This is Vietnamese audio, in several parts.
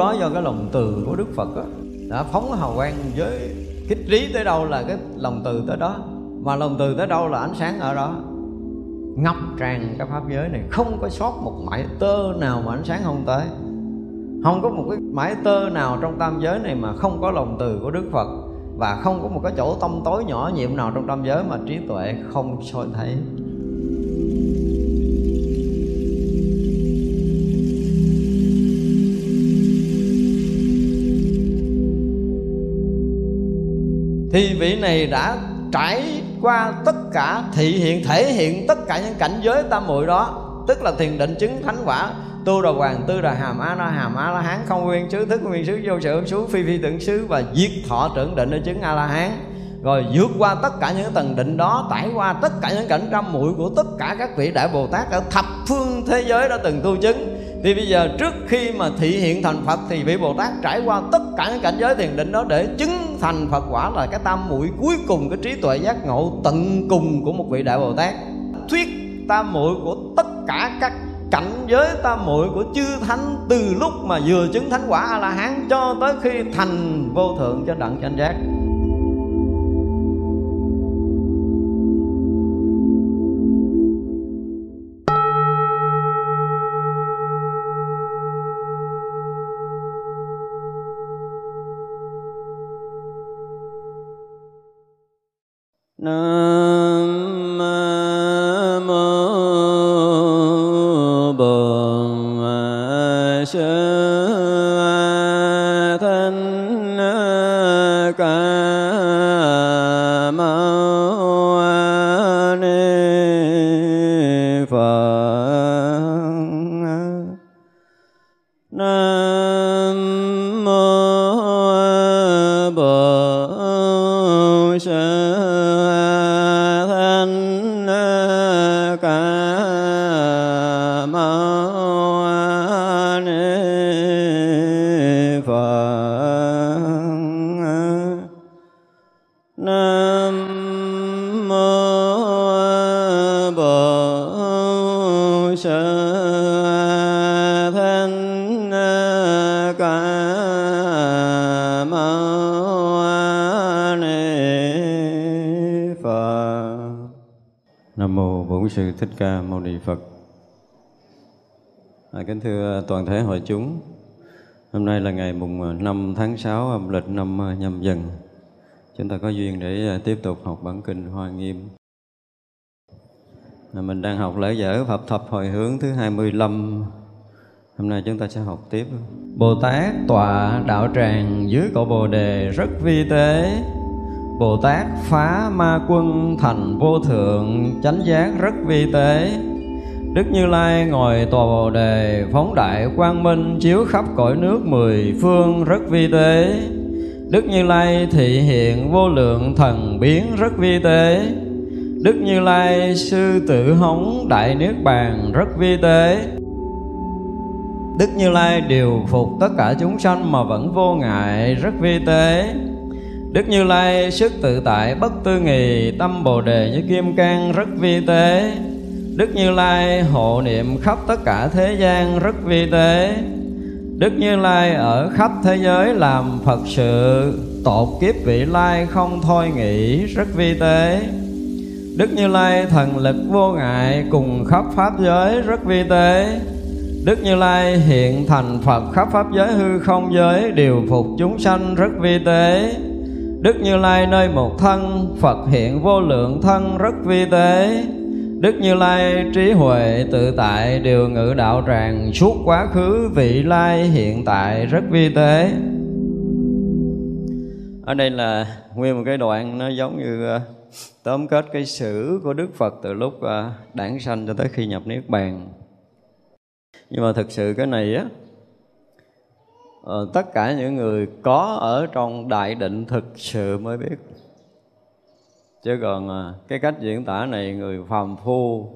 đó do cái lòng từ của đức phật đó, đã phóng hào quang với kích trí tới đâu là cái lòng từ tới đó. Mà lòng từ tới đâu là ánh sáng ở đó. Ngập tràn cái pháp giới này không có sót một mảy tơ nào mà ánh sáng không tới. Không có một cái mãi tơ nào trong tam giới này mà không có lòng từ của đức phật. Và không có một cái chỗ tâm tối nhỏ nhiệm nào trong tam giới mà trí tuệ không soi thấy. Thì vị này đã trải qua tất cả thị hiện, thể hiện tất cả những cảnh giới tam muội đó. Tức là thiền định, chứng thánh quả, tu đà hoàng, tư đà hàm, a la hàm, a la hán, không nguyên, xứ, thức nguyên, xứ, vô, sự xứ phi phi tưởng, xứ và diệt thọ trưởng định ở chứng a la hán. Rồi vượt qua tất cả những tầng định đó, trải qua tất cả những cảnh trăm muội của tất cả các vị đại bồ tát ở thập phương thế giới đã từng tu chứng thì bây giờ trước khi mà thị hiện thành phật thì vị bồ tát trải qua tất cả những cảnh giới thiền định đó để chứng thành phật quả là cái tam muội cuối cùng, cái trí tuệ giác ngộ tận cùng của một vị đại bồ tát. Thuyết tam muội của tất cả các cảnh giới tam muội của chư thánh từ lúc mà vừa chứng thánh quả a la hán cho tới khi thành vô thượng cho đặng chánh giác. Sư toàn thể hội chúng. Hôm nay là ngày mùng ờ, 5 tháng 6 âm lịch năm ờ, nhâm dần. Chúng ta có duyên để ờ, tiếp tục học bản kinh hoa nghiêm. Mình đang học lễ dở Phật thập hồi hướng thứ 25 Hôm nay chúng ta sẽ học tiếp. Bồ Tát tọa đạo tràng dưới cội Bồ Đề rất vi tế. Bồ Tát phá ma quân thành vô thượng, chánh giác rất vi tế. Đức Như Lai ngồi tòa Bồ Đề phóng đại quang minh chiếu khắp cõi nước mười phương rất vi tế. Đức Như Lai thị hiện vô lượng thần biến rất vi tế. Đức Như Lai sư tử hống đại niết bàn rất vi tế. Đức Như Lai điều phục tất cả chúng sanh mà vẫn vô ngại rất vi tế. Đức Như Lai sức tự tại bất tư nghì, Tâm Bồ Đề như kim cang rất vi tế. Đức Như Lai, hộ niệm khắp tất cả thế gian rất vi tế. Đức Như Lai ở khắp thế giới làm Phật sự, Tột kiếp vị lai không thôi nghĩ rất vi tế. Đức Như Lai thần lực vô ngại cùng khắp pháp giới rất vi tế. Đức Như Lai hiện thành Phật khắp pháp giới hư không giới, Điều phục chúng sanh rất vi tế. Đức Như Lai nơi một thân, Phật hiện vô lượng thân rất vi tế. Đức Như Lai trí huệ tự tại Điều ngự đạo tràng, suốt quá khứ vị lai hiện tại rất vi tế. Ở đây là nguyên một cái đoạn nó giống như ờ, tóm kết cái sử của Đức Phật từ lúc ờ, đản sanh cho tới khi nhập Niết Bàn. Nhưng mà thực sự cái này á ờ, tất cả những người có ở trong đại định thực sự mới biết chứ còn à, cái cách diễn tả này người phàm phu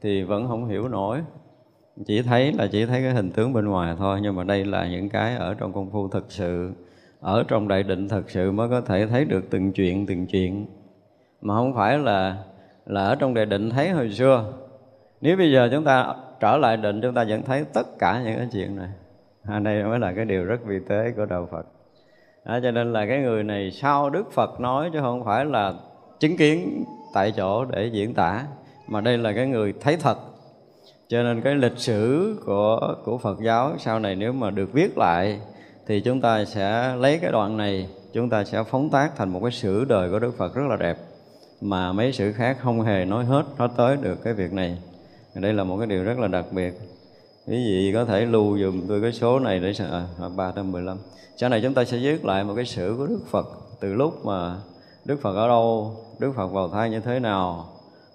thì vẫn không hiểu nổi. Chỉ thấy là chỉ thấy cái hình tướng bên ngoài thôi nhưng mà đây là những cái ở trong công phu thực sự ở trong đại định thực sự mới có thể thấy được từng chuyện từng chuyện. Mà không phải là là ở trong đại định thấy hồi xưa. Nếu bây giờ chúng ta trở lại định chúng ta vẫn thấy tất cả những cái chuyện này. À, đây mới là cái điều rất vi tế của đạo Phật. À, cho nên là cái người này sau Đức Phật nói chứ không phải là chứng kiến tại chỗ để diễn tả. Mà đây là cái người thấy thật. Cho nên cái lịch sử của của Phật giáo sau này nếu mà được viết lại thì chúng ta sẽ lấy cái đoạn này chúng ta sẽ phóng tác thành một cái sử đời của Đức Phật rất là đẹp. Mà mấy sử khác không hề nói hết nói tới được cái việc này. Đây là một cái điều rất là đặc biệt. Quý vị có thể lưu dùm tôi cái số này để à, 315 sau này chúng ta sẽ viết lại một cái sử của Đức Phật từ lúc mà Đức Phật ở đâu Đức Phật vào thai như thế nào?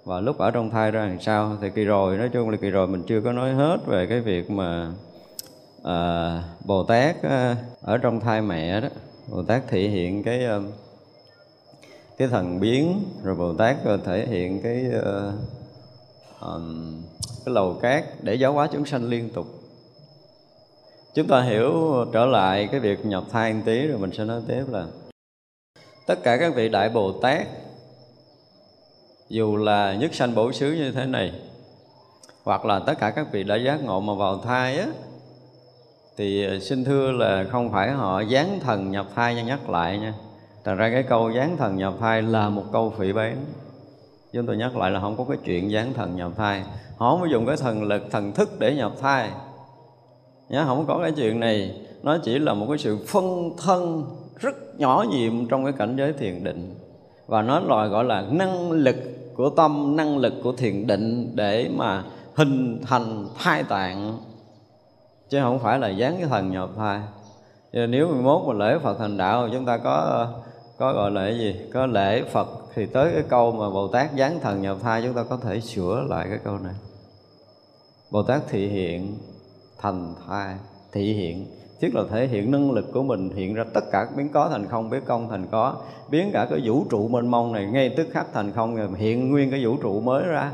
Và lúc ở trong thai ra làm sao? Thì kỳ rồi nói chung là kỳ rồi mình chưa có nói hết về cái việc mà à, Bồ Tát à, ở trong thai mẹ đó. Bồ Tát thể hiện cái à, cái thần biến rồi Bồ Tát thể hiện cái à, um, cái lầu cát để giáo hóa chúng sanh liên tục. Chúng ta hiểu trở lại cái việc nhập thai một tí rồi mình sẽ nói tiếp là tất cả các vị đại bồ tát dù là nhất sanh bổ xứ như thế này, hoặc là tất cả các vị đã giác ngộ mà vào thai á, thì ờ, xin thưa là không phải họ dán thần nhập thai nha, nhắc lại nha. Thành ra cái câu dán thần nhập thai là một câu phỉ bán chúng tôi nhắc lại là không có cái chuyện dán thần nhập thai. Họ không có dùng cái thần lực, thần thức để nhập thai. Nhá, không có cái chuyện này. Nó chỉ là một cái sự phân thân rất nhỏ nhiệm trong cái cảnh giới thiền định và nó loại gọi là năng lực của tâm, năng lực của thiền định để mà hình thành thai tạng. Chứ không phải là dán cái thần nhập thai. Nếu nếu 11 mà lễ Phật thành đạo, chúng ta có có gọi là cái gì? Có lễ Phật thì tới cái câu mà Bồ Tát dán thần nhập thai, chúng ta có thể sửa lại cái câu này. Bồ Tát thị hiện thành thai, thị hiện tức là thể hiện năng lực của mình, hiện ra tất cả biến có, thành không, biến công thành có. Biến cả cái vũ trụ mênh mông này, ngay tức khắc thành không, rồi hiện nguyên cái vũ trụ mới ra.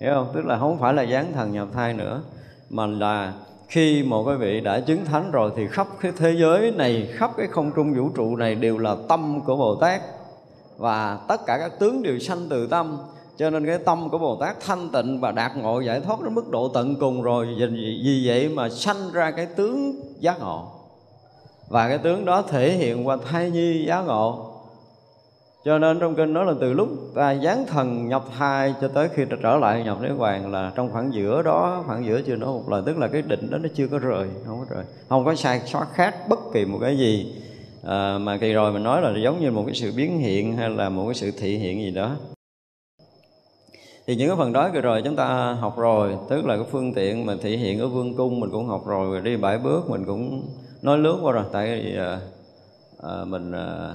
Hiểu không? Tức là không phải là dáng thần nhập thai nữa, mà là khi một cái vị đã chứng thánh rồi thì khắp cái thế giới này, khắp cái không trung vũ trụ này đều là tâm của bồ tát. Và tất cả các tướng đều sanh từ tâm cho nên cái tâm của Bồ Tát thanh tịnh và đạt ngộ giải thoát đến mức độ tận cùng rồi vì vậy mà sanh ra cái tướng giác ngộ. Và cái tướng đó thể hiện qua thai nhi giác ngộ. Cho nên trong kinh nói là từ lúc ta giáng thần nhập thai cho tới khi ta trở lại nhập niết bàn là trong khoảng giữa đó khoảng giữa chưa nói một lời tức là cái định đó nó chưa có rời không có rời. Không có sai sót khác bất kỳ một cái gì. À, mà kỳ rồi mình nói là giống như một cái sự biến hiện hay là một cái sự thị hiện gì đó thì những cái phần đó rồi chúng ta học rồi tức là cái phương tiện mà thể hiện ở vương cung mình cũng học rồi rồi đi bảy bước mình cũng nói lướt qua rồi. Tại vì à, à, mình ờ, à,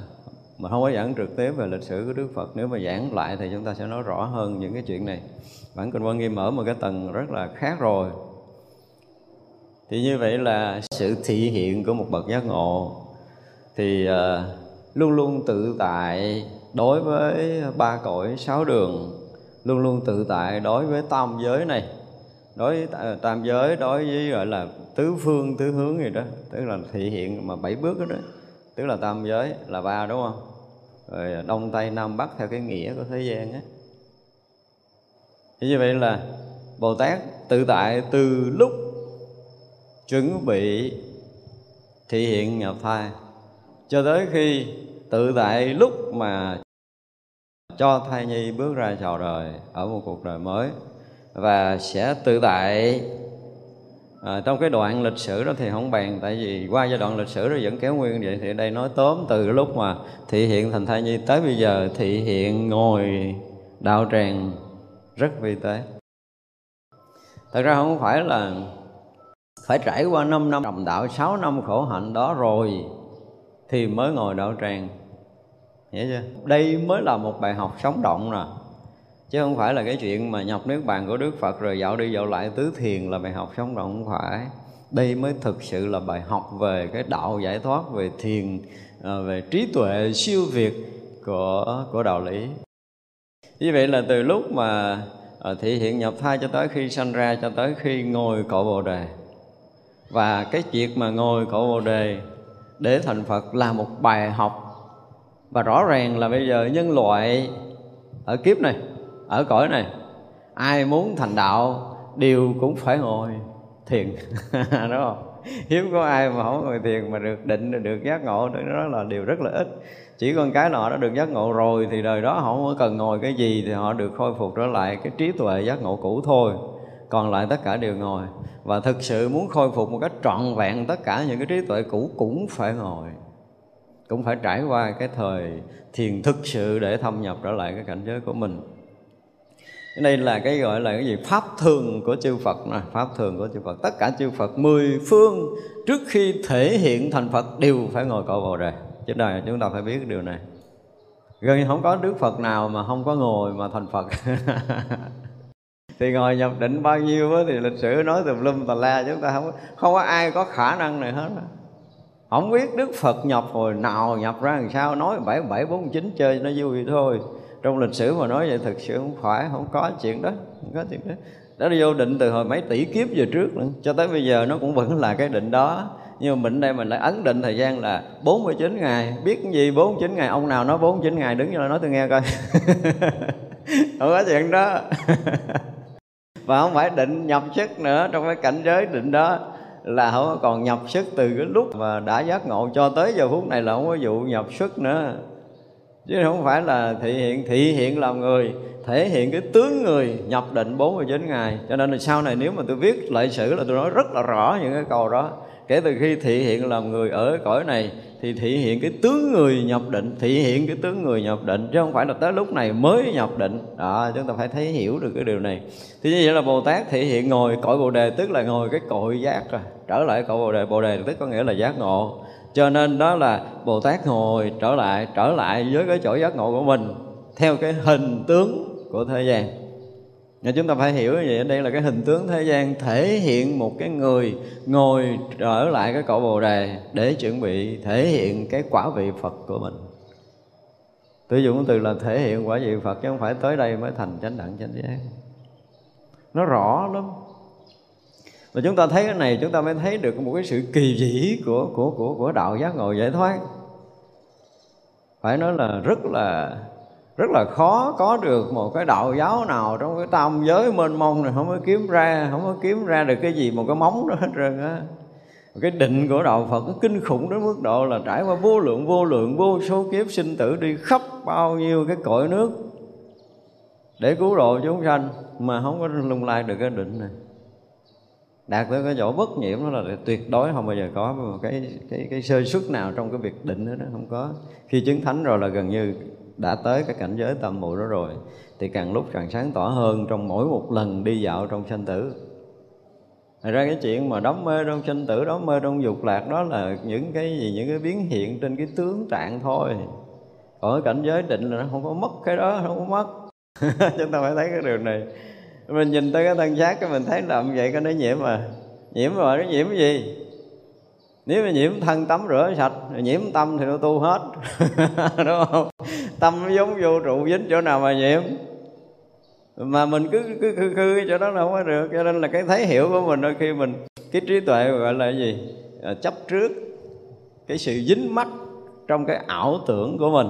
mà không có giảng trực tiếp về lịch sử của Đức Phật. Nếu mà giảng lại thì chúng ta sẽ nói rõ hơn những cái chuyện này. Bản kinh quan nghiêm mở một cái tầng rất là khác rồi. Thì như vậy là sự thị hiện của một bậc giác ngộ. Thì uh, luôn luôn tự tại đối với ba cõi sáu đường luôn luôn tự tại đối với tam giới này. Đối với tam giới đối với gọi là tứ phương tứ hướng gì đó tức là thị hiện mà bảy bước đó, đó tức là tam giới là ba đúng không? Rồi đông tây nam bắc theo cái nghĩa của thế gian á. Như vậy là bồ tát tự tại từ lúc chuẩn bị thị hiện nhập thai cho tới khi tự tại lúc mà cho thai nhi bước ra chào đời ở một cuộc đời mới và sẽ tự tại. À, trong cái đoạn lịch sử đó thì không bàn tại vì qua giai đoạn lịch sử nó vẫn kéo nguyên vậy thì đây nói tóm từ lúc mà thị hiện thành thai nhi tới bây giờ thị hiện ngồi đạo tràng rất vi tế. Thật ra không phải là phải trải qua 5 năm đồng đạo 6 năm khổ hạnh đó rồi thì mới ngồi đạo tràng hiểu chưa? Đây mới là một bài học sống động nè. Chứ không phải là cái chuyện mà nhập nước bàn của đức phật rồi dạo đi dạo lại tứ thiền là bài học sống động không phải. Đây mới thực sự là bài học về cái đạo giải thoát, về thiền à, về trí tuệ siêu việt của của đạo lý. Như vậy là từ lúc mà thể thị hiện nhập thai cho tới khi sanh ra, cho tới khi ngồi cội bồ đề. Và cái chuyện mà ngồi cội bồ đề để thành phật là một bài học và rõ ràng là bây giờ nhân loại ở kiếp này, ở cõi này, ai muốn thành đạo đều cũng phải ngồi thiền. Đúng không? Hiếm có ai mà không ngồi thiền mà được định, được giác ngộ. Đó là điều rất là ít. Chỉ con cái nọ đã được giác ngộ rồi thì đời đó họ không cần ngồi cái gì thì họ được khôi phục trở lại cái trí tuệ giác ngộ cũ thôi. Còn lại tất cả đều ngồi. Và thực sự muốn khôi phục một cách trọn vẹn tất cả những cái trí tuệ cũ cũng phải ngồi cũng phải trải qua cái thời thiền thực sự để thâm nhập trở lại cái cảnh giới của mình. Đây là cái gọi là cái gì? Pháp thường của chư Phật này pháp thường của chư Phật. Tất cả chư Phật mười phương trước khi thể hiện thành Phật đều phải ngồi cội bồ đề. Trên đời chúng ta phải biết điều này. Gần như không có Đức Phật nào mà không có ngồi mà thành Phật. Thì ngồi nhập định bao nhiêu thì lịch sử nói tùm lum tà la, chúng ta không không có ai có khả năng này hết không biết Đức Phật nhập hồi nào, nhập ra làm sao, nói bảy bảy, bốn, chín chơi nó vui thôi. Trong lịch sử mà nói vậy thực sự không phải, không có chuyện đó, không có chuyện đó. Đó là vô định từ hồi mấy tỷ kiếp về trước nữa, cho tới bây giờ nó cũng vẫn là cái định đó. Nhưng mà mình đây mình lại ấn định thời gian là 49 ngày. Biết cái gì 49 ngày? Ông nào nói 49 ngày, đứng cho nói tôi nghe coi. Không có chuyện đó. Và không phải định nhập chức nữa trong cái cảnh giới định đó là không còn nhập sức từ cái lúc mà đã giác ngộ cho tới giờ phút này là không có vụ nhập sức nữa. Chứ không phải là thị hiện thị hiện làm người, thể hiện cái tướng người nhập định 49 ngày. Cho nên là sau này nếu mà tôi viết lại sử là tôi nói rất là rõ những cái câu đó. Kể từ khi thị hiện làm người ở cõi này thì thị hiện cái tướng người nhập định, thị hiện cái tướng người nhập định, chứ không phải là tới lúc này mới nhập định. Đó, chúng ta phải thấy hiểu được cái điều này. Thì như vậy là bồ tát thị hiện ngồi cõi bồ đề, tức là ngồi cái cội giác rồi, trở lại cõi bồ đề. Bồ đề tức có nghĩa là giác ngộ. Cho nên đó là bồ tát ngồi, trở lại trở lại với cái chỗ giác ngộ của mình, theo cái hình tướng của thế gian nhưng chúng ta phải hiểu như vậy, đây là cái hình tướng thế gian, thể hiện một cái người ngồi trở lại cái cội bồ đề để chuẩn bị thể hiện cái quả vị phật của mình. Tôi dùng từ là thể hiện quả vị phật chứ không phải tới đây mới thành chánh đẳng, chánh giác. Nó rõ lắm. Và chúng ta thấy cái này, chúng ta mới thấy được một cái sự kỳ vĩ của của của của đạo giác ngộ giải thoát. Phải nói là rất là rất là khó có được một cái đạo giáo nào trong cái tam giới mênh mông này không có kiếm ra không có kiếm ra được cái gì một cái móng đó hết trơn á. Cái định của đạo Phật nó kinh khủng đến mức độ là trải qua vô lượng vô lượng vô số kiếp sinh tử đi khắp bao nhiêu cái cõi nước để cứu độ chúng sanh mà không có lung lai được cái định này. Đạt tới cái chỗ bất nhiễm đó là tuyệt đối không bao giờ có một cái cái cái sơ suất nào trong cái việc định đó, đó không có. Khi chứng thánh rồi là gần như đã tới cái cảnh giới tâm muội đó rồi thì càng lúc càng sáng tỏ hơn trong mỗi một lần đi dạo trong sanh tử Thật ra cái chuyện mà đóng mê trong sanh tử, đóng mê trong dục lạc đó là những cái gì, những cái biến hiện trên cái tướng trạng thôi. Còn cái cảnh giới định là nó không có mất cái đó, không có mất. Chúng ta phải thấy cái điều này. Mình nhìn tới cái thân xác cái mình thấy làm vậy cái nó nhiễm mà. Nhiễm rồi nó nhiễm cái gì? Nếu mà nhiễm thân tắm rửa sạch nhiễm tâm thì nó tu hết. Đúng không? Tâm nó giống vô trụ dính chỗ nào mà nhiễm. Mà mình cứ cứ khư khư chỗ đó là không có được. Cho nên là cái thấy hiểu của mình đôi khi mình cái trí tuệ gọi là gì? À, chấp trước cái sự dính mắc trong cái ảo tưởng của mình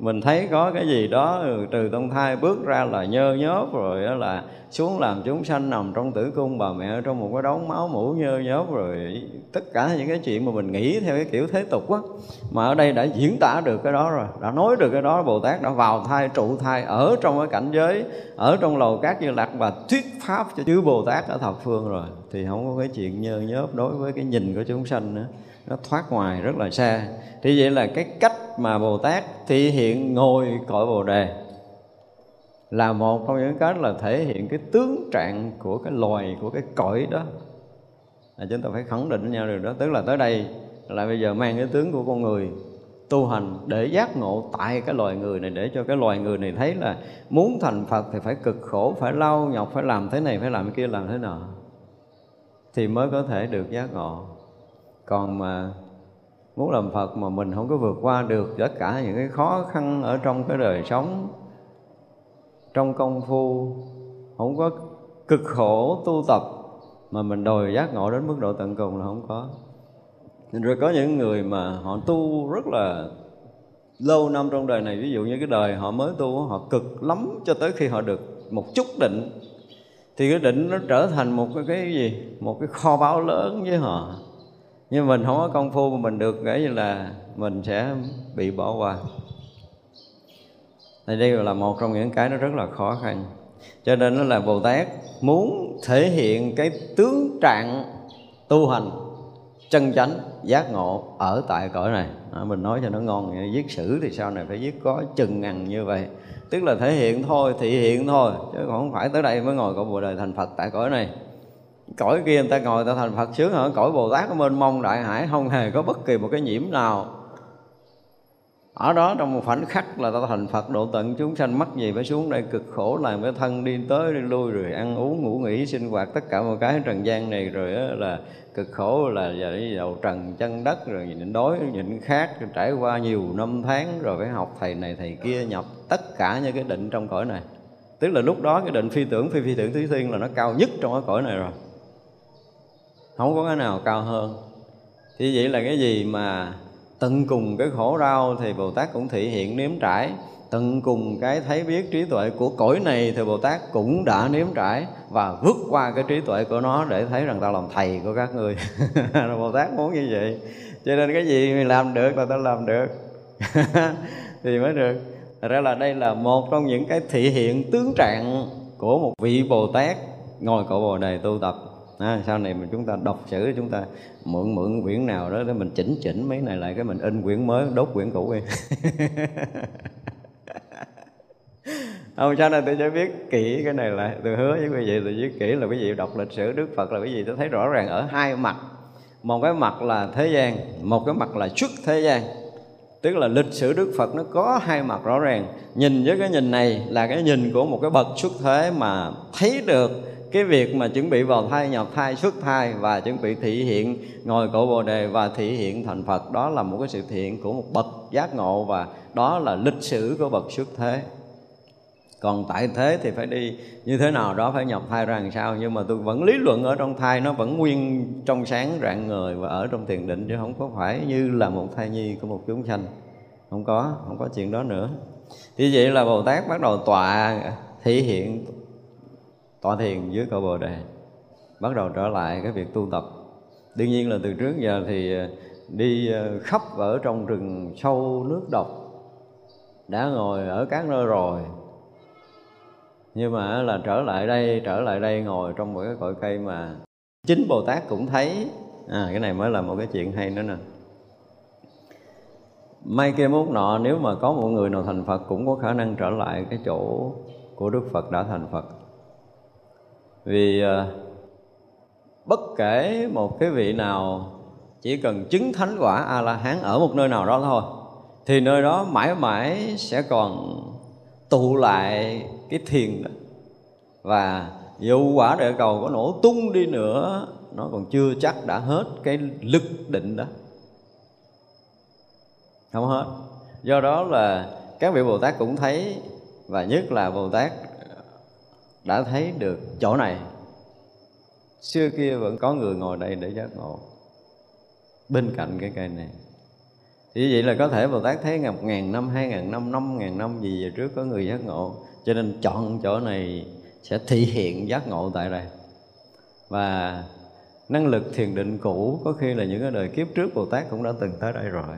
mình thấy có cái gì đó từ tông thai bước ra là nhơ nhớp rồi đó là xuống làm chúng sanh nằm trong tử cung, bà mẹ trong một cái đống máu mũ nhơ nhớp rồi, tất cả những cái chuyện mà mình nghĩ theo cái kiểu thế tục á, mà ở đây đã diễn tả được cái đó rồi, đã nói được cái đó, bồ tát đã vào thai, trụ thai ở trong cái cảnh giới, ở trong lầu cát như lạc và thuyết pháp cho chư bồ tát ở thập phương rồi. Thì không có cái chuyện nhơ nhớp đối với cái nhìn của chúng sanh nữa nó thoát ngoài rất là xa. Thì vậy là cái cách mà bồ tát thể hiện ngồi cõi bồ đề là một trong những cách là thể hiện cái tướng trạng của cái loài của cái cõi đó. Là chúng ta phải khẳng định với nhau điều đó. Tức là tới đây là bây giờ mang cái tướng của con người tu hành để giác ngộ tại cái loài người này để cho cái loài người này thấy là muốn thành Phật thì phải cực khổ, phải lau nhọc, phải làm thế này, phải làm thế kia, làm thế nọ. Thì mới có thể được giác ngộ. Còn mà muốn làm Phật mà mình không có vượt qua được tất cả những cái khó khăn ở trong cái đời sống trong công phu không có cực khổ tu tập mà mình đòi giác ngộ đến mức độ tận cùng là không có. Rồi có những người mà họ tu rất là lâu năm trong đời này ví dụ như cái đời họ mới tu họ cực lắm cho tới khi họ được một chút định thì cái định nó trở thành một cái, cái gì? Một cái kho báu lớn với họ nhưng mình không có công phu mà mình được nghĩa là mình sẽ bị bỏ qua. Thì đây là một trong những cái nó rất là khó khăn. Cho nên nó là bồ tát muốn thể hiện cái tướng trạng tu hành chân chánh giác ngộ ở tại cõi này. À, mình nói cho nó ngon viết sử thì sau này phải viết có chừng ngàn như vậy. Tức là thể hiện thôi thị hiện thôi chứ không phải tới đây mới ngồi cõi bồ đề thành phật tại cõi này cõi kia người ta ngồi ta thành phật sướng ở cõi bồ tát ở mênh mông đại hải không hề có bất kỳ một cái nhiễm nào. Ở đó trong một khoảnh khắc là ta thành Phật, độ tận chúng sanh mắc gì phải xuống đây cực khổ, làm cái thân đi tới đi lui, rồi ăn uống, ngủ nghỉ, sinh hoạt tất cả một cái trần gian này, rồi là cực khổ, là giờ đầu trần chân đất, rồi nhịn đói, nhịn khát trải qua nhiều năm tháng rồi phải học thầy này, thầy kia, nhập tất cả những cái định trong cõi này. Tức là lúc đó cái định phi tưởng, phi phi tưởng thứ thiên là nó cao nhất trong cái cõi này rồi không có cái nào cao hơn. Thì vậy là cái gì mà tận cùng cái khổ đau thì bồ tát cũng thị hiện nếm trải. Tận cùng cái thấy biết trí tuệ của cõi này thì bồ tát cũng đã nếm trải và vượt qua cái trí tuệ của nó để thấy rằng ta làm thầy của các người bồ tát muốn như vậy. Cho nên cái gì mình làm được là ta làm được. Thì mới được. Thật ra là đây là một trong những cái thị hiện tướng trạng của một vị Bồ Tát ngồi cội Bồ Đề tu tập à, sau này mà chúng ta đọc sử chúng ta mượn mượn quyển nào đó để mình chỉnh chỉnh mấy này lại cái mình in quyển mới đốt quyển cũ đi. Không sao này tôi sẽ viết kỹ cái này lại. Tôi hứa với quý vị tôi viết kỹ là quý vị đọc lịch sử đức phật là quý vị tôi thấy rõ ràng ở hai mặt. Một cái mặt là thế gian một cái mặt là xuất thế gian. Tức là lịch sử đức phật nó có hai mặt rõ ràng. Nhìn với cái nhìn này là cái nhìn của một cái bậc xuất thế mà thấy được cái việc mà chuẩn bị vào thai nhập thai, xuất thai và chuẩn bị thị hiện, ngồi cổ bồ đề và thị hiện thành phật, đó là một cái sự thiện của một bậc giác ngộ và đó là lịch sử của bậc xuất thế. Còn tại thế thì phải đi như thế nào đó, phải nhập thai ra làm sao? Nhưng mà tôi vẫn lý luận ở trong thai, nó vẫn nguyên trong sáng rạng người và ở trong thiền định chứ không có phải như là một thai nhi của một chúng sanh. Không có không có chuyện đó nữa. Thì vậy là bồ tát bắt đầu tọa thể hiện tọa thiền dưới cội bồ đề, bắt đầu trở lại cái việc tu tập. Đương nhiên là từ trước giờ thì ờ, đi ờ, khắp ở trong rừng sâu nước độc, đã ngồi ở các nơi rồi. Nhưng mà là trở lại đây, trở lại đây ngồi trong một cái cội cây mà chính bồ tát cũng thấy. À cái này mới là một cái chuyện hay nữa nè. May kia mốt nọ, nếu mà có một người nào thành phật cũng có khả năng trở lại cái chỗ của đức phật đã thành phật vì ờ, bất kể một cái vị nào chỉ cần chứng thánh quả a la hán ở một nơi nào đó thôi, thì nơi đó mãi mãi sẽ còn tụ lại cái thiền đó. Và dù quả địa cầu có nổ tung đi nữa, nó còn chưa chắc đã hết cái lực định đó. Không hết. Do đó là các vị bồ tát cũng thấy, và nhất là bồ tát đã thấy được chỗ này. Xưa kia vẫn có người ngồi đây để giác ngộ. Bên cạnh cái cây này. Thì vậy là có thể Bồ Tát thấy một ngàn năm, hai ngàn năm, năm ngàn năm gì về trước có người giác ngộ. Cho nên chọn chỗ này sẽ thị hiện giác ngộ tại đây. Và năng lực thiền định cũ có khi là những cái đời kiếp trước Bồ Tát cũng đã từng tới đây rồi.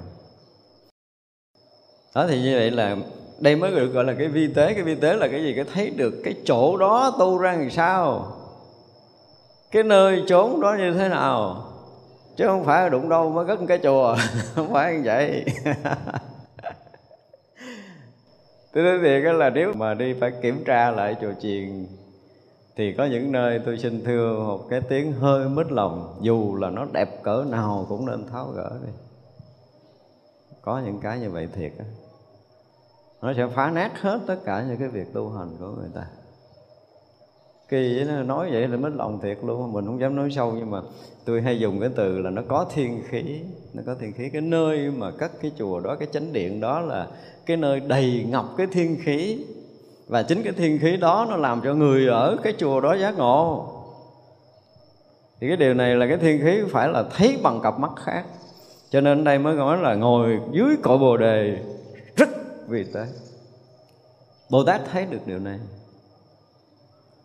Đó thì như vậy là đây mới được gọi là cái vi tế. Cái vi tế là cái gì? Cái thấy được cái chỗ đó tu ra làm sao? Cái nơi trốn đó như thế nào? Chứ không phải đụng đâu mới cất cái chùa. Không phải như vậy. Tôi nói thiệt là nếu mà đi phải kiểm tra lại chùa chiền, thì có những nơi tôi xin thưa một cái tiếng hơi mít lòng. Dù là nó đẹp cỡ nào cũng nên tháo gỡ đi. Có những cái như vậy thiệt á nó sẽ phá nát hết tất cả những cái việc tu hành của người ta. Kỳ vậy nói vậy là mất lòng thiệt luôn. Mình không dám nói sâu, nhưng mà tôi hay dùng cái từ là nó có thiên khí. Nó có thiên khí. Cái nơi mà cất cái chùa đó, cái chánh điện đó là cái nơi đầy ngập cái thiên khí. Và chính cái thiên khí đó nó làm cho người ở cái chùa đó giác ngộ. Thì cái điều này là cái thiên khí phải là thấy bằng cặp mắt khác. Cho nên đây mới nói là ngồi dưới cội bồ đề vì tế bồ tát thấy được điều này.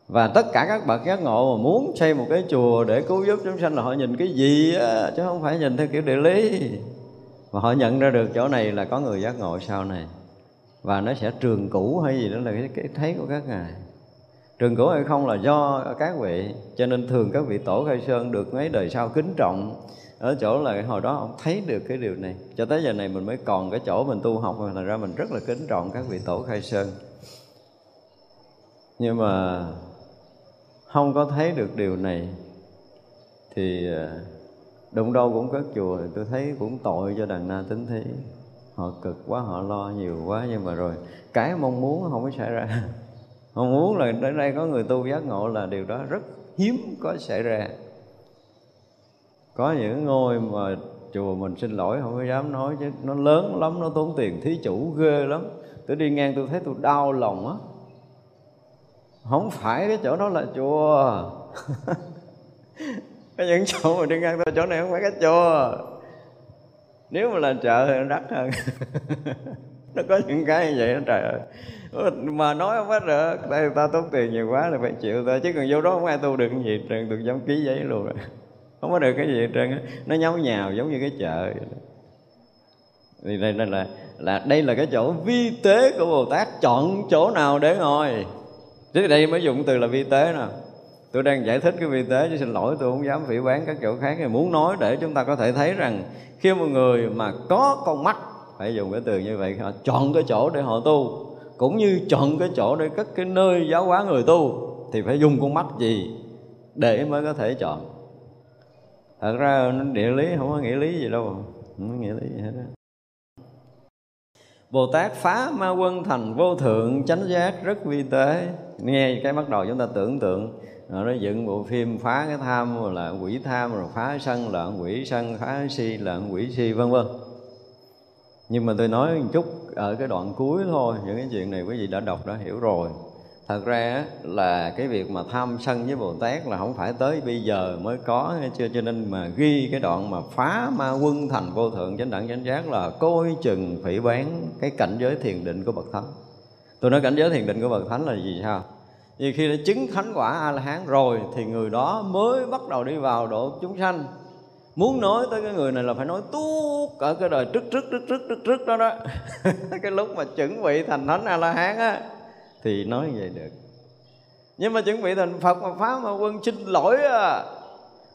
Và tất cả các bậc giác ngộ mà muốn xây một cái chùa để cứu giúp chúng sanh là họ nhìn cái gì á chứ không phải nhìn theo kiểu địa lý. Và họ nhận ra được chỗ này là có người giác ngộ sau này. Và nó sẽ trường cũ hay gì đó là cái, cái thấy của các ngài. Trường cũ hay không là do các vị cho nên thường các vị tổ khai sơn được mấy đời sau kính trọng ở chỗ là hồi đó ông thấy được cái điều này. Cho tới giờ này mình mới còn cái chỗ mình tu học mà thành ra mình rất là kính trọng các vị tổ khai sơn. Nhưng mà không có thấy được điều này thì ờ, đụng đâu cũng có chùa. Tôi thấy cũng tội cho đàn na tính thí. Họ cực quá, họ lo nhiều quá, nhưng mà rồi cái mong muốn không có xảy ra. Mong muốn là đến đây có người tu giác ngộ là điều đó rất hiếm có xảy ra có những ngôi mà chùa mình xin lỗi, không có dám nói chứ. Nó lớn lắm, nó tốn tiền, thí chủ ghê lắm. Tôi đi ngang tôi thấy tôi đau lòng á. Không phải cái chỗ đó là chùa. Cái những chỗ mà đi ngang tôi, chỗ này không phải cái chùa. Nếu mà là chợ thì nó đắt hơn. Nó có những cái như vậy đó, trời ơi. Mà nói không hết được. Tại ta tốn tiền nhiều quá là phải chịu thôi. Chứ còn vô đó không ai tu được gì trường được giống ký giấy luôn rồi không có được cái gì hết trơn nó nháo nhào giống như cái chợ thì đây, đây là là đây là cái chỗ vi tế của bồ tát. Chọn chỗ nào để ngồi? Chứ đây mới dùng từ là vi tế nè. Tôi đang giải thích cái vi tế chứ xin lỗi tôi không dám phỉ bán các chỗ khác. Thì muốn nói để chúng ta có thể thấy rằng khi một người mà có con mắt phải dùng cái từ như vậy họ chọn cái chỗ để họ tu cũng như chọn cái chỗ để cất cái nơi giáo hóa người tu thì phải dùng con mắt gì để mới có thể chọn? Thật ra nó địa lý, không có nghĩa lý gì đâu. Không có nghĩa lý gì hết đó. Bồ Tát phá ma quân thành vô thượng, chánh giác rất vi tế. Nghe cái bắt đầu chúng ta tưởng tượng, rồi nó dựng bộ phim phá cái tham, rồi là quỷ tham, rồi phá sân, là quỷ sân, phá si, là quỷ si, vân vân. Nhưng mà tôi nói một chút ở cái đoạn cuối thôi, những cái chuyện này quý vị đã đọc, đã hiểu rồi thật ra là cái việc mà tham sân với bồ tát là không phải tới bây giờ mới có chưa? Cho nên mà ghi cái đoạn mà phá ma quân thành vô thượng chánh đẳng chánh giác là coi chừng phỉ bán cái cảnh giới thiền định của bậc thánh. Tôi nói cảnh giới thiền định của bậc thánh là gì sao? Vì khi đã chứng thánh quả a la hán rồi thì người đó mới bắt đầu đi vào độ chúng sanh. Muốn nói tới cái người này là phải nói tuốt ở cái đời trước trước trước trước trước trước đó đó. Cái lúc mà chuẩn bị thành thánh a la hán á thì nói vậy được. Nhưng mà chuẩn bị thành phật mà phá ma quân, xin lỗi à.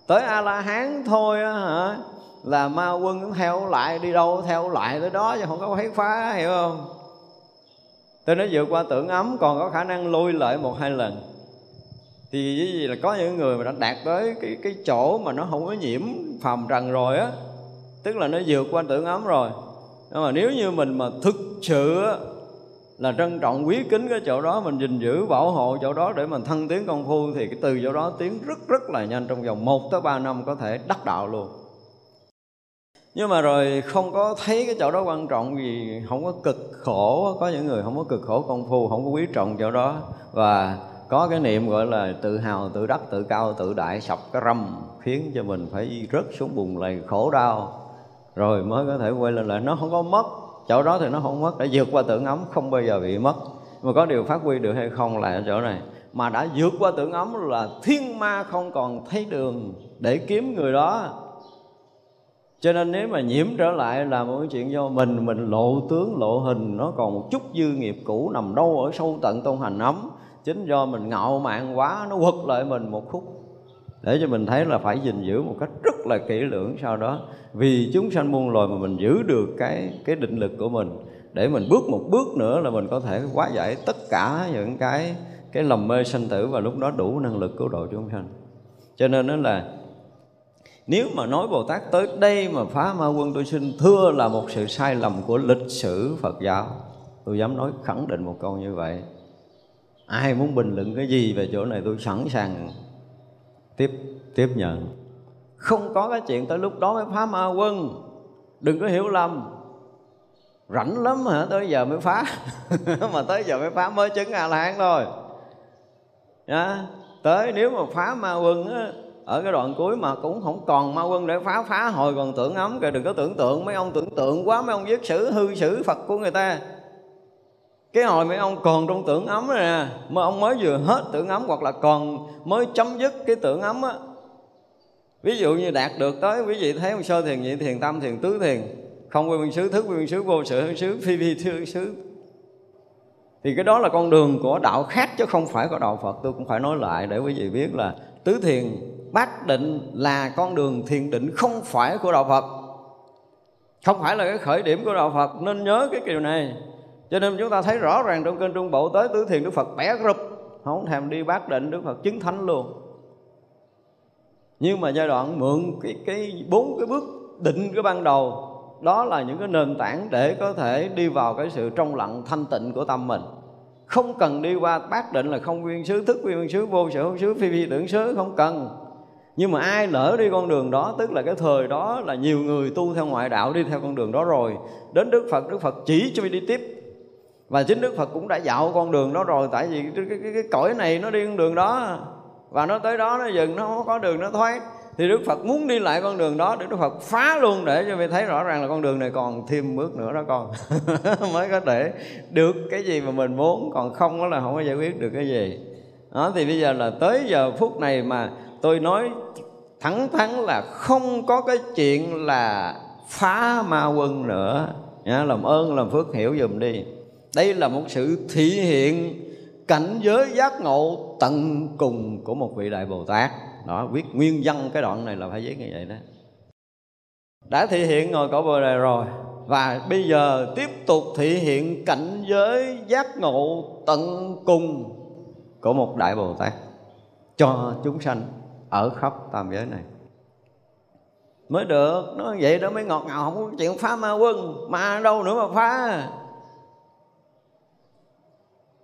Tới a la hán thôi á hả? Là ma quân cũng theo lại đi đâu, theo lại tới đó chứ không có thấy phá, hiểu không? Tôi nói vượt qua tưởng ấm, còn có khả năng lui lại một hai lần. Thì cái gì là có những người mà đã đạt tới cái cái chỗ mà nó không có nhiễm phàm trần rồi á. Tức là nó vượt qua tưởng ấm rồi. Nhưng mà nếu như mình mà thực sự là trân trọng, quý kính cái chỗ đó, mình gìn giữ, bảo hộ chỗ đó để mình thân tiến công phu, thì cái từ chỗ đó tiến rất rất là nhanh trong vòng 1 tới 3 năm có thể đắc đạo luôn. Nhưng mà rồi không có thấy cái chỗ đó quan trọng gì không có cực khổ, có những người không có cực khổ công phu, không có quý trọng chỗ đó. Và có cái niệm gọi là tự hào, tự đắc, tự cao, tự đại sập cái râm, khiến cho mình phải rớt xuống bùn lầy khổ đau. Rồi mới có thể quay lên lại. Nó không có mất chỗ đó thì nó không mất, đã vượt qua tưởng ấm, không bao giờ bị mất. Mà có điều phát huy được hay không là ở chỗ này. Mà đã vượt qua tưởng ấm là thiên ma không còn thấy đường để kiếm người đó. Cho nên nếu mà nhiễm trở lại là một cái chuyện do mình mình lộ tướng, lộ hình, nó còn một chút dư nghiệp cũ nằm đâu ở sâu tận tôn hành ấm. Chính do mình ngạo mạn quá, nó quật lại mình một khúc để cho mình thấy là phải gìn giữ một cách rất là kỹ lưỡng sau đó. Vì chúng sanh muôn loài mà mình giữ được cái cái định lực của mình, để mình bước một bước nữa là mình có thể hóa giải tất cả những cái cái lầm mê sanh tử và lúc đó đủ năng lực cứu độ chúng sanh. Cho nên đó là, nếu mà nói Bồ Tát tới đây mà phá ma quân tôi xin thưa là một sự sai lầm của lịch sử Phật giáo. Tôi dám nói khẳng định một câu như vậy. Ai muốn bình luận cái gì về chỗ này tôi sẵn sàng tiếp tiếp nhận. Không có cái chuyện tới lúc đó mới phá ma quân. Đừng có hiểu lầm. Rảnh lắm hả? Tới giờ mới phá. Mà tới giờ mới phá mới chứng a la hán thôi. Nha. tới nếu mà phá ma quân á, ở cái đoạn cuối mà cũng không còn ma quân để phá phá hồi còn tưởng ấm kìa. Đừng có tưởng tượng mấy ông tưởng tượng quá mấy ông viết sử hư sử phật của người ta cái hồi mấy ông còn trong tưởng ấm này nè mà ông mới vừa hết tưởng ấm hoặc là còn mới chấm dứt cái tưởng ấm á. Ví dụ như đạt được tới, quý vị thấy một sơ thiền nhị, thiền tam thiền tứ thiền, không quy nguyên xứ, thức quy nguyên xứ, vô sự hương xứ, phi phi thư xứ. Thì cái đó là con đường của đạo khác chứ không phải của đạo Phật. Tôi cũng phải nói lại để quý vị biết là tứ thiền, bát định là con đường thiền định không phải của đạo Phật. Không phải là cái khởi điểm của đạo Phật. Nên nhớ cái điều này cho nên chúng ta thấy rõ ràng trong kênh Trung Bộ tới tứ thiền Đức Phật bẻ rụp. Không thèm đi bác định Đức Phật chứng thánh luôn. Nhưng mà giai đoạn mượn cái cái bốn cái bước định cái ban đầu, đó là những cái nền tảng để có thể đi vào cái sự trong lặng thanh tịnh của tâm mình. Không cần đi qua bác định là không nguyên xứ thức nguyên xứ vô sở hữu xứ phi phi tưởng xứ không cần. Nhưng mà ai lỡ đi con đường đó, tức là cái thời đó là nhiều người tu theo ngoại đạo đi theo con đường đó rồi. Đến đức phật đức phật chỉ cho đi tiếp và chính đức phật cũng đã dạo con đường đó rồi tại vì cái, cái, cái, cái cõi này nó đi con đường đó. Và nó tới đó nó dừng nó không có đường nó thoát. Thì Đức Phật muốn đi lại con đường đó để Đức Phật phá luôn để cho mình thấy rõ ràng là con đường này còn thêm bước nữa đó con. Mới có thể được cái gì mà mình muốn còn không đó là không có giải quyết được cái gì. Đó thì bây giờ là tới giờ phút này mà tôi nói thẳng thắn là không có cái chuyện là phá ma quân nữa. Nha, làm ơn làm phước hiểu dùm đi đây là một sự thị hiện cảnh giới giác ngộ tận cùng của một vị đại bồ tát. Đó, viết nguyên văn cái đoạn này là phải viết như vậy đó. Đã thể hiện ngồi cõi bồ đề rồi. Và bây giờ tiếp tục thể hiện cảnh giới giác ngộ tận cùng của một đại bồ tát cho chúng sanh ở khắp tam giới này. Mới được nó vậy đó mới ngọt ngào, không có chuyện phá ma quân, ma đâu nữa mà phá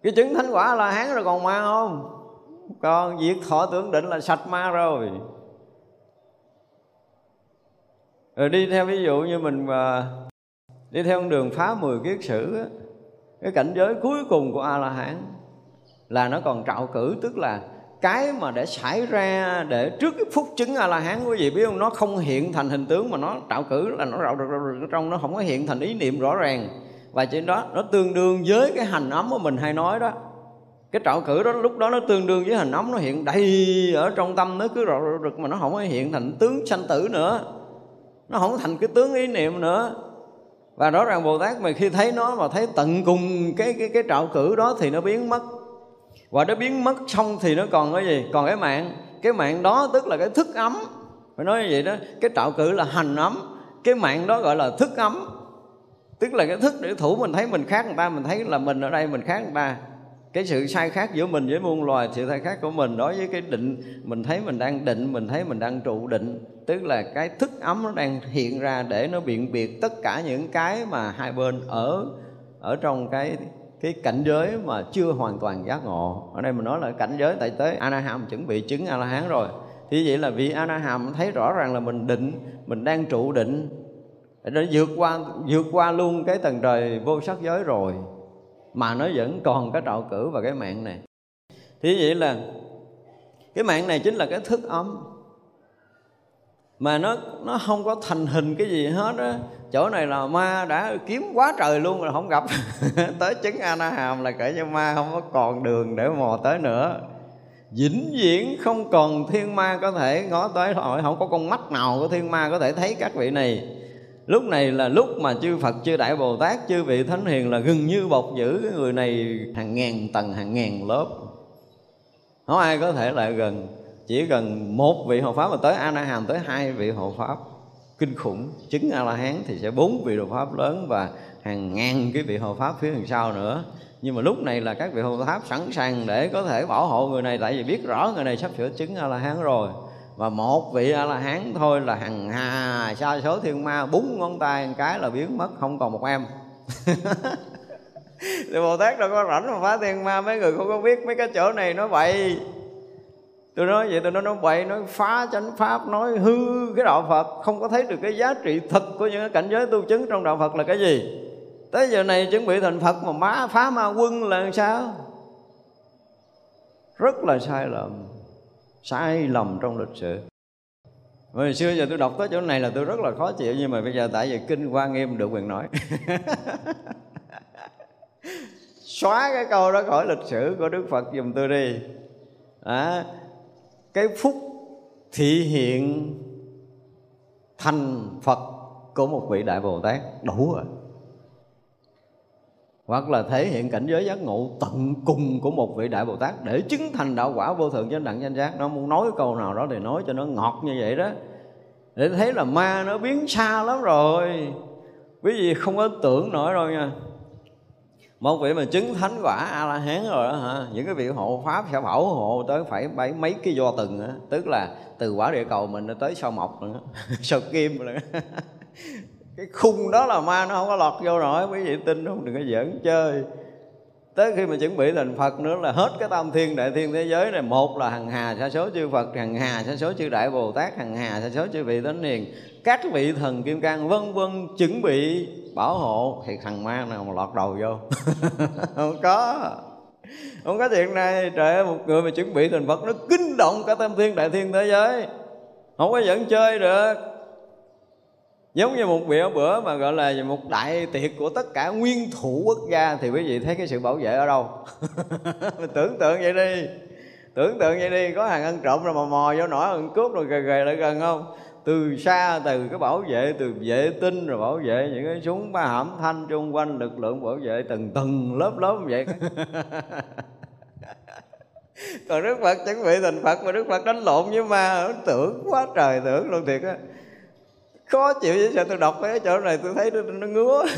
cái chứng thánh quả là hán rồi còn ma không? Còn việc thọ tưởng định là sạch ma rồi. Rồi đi theo ví dụ như mình mà đi theo con đường phá mười kiết sử á, cái cảnh giới cuối cùng của a la hán là nó còn trạo cử tức là cái mà để xảy ra để trước cái phút chứng a la hán quý vị biết không? Nó không hiện thành hình tướng mà nó trạo cử là nó rạo được trong nó không có hiện thành ý niệm rõ ràng và trên đó, nó tương đương với cái hành ấm của mình hay nói đó. Cái trạo cử đó, lúc đó nó tương đương với hình ấm, nó hiện đầy ở trong tâm, nó cứ rực rực mà nó không có hiện thành tướng sanh tử nữa. Nó không thành cái tướng ý niệm nữa. Và rõ ràng bồ tát mà khi thấy nó mà thấy tận cùng cái cái cái trạo cử đó thì nó biến mất. Và nó biến mất xong thì nó còn cái gì? Còn cái mạng. Cái mạng đó tức là cái thức ấm. Phải nói như vậy đó. Cái trạo cử là hành ấm. Cái mạng đó gọi là thức ấm tức là cái thức để thủ mình thấy mình khác người ta, mình thấy là mình ở đây mình khác người ta. Cái sự sai khác giữa mình với muôn loài, sự sai khác của mình đối với cái định, mình thấy mình đang định, mình thấy mình đang trụ định. Tức là cái thức ấm nó đang hiện ra để nó biện biệt tất cả những cái mà hai bên ở ở trong cái cái cảnh giới mà chưa hoàn toàn giác ngộ. Ở đây mình nói là cảnh giới tại tới anaham chuẩn bị chứng a la hán rồi. Thì vậy là vị anaham thấy rõ ràng là mình định, mình đang trụ định nó vượt qua vượt qua luôn cái tầng trời vô sắc giới rồi. Mà nó vẫn còn cái trạo cử và cái mạng này. Thì vậy là cái mạng này chính là cái thức ấm. Mà nó nó không có thành hình cái gì hết á. Chỗ này là ma đã kiếm quá trời luôn rồi không gặp. Tới chứng a na hàm là kể cho ma không có còn đường để mò tới nữa. Vĩnh viễn không còn thiên ma có thể ngó tới hỏi không có con mắt nào của thiên ma có thể thấy các vị này lúc này là lúc mà chư Phật, chư Đại Bồ Tát, chư vị Thánh Hiền là gần như bọc giữ cái người này hàng ngàn tầng, hàng ngàn lớp. Không ai có thể lại gần. Chỉ gần một vị hộ pháp mà tới A La Hàm tới hai vị hộ pháp. Kinh khủng. Chứng A La Hán thì sẽ bốn vị hộ pháp lớn và hàng ngàn cái vị hộ pháp phía đằng sau nữa. Nhưng mà lúc này là các vị hộ pháp sẵn sàng để có thể bảo hộ người này, tại vì biết rõ người này sắp sửa chứng A La Hán rồi và một vị a la hán thôi là hằng hà, sa số thiên ma, búng ngón tay một cái là biến mất, không còn một em. Thì bồ tát đâu có rảnh mà phá thiên ma, mấy người không có biết mấy cái chỗ này nó bậy. Tôi nói vậy, tôi nói nó bậy, nói phá chánh pháp, nói hư cái đạo phật, không có thấy được cái giá trị thật của những cái cảnh giới tu chứng trong đạo phật là cái gì. Tới giờ này chuẩn bị thành phật mà má phá ma quân là làm sao? Rất là sai lầm sai lầm trong lịch sử. Hồi xưa giờ tôi đọc tới chỗ này là tôi rất là khó chịu Nhưng mà bây giờ tại vì kinh quan nghiêm được quyền nói. Xóa cái câu đó khỏi lịch sử của đức phật dùm tôi đi. À, cái phúc thị hiện thành phật của một vị đại bồ tát đủ rồi hoặc là thể hiện cảnh giới giác ngộ tận cùng của một vị đại bồ tát để chứng thành đạo quả vô thượng chánh đẳng danh giác. Nó muốn nói câu nào đó thì nói cho nó ngọt như vậy đó. Để thấy là ma nó biến xa lắm rồi. Quý vị không có tưởng nổi đâu nha. Một vị mà chứng thánh quả a la hán rồi đó hả? Những cái vị hộ pháp sẽ bảo hộ tới phải bảy mấy cái do từng á. Tức là từ quả địa cầu mình tới sao mộc nữa, sao kim nữa. cái khung đó là ma, nó không có lọt vô nổi. Quý vị tin không? Đừng có giỡn chơi. Tới khi mà chuẩn bị thành Phật nữa là hết cái tam thiên đại thiên thế giới này. Một là hằng hà sa số chư Phật, hằng hà sa số chư đại Bồ Tát, hằng hà sa số chư vị thánh hiền. Các vị thần kim cang vân vân chuẩn bị bảo hộ. Thì thằng ma nào mà lọt đầu vô? Không có. Không có chuyện này. Trời ơi, một người mà chuẩn bị thành Phật nó kinh động cả tam thiên đại thiên thế giới. Không có dẫn chơi được giống như một bữa bữa mà, gọi là, một đại tiệc của tất cả nguyên thủ quốc gia, thì quý vị thấy cái sự bảo vệ ở đâu? Mình tưởng tượng vậy đi. Tưởng tượng vậy đi, có hàng ăn trộm rồi mà mò vô nổi, ăn cướp rồi gề gề lại gần không? Từ xa, từ cái bảo vệ, từ vệ tinh rồi bảo vệ những cái súng ba hãm thanh chung quanh, lực lượng bảo vệ từng từng lớp lớp vậy. Còn đức phật, chuẩn bị thành phật mà đức phật đánh lộn với ma, tưởng quá trời tưởng luôn thiệt á khó chịu chứ sao tôi đọc cái chỗ này tôi thấy nó, nó ngứa.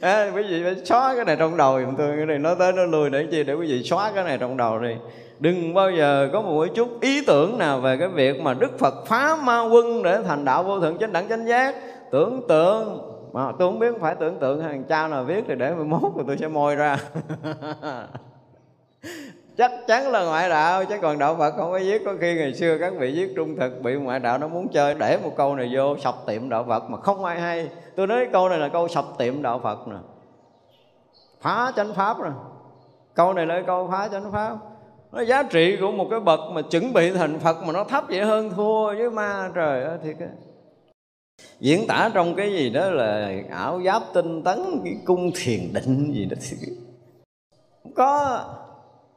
À, quý vị phải xóa cái này trong đầu giùm tôi. Cái này nói tới nó lùi để chi? Để quý vị xóa cái này trong đầu đi. Đừng bao giờ có một chút ý tưởng nào về cái việc mà đức phật phá ma quân để thành đạo vô thượng chánh đẳng chánh giác. Tưởng tượng mà tôi không biết phải tưởng tượng hàng cha nào viết thì để 11 rồi tôi sẽ môi ra. chắc chắn là ngoại đạo, chứ còn đạo phật không có viết có khi ngày xưa các vị viết trung thực, bị ngoại đạo nó muốn chơi, để một câu này vô, sập tiệm đạo phật, mà không ai hay. Tôi nói câu này là câu sập tiệm đạo phật nè. Phá chánh pháp nè. Câu này là câu phá chánh pháp. Nó giá trị của một cái bậc mà chuẩn bị thành phật mà nó thấp vậy hơn thua với ma trời ơi thiệt á. Diễn tả trong cái gì đó là ảo giáp tinh tấn, cái cung thiền định gì đó thì không có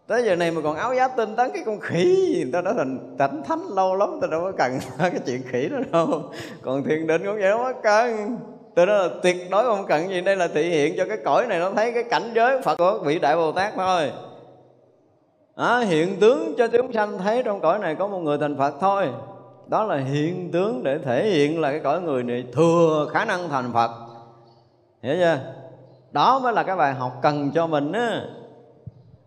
tới giờ này mà còn áo giáp tinh tấn cái con khỉ gì ta đã thành cảnh thánh lâu lắm ta đâu có cần cái chuyện khỉ đó đâu. Còn thiền định cũng vậy đâu có cần. Tôi nói là tuyệt đối không cần gì đây là thể hiện cho cái cõi này nó thấy cái cảnh giới phật của vị đại bồ tát thôi. À, hiện tướng cho chúng sanh thấy trong cõi này có một người thành phật thôi. Đó là hiện tướng để thể hiện là cái cõi người này thừa khả năng thành phật. Hiểu chưa? Đó mới là cái bài học cần cho mình á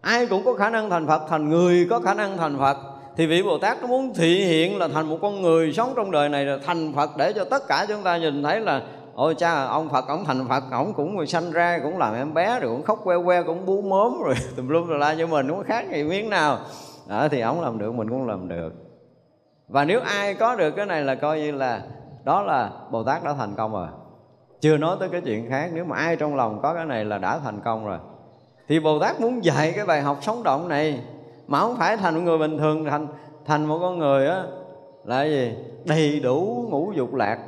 ai cũng có khả năng thành phật thành người có khả năng thành phật. Thì vị bồ tát nó muốn thị hiện là thành một con người sống trong đời này là thành phật để cho tất cả chúng ta nhìn thấy là ôi cha ông phật ông thành phật ông cũng người sanh ra cũng làm em bé rồi cũng khóc que que cũng bú mớm rồi tùm lum tùm la cho mình cũng khác gì miếng nào. Đó, thì ông làm được mình cũng làm được. Và nếu ai có được cái này là coi như là đó là bồ tát đã thành công rồi. Chưa nói tới cái chuyện khác nếu mà ai trong lòng có cái này là đã thành công rồi thì bồ tát muốn dạy cái bài học sống động này. Mà không phải thành một người bình thường, thành thành một con người á, là gì? Đầy đủ ngũ dục lạc.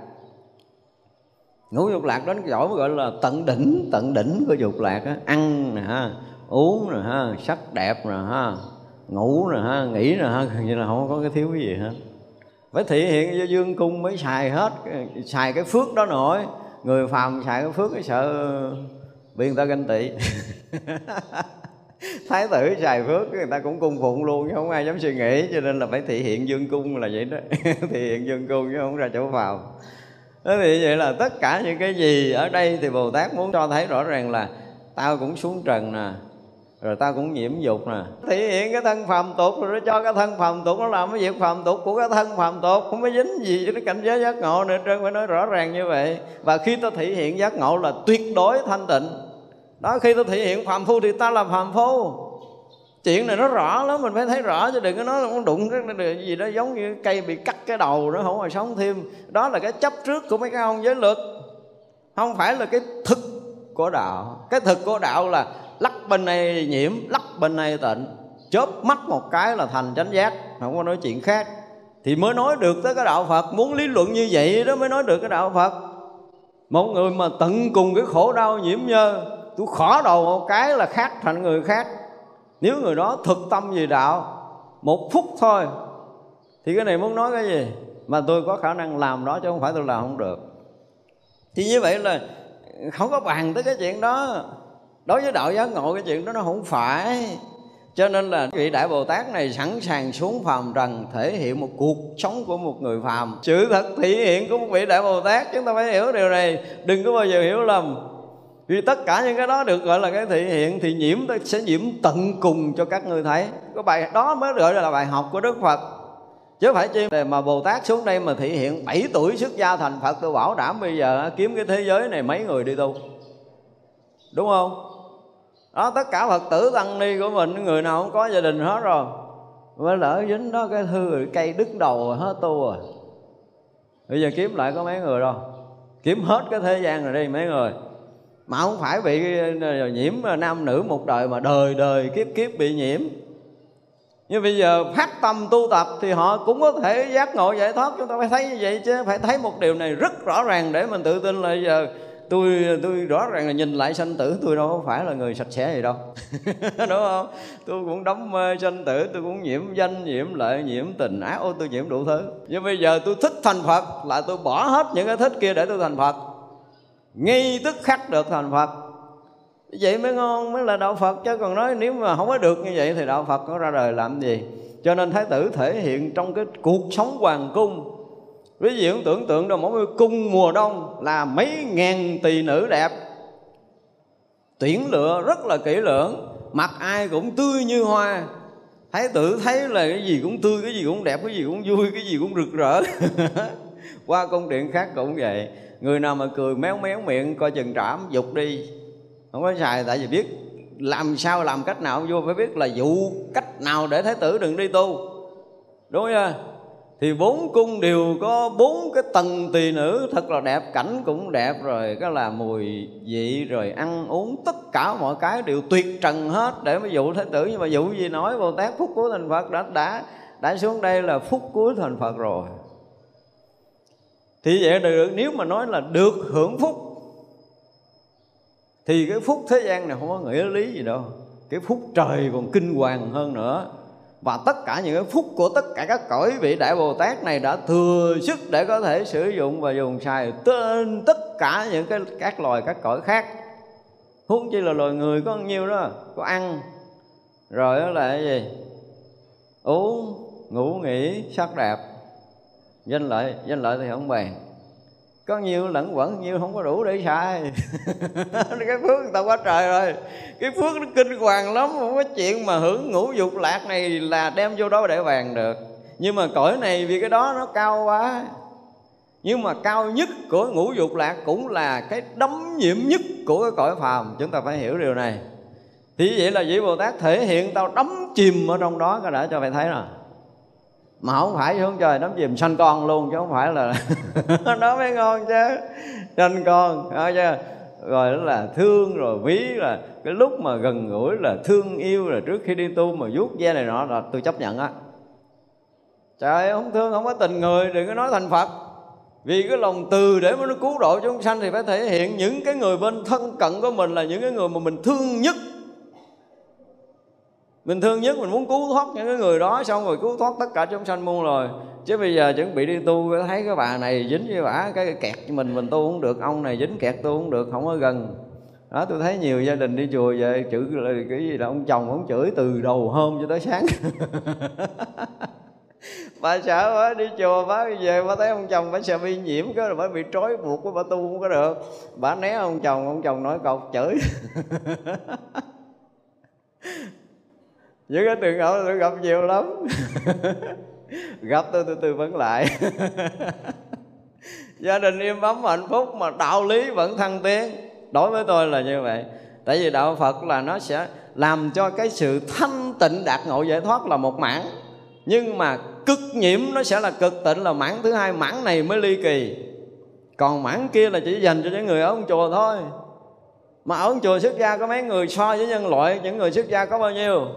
Ngũ dục lạc đến giỏi gọi là tận đỉnh tận đỉnh của dục lạc á. Ăn nè ha, uống nè ha, sắc đẹp nè ha, ngủ nè ha, nghỉ nè ha, gần như là không có cái thiếu cái gì hết. Phải thể hiện cho dương cung mới xài hết, xài cái phước đó nổi người phàm xài cái phước cái sợ bị người ta ganh tị. Thái tử xài phước người ta cũng cung phụng luôn chứ không ai dám suy nghĩ cho nên là phải thể hiện dương cung là vậy đó. Thể hiện dương cung chứ không ra chỗ vào. Thế thì vậy là tất cả những cái gì ở đây thì bồ tát muốn cho thấy rõ ràng là tao cũng xuống trần nè rồi tao cũng nhiễm dục nè. Thể hiện cái thân phàm tục rồi nó cho cái thân phàm tục nó làm cái việc phàm tục của cái thân phàm tục không có dính gì với cái cảnh giới giác ngộ nữa trơn phải nói rõ ràng như vậy. Và khi ta thể hiện giác ngộ là tuyệt đối thanh tịnh đó, khi ta thể hiện phạm phu thì ta là phạm phu. Chuyện này nó rõ lắm, mình phải thấy rõ chứ đừng có nói là con đụng cái gì đó giống như cây bị cắt cái đầu nó không còn sống thêm. Đó là cái chấp trước của mấy cái ông giới luật. Không phải là cái thực của đạo. Cái thực của đạo là lắc bên này nhiễm, lắc bên này tịnh. Chớp mắt một cái là thành chánh giác, không có nói chuyện khác. Thì mới nói được tới cái đạo Phật. Muốn lý luận như vậy đó mới nói được cái đạo Phật. Một người mà tận cùng cái khổ đau nhiễm nhơ tôi khỏ đầu một cái là khác thành người khác. Nếu người đó thực tâm về đạo, một phút thôi, thì cái này muốn nói cái gì? Mà tôi có khả năng làm đó chứ không phải tôi làm không được. Thì như vậy là không có bàn tới cái chuyện đó. Đối với đạo giác ngộ, cái chuyện đó nó không phải. Cho nên là vị đại bồ tát này sẵn sàng xuống phàm trần thể hiện một cuộc sống của một người phàm. Sự thật thể hiện của một vị đại bồ tát, chúng ta phải hiểu điều này. Đừng có bao giờ hiểu lầm vì tất cả những cái đó được gọi là cái thể hiện thì nhiễm sẽ nhiễm tận cùng cho các ngươi thấy. Cái bài đó mới gọi là bài học của đức phật. Chứ phải chi mà bồ tát xuống đây mà thể hiện 7 tuổi xuất gia thành phật, tôi bảo đảm bây giờ kiếm cái thế giới này mấy người đi tu. Đúng không? Đó, tất cả phật tử tăng ni của mình, người nào không có gia đình hết rồi. Mới lỡ dính đó cái thư rồi, cây đứt đầu rồi, hết tu rồi. Bây giờ kiếm lại có mấy người đâu? Kiếm hết cái thế gian rồi đi, mấy người mà không phải bị ờ, nhiễm ờ, nam nữ một đời mà đời đời kiếp kiếp bị nhiễm. Nhưng bây giờ phát tâm tu tập thì họ cũng có thể giác ngộ, giải thoát. Chúng ta phải thấy như vậy chứ, phải thấy một điều này rất rõ ràng để mình tự tin là giờ tôi tôi rõ ràng là nhìn lại sanh tử, tôi đâu có phải là người sạch sẽ gì đâu. Đúng không? Tôi cũng đóng mê sanh tử, tôi cũng nhiễm danh, nhiễm lợi, nhiễm tình ác, ô, tôi nhiễm đủ thứ. Nhưng bây giờ tôi thích thành phật là tôi bỏ hết những cái thích kia để tôi thành phật ngay tức khắc được thành phật. Vậy mới ngon mới là đạo phật. Chứ còn nói nếu mà không có được như vậy thì đạo phật có ra đời làm gì? Cho nên thái tử thể hiện trong cái cuộc sống hoàng cung. Ví dụ tưởng tượng đâu mỗi cung mùa đông là mấy ngàn tỳ nữ đẹp. Tuyển lựa rất là kỹ lưỡng Mặt ai cũng tươi như hoa. Thái tử thấy là cái gì cũng tươi, cái gì cũng đẹp, cái gì cũng vui, cái gì cũng rực rỡ. Qua cung điện khác cũng vậy. Người nào mà cười méo méo miệng, coi chừng trảm, dục đi. Không có xài, tại vì biết làm sao, làm cách nào, vô phải biết là dụ cách nào để thái tử đừng đi tu. Đúng không thì bốn cung đều có bốn cái tầng tỳ nữ, thật là đẹp, cảnh cũng đẹp, rồi cái là mùi vị, rồi ăn uống, tất cả mọi cái đều tuyệt trần hết. Để mà dụ thái tử, nhưng mà dụ gì nói, bồ tát, phúc cuối thành phật đã đã đã xuống đây là phúc cuối thành phật rồi thì vậy được. Nếu mà nói là được hưởng phúc, thì cái phúc thế gian này không có nghĩa lý gì đâu. Cái phúc trời còn kinh hoàng hơn nữa. Và tất cả những cái phúc của tất cả các cõi vị đại bồ tát này đã thừa sức để có thể sử dụng và dùng xài trên tất cả những cái các loài các cõi khác. Huống chi là loài người có nhiêu đó, có ăn, rồi đó là cái gì? Uống, ngủ nghỉ, sắc đẹp danh lợi danh lợi thì không bàn có nhiều lẫn quẩn nhiều không có đủ để xài. Cái phước người ta quá trời rồi. Cái phước nó kinh hoàng lắm, không có chuyện mà hưởng ngũ dục lạc này là đem vô đó để bàn được. Nhưng mà cõi này vì cái đó nó cao quá. Nhưng mà cao nhất của ngũ dục lạc cũng là cái đấm nhiễm nhất của cái cõi phàm. Chúng ta phải hiểu điều này. Thì vậy là vị bồ tát thể hiện tao đấm chìm ở trong đó, cái đã cho mày thấy rồi mà không phải xuống trời nó chìm sanh con luôn, chứ không phải là nó mới ngon chứ. Sanh con đó chứ. Rồi đó là thương, rồi ví, là cái lúc mà gần gũi là thương yêu, là trước khi đi tu mà vuốt ve này nọ, là tôi chấp nhận á. Trời không thương, không có tình người, đừng có nói thành phật. Vì cái lòng từ để mà nó cứu độ chúng sanh thì phải thể hiện những cái người bên thân cận của mình là những cái người mà mình thương nhất mình thương nhất mình muốn cứu thoát những cái người đó, xong rồi cứu thoát tất cả chúng sanh muôn rồi chứ bây giờ chuẩn bị đi tu, thấy cái bà này dính với bả cái kẹt mình mình tu cũng được, ông này dính kẹt tu cũng được, không có gần. Đó, tôi thấy nhiều gia đình đi chùa về, chữ là cái gì là ông chồng ông chửi từ đầu hôm cho tới sáng. Bà sợ bà đi chùa, bà về, bà thấy ông chồng bà sợ bị nhiễm cái rồi bà bị trói buộc bà tu không có được. Bà né ông chồng ông chồng nói cọc chửi. những cái trường hợp tôi gặp nhiều lắm. Gặp tôi tôi tư vấn lại. Gia đình im ấm, hạnh phúc mà đạo lý vẫn thăng tiến. Đối với tôi là như vậy. Tại vì đạo phật là nó sẽ làm cho cái sự thanh tịnh đạt ngộ giải thoát là một mảng. Nhưng mà cực nhiễm nó sẽ là cực tịnh là mảng thứ hai. Mảng này mới ly kỳ. Còn mảng kia là chỉ dành cho những người ở ông chùa thôi. Mà ở ông chùa xuất gia có mấy người so với nhân loại? Những người xuất gia có bao nhiêu?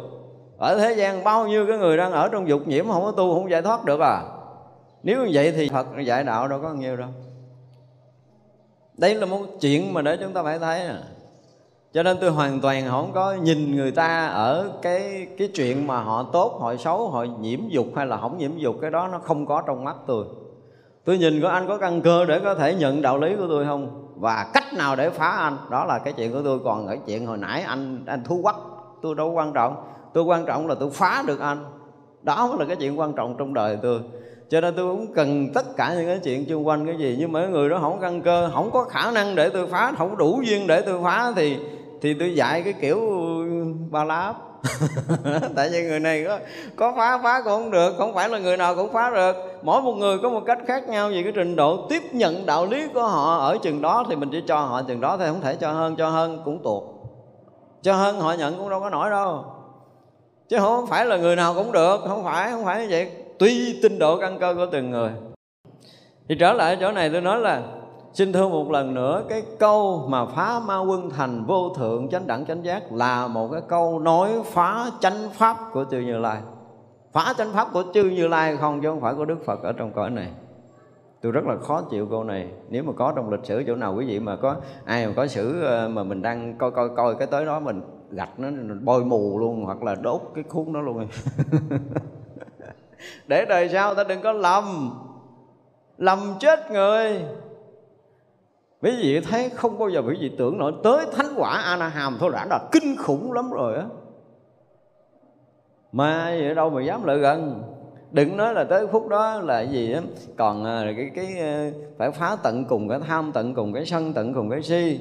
Ở thế gian bao nhiêu cái người đang ở trong dục nhiễm không có tu, không giải thoát được à? Nếu như vậy thì Phật dạy đạo đâu có nhiều đâu. Đây là một chuyện mà để chúng ta phải thấy à. Cho nên tôi hoàn toàn không có nhìn người ta ở cái cái chuyện mà họ tốt, họ xấu, họ nhiễm dục hay là không nhiễm dục, cái đó nó không có trong mắt tôi. Tôi nhìn có anh có căn cơ để có thể nhận đạo lý của tôi không? Và cách nào để phá anh? Đó là cái chuyện của tôi. Còn cái chuyện hồi nãy anh anh thu quắc, tôi đâu quan trọng tôi quan trọng là tôi phá được anh. Đó mới là cái chuyện quan trọng trong đời tôi. Cho nên tôi cũng cần tất cả những cái chuyện xung quanh cái gì. Nhưng mà người đó không căn cơ, không có khả năng để tôi phá, không đủ duyên để tôi phá thì thì tôi dạy cái kiểu ba láp tại vì người này có có phá phá cũng không được. Không phải là người nào cũng phá được. Mỗi một người có một cách khác nhau về cái trình độ tiếp nhận đạo lý của họ ở chừng đó thì mình chỉ cho họ chừng đó thôi. Không thể cho hơn cho hơn cũng tuột. Cho hơn họ nhận cũng đâu có nổi đâu chứ không phải là người nào cũng được, không phải không phải như vậy. Tùy tinh độ căn cơ của từng người. Thì trở lại chỗ này tôi nói là, Xin thưa một lần nữa, Cái câu mà phá ma quân thành vô thượng chánh đẳng chánh giác Là một cái câu nói phá chánh pháp của chư Như Lai. Phá chánh pháp của chư Như Lai không, Chứ không phải của Đức Phật ở trong cõi này. Tôi rất là khó chịu câu này. Nếu mà có trong lịch sử chỗ nào quý vị mà có, Ai mà có sử ờ, mà mình đang coi coi coi cái tới đó Mình gạch nó bôi mù luôn, Hoặc là đốt cái khuôn đó luôn. Để đời sau ta đừng có lầm. Lầm chết người. Quý vị thấy không bao giờ quý vị tưởng nổi. Tới thánh quả ana hàm thôi đã là kinh khủng lắm rồi á. Mà ở đâu mà dám lại gần. Đừng nói là tới phút đó là gì á. Còn à, cái cái à, phải phá tận cùng cái tham tận cùng cái sân tận cùng cái si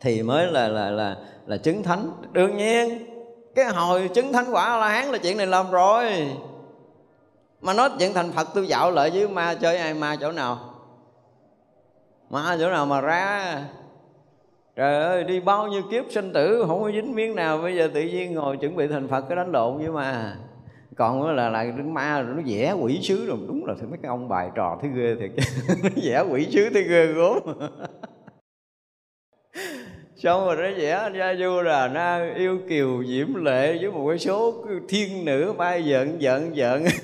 thì mới là là là là chứng thánh. Đương nhiên, cái hồi chứng thánh quả la hán là chuyện này làm rồi. Mà nói chuyện thành phật, tôi dạo lại với ma chơi ai ma chỗ nào? Ma chỗ nào mà ra? Trời ơi, đi bao nhiêu kiếp sinh tử, không có dính miếng nào. Bây giờ tự nhiên ngồi chuẩn bị thành phật, cái đánh lộn với mà còn là là đứng ma rồi nó vẽ quỷ sứ rồi. Đúng là mấy cái ông bài trò thấy ghê thiệt. Nó vẽ quỷ sứ thấy ghê gốm xong rồi nó vẽ ra du là na yêu kiều diễm lệ với một cái số thiên nữ bay giận giận giận.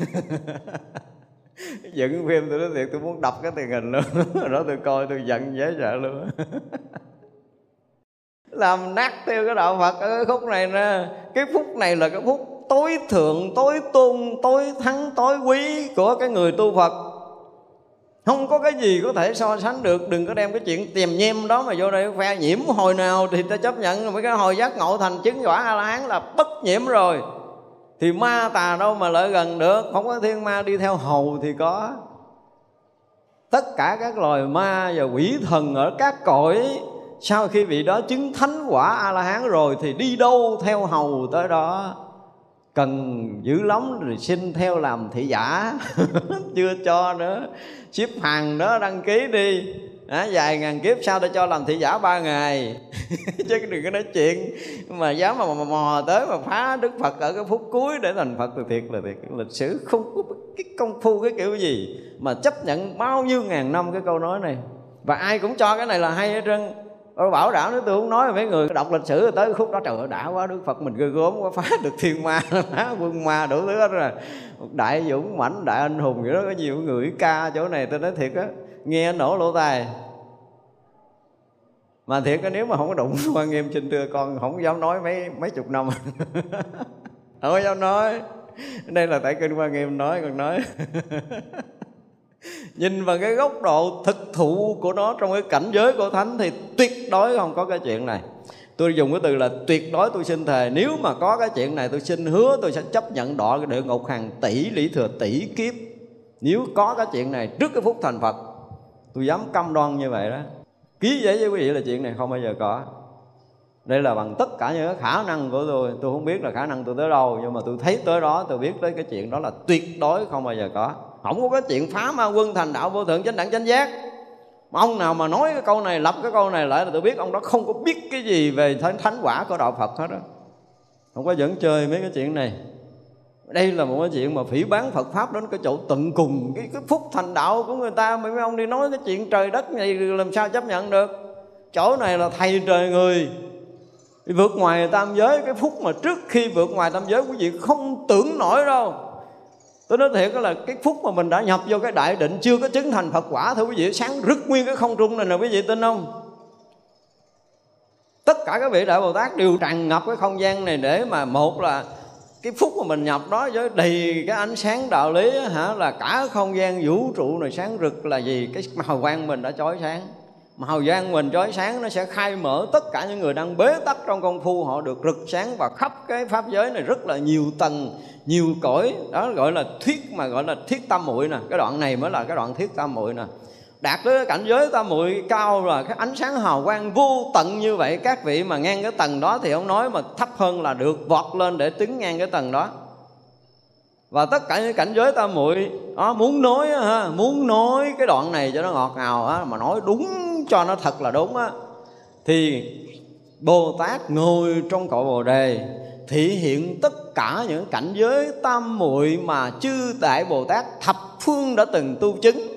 Giận phim tôi nói thiệt, tôi muốn đập cái tiền hình luôn. Đó tôi coi, tôi giận dễ sợ luôn. Làm nát theo cái đạo Phật ở cái khúc này nè. Cái phút này là cái phút tối thượng, tối tôn tối thắng, tối quý của cái người tu Phật không có cái gì có thể so sánh được. Đừng có đem cái chuyện tìm nhem đó mà vô đây phe nhiễm hồi nào thì ta chấp nhận. Mấy cái hồi giác ngộ thành chứng quả a la hán là bất nhiễm rồi. Thì ma tà đâu mà lợi gần được? Không có thiên ma đi theo hầu thì có. Tất cả các loài ma và quỷ thần ở các cõi, sau khi vị đó chứng thánh quả a la hán rồi thì đi đâu theo hầu tới đó? Cần dữ lắm rồi xin theo làm thị giả. Chưa cho nữa. Ship hàng đó đăng ký đi. À, vài ngàn kiếp sau tôi cho làm thị giả ba ngày. Chứ đừng có nói chuyện. Mà dám mà, mà mò tới mà phá đức phật ở cái phút cuối để thành phật thì thiệt là thiệt. Lịch sử không có cái công phu cái kiểu gì mà chấp nhận bao nhiêu ngàn năm cái câu nói này. Và ai cũng cho cái này là hay hết trơn. Tôi bảo đảm nếu tôi không nói với người. Đọc lịch sử tới khúc đó, trời ơi, đã quá, Đức Phật mình ghê gớm quá, phá được thiên ma, phá quân ma, đủ thứ hết rồi. Đại dũng mãnh, đại anh hùng vậy đó, có nhiều người ca chỗ này, tôi nói thiệt á, nghe nổ lỗ tai. Mà thiệt á, nếu mà không có đụng quan nghiêm xin thưa, con không dám nói mấy mấy chục năm. Không có dám nói. Đây là tại kinh quan nghiêm nói còn nói nhìn vào cái góc độ thực thụ của nó trong cái cảnh giới của thánh thì tuyệt đối không có cái chuyện này. Tôi dùng cái từ là tuyệt đối tôi xin thề, nếu mà có cái chuyện này tôi xin hứa tôi sẽ chấp nhận đọa cái địa ngục hàng tỷ lý thừa tỷ kiếp. Nếu có cái chuyện này trước cái phút thành phật, tôi dám cam đoan như vậy đó. Ký giấy với quý vị là chuyện này không bao giờ có. Đây là bằng tất cả những cái khả năng của tôi. Tôi không biết là khả năng tôi tới đâu, nhưng mà tôi thấy tới đó, tôi biết tới cái chuyện đó là tuyệt đối không bao giờ có không có cái chuyện phá ma quân thành đạo vô thượng chánh đẳng chánh giác. Mà ông nào mà nói cái câu này lập cái câu này lại là tôi biết ông đó không có biết cái gì về thánh, thánh quả của đạo phật hết đó không có dẫn chơi mấy cái chuyện này. Đây là một cái chuyện mà phỉ bán Phật pháp đến cái chỗ tận cùng. Cái, cái phúc thành đạo của người ta mấy ông đi nói cái chuyện trời đất này làm sao chấp nhận được? Chỗ này là thầy trời người. Vượt ngoài tam giới cái phúc mà trước khi vượt ngoài tam giới quý vị không tưởng nổi đâu tôi nói thiệt là cái phút mà mình đã nhập vô cái đại định chưa có chứng thành phật quả thưa quý vị, sáng rực nguyên cái không trung này nè, quý vị tin không? Tất cả các vị đại bồ tát đều tràn ngập cái không gian này để mà một là cái phút mà mình nhập đó với đầy cái ánh sáng đạo lý hả, là cả không gian vũ trụ này sáng rực là gì cái màu quang mình đã chói sáng mà hào quang mình chói sáng nó sẽ khai mở tất cả những người đang bế tắc trong công phu. Họ được rực sáng và khắp cái pháp giới này rất là nhiều tầng nhiều cõi. Đó gọi là thuyết mà gọi là thiết tam muội nè. Cái đoạn này mới là cái đoạn thiết tam muội nè. Đạt tới cảnh giới tam muội cao rồi cái ánh sáng hào quang vô tận như vậy các vị mà ngang cái tầng đó thì ông nói mà thấp hơn là được vọt lên để tiến ngang cái tầng đó. Và tất cả những cảnh giới tam muội đó, muốn nói ha, muốn nói cái đoạn này cho nó ngọt ngào á, mà nói đúng cho nó thật là đúng á. Thì Bồ Tát ngồi trong cội Bồ đề, thị hiện tất cả những cảnh giới tam muội mà chư đại Bồ Tát thập phương đã từng tu chứng.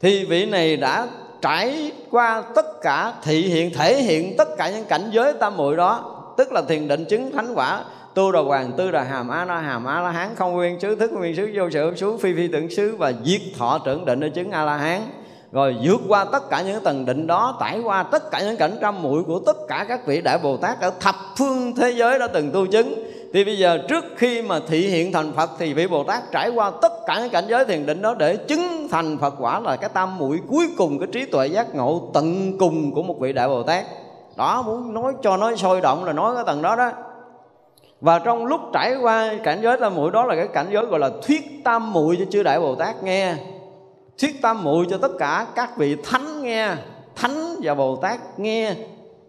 Thì vị này đã trải qua tất cả, thị hiện, thể hiện tất cả những cảnh giới tam muội đó, tức là thiền định, chứng thánh quả, tu đà hoàng, tư đà hàm a la hàm a la hán, không nguyên xứ, thức nguyên xứ, vô sự, xứ, phi phi tưởng xứ và diệt thọ trưởng định để chứng a la hán rồi vượt qua tất cả những tầng định đó tải qua tất cả những cảnh trăm muội của tất cả các vị đại bồ tát ở thập phương thế giới đã từng tu chứng. Thì bây giờ trước khi mà thị hiện thành Phật thì vị Bồ Tát trải qua tất cả những cảnh giới thiền định đó để chứng thành Phật quả là cái tam mũi cuối cùng, cái trí tuệ giác ngộ tận cùng của một vị đại Bồ Tát. Đó, muốn nói cho nó sôi động là nói cái tầng đó đó. Và trong lúc trải qua cảnh giới tam muội, đó là cái cảnh giới gọi là thuyết tam muội cho chư đại bồ tát nghe thuyết tam muội cho tất cả các vị thánh nghe thánh và bồ tát nghe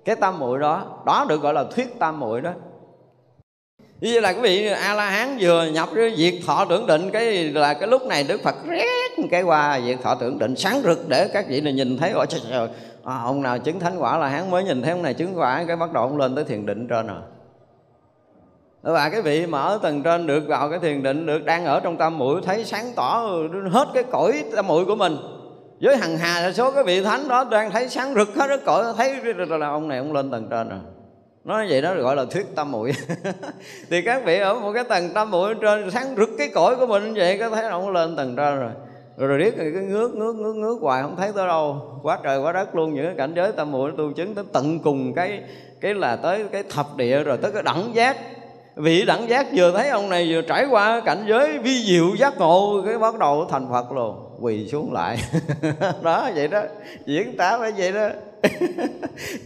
cái tam muội đó. Đó được gọi là thuyết tam muội đó. Như là quý vị a la hán vừa nhập cái diệt thọ tưởng định cái là cái lúc này đức phật rét cái qua diệt thọ tưởng định sáng rực để các vị này nhìn thấy gọi trời, trời à, ông nào chứng thánh quả là hán mới nhìn thấy ông này chứng quả cái bắt đầu ông lên tới thiền định trên rồi và cái vị mà ở tầng trên được vào cái thiền định, được đang ở trong tâm mũi thấy sáng tỏ hết cái cõi tâm mũi của mình. Với hằng hà số cái vị thánh đó đang thấy sáng rực hết cái cõi, thấy là ông này ông lên tầng trên rồi. Nói vậy đó gọi là thuyết tâm muội. Thì các vị ở một cái tầng tâm muội trên sáng rực cái cõi của mình vậy, có thấy ông lên tầng trên rồi. Rồi riết cái ngước ngước ngước ngước hoài, không thấy tới đâu. Quá trời quá đất luôn, những cái cảnh giới tâm muội tu chứng tới tận cùng cái cái là tới cái thập địa rồi, tới cái đẳng giác vị đẳng giác vừa thấy ông này vừa trải qua cảnh giới vi diệu giác ngộ, cái bắt đầu thành phật luôn. Quỳ xuống lại. Đó, vậy đó. Diễn tả phải vậy đó.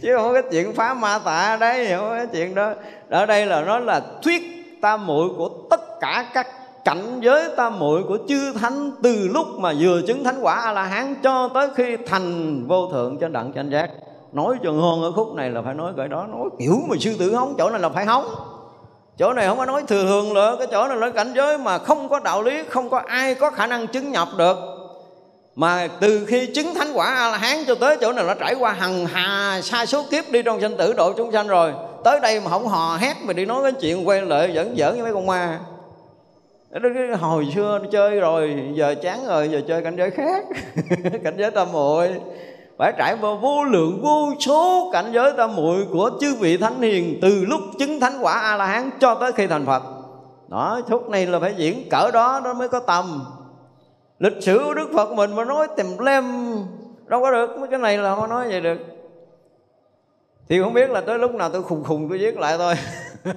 Chứ không có cái chuyện phá ma tạ đấy không có cái chuyện đó. Ở đây là nó là thuyết tam muội của tất cả các cảnh giới tam muội của chư thánh từ lúc mà vừa chứng thánh quả a la hán cho tới khi thành vô thượng trên đẳng chánh giác. Nói cho ngon ở khúc này là phải nói cái đó. Nói kiểu mà sư tử hóng, chỗ này là phải hóng chỗ này không có nói thừa thường nữa, cái chỗ này nói cảnh giới mà không có đạo lý, không có ai có khả năng chứng nhập được. Mà từ khi chứng thánh quả a la hán cho tới chỗ này nó trải qua hằng hà sa số kiếp đi trong sanh tử độ chúng sanh rồi. Tới đây mà không hò hét mà đi nói cái chuyện quay lại dẫn giỡn với mấy con ma. Hồi xưa nó chơi rồi, giờ chán rồi, giờ chơi cảnh giới khác. Cảnh giới tâm muội phải trải qua vô lượng, vô số cảnh giới tam muội của chư vị thánh hiền từ lúc chứng thánh quả a la hán cho tới khi thành phật. Đó phút này là phải diễn cỡ đó, nó mới có tầm. Lịch sử của đức phật mình mà nói tìm lem, đâu có được, mấy cái này là không nói vậy được. Thì không biết là tới lúc nào tôi khùng khùng tôi viết lại thôi.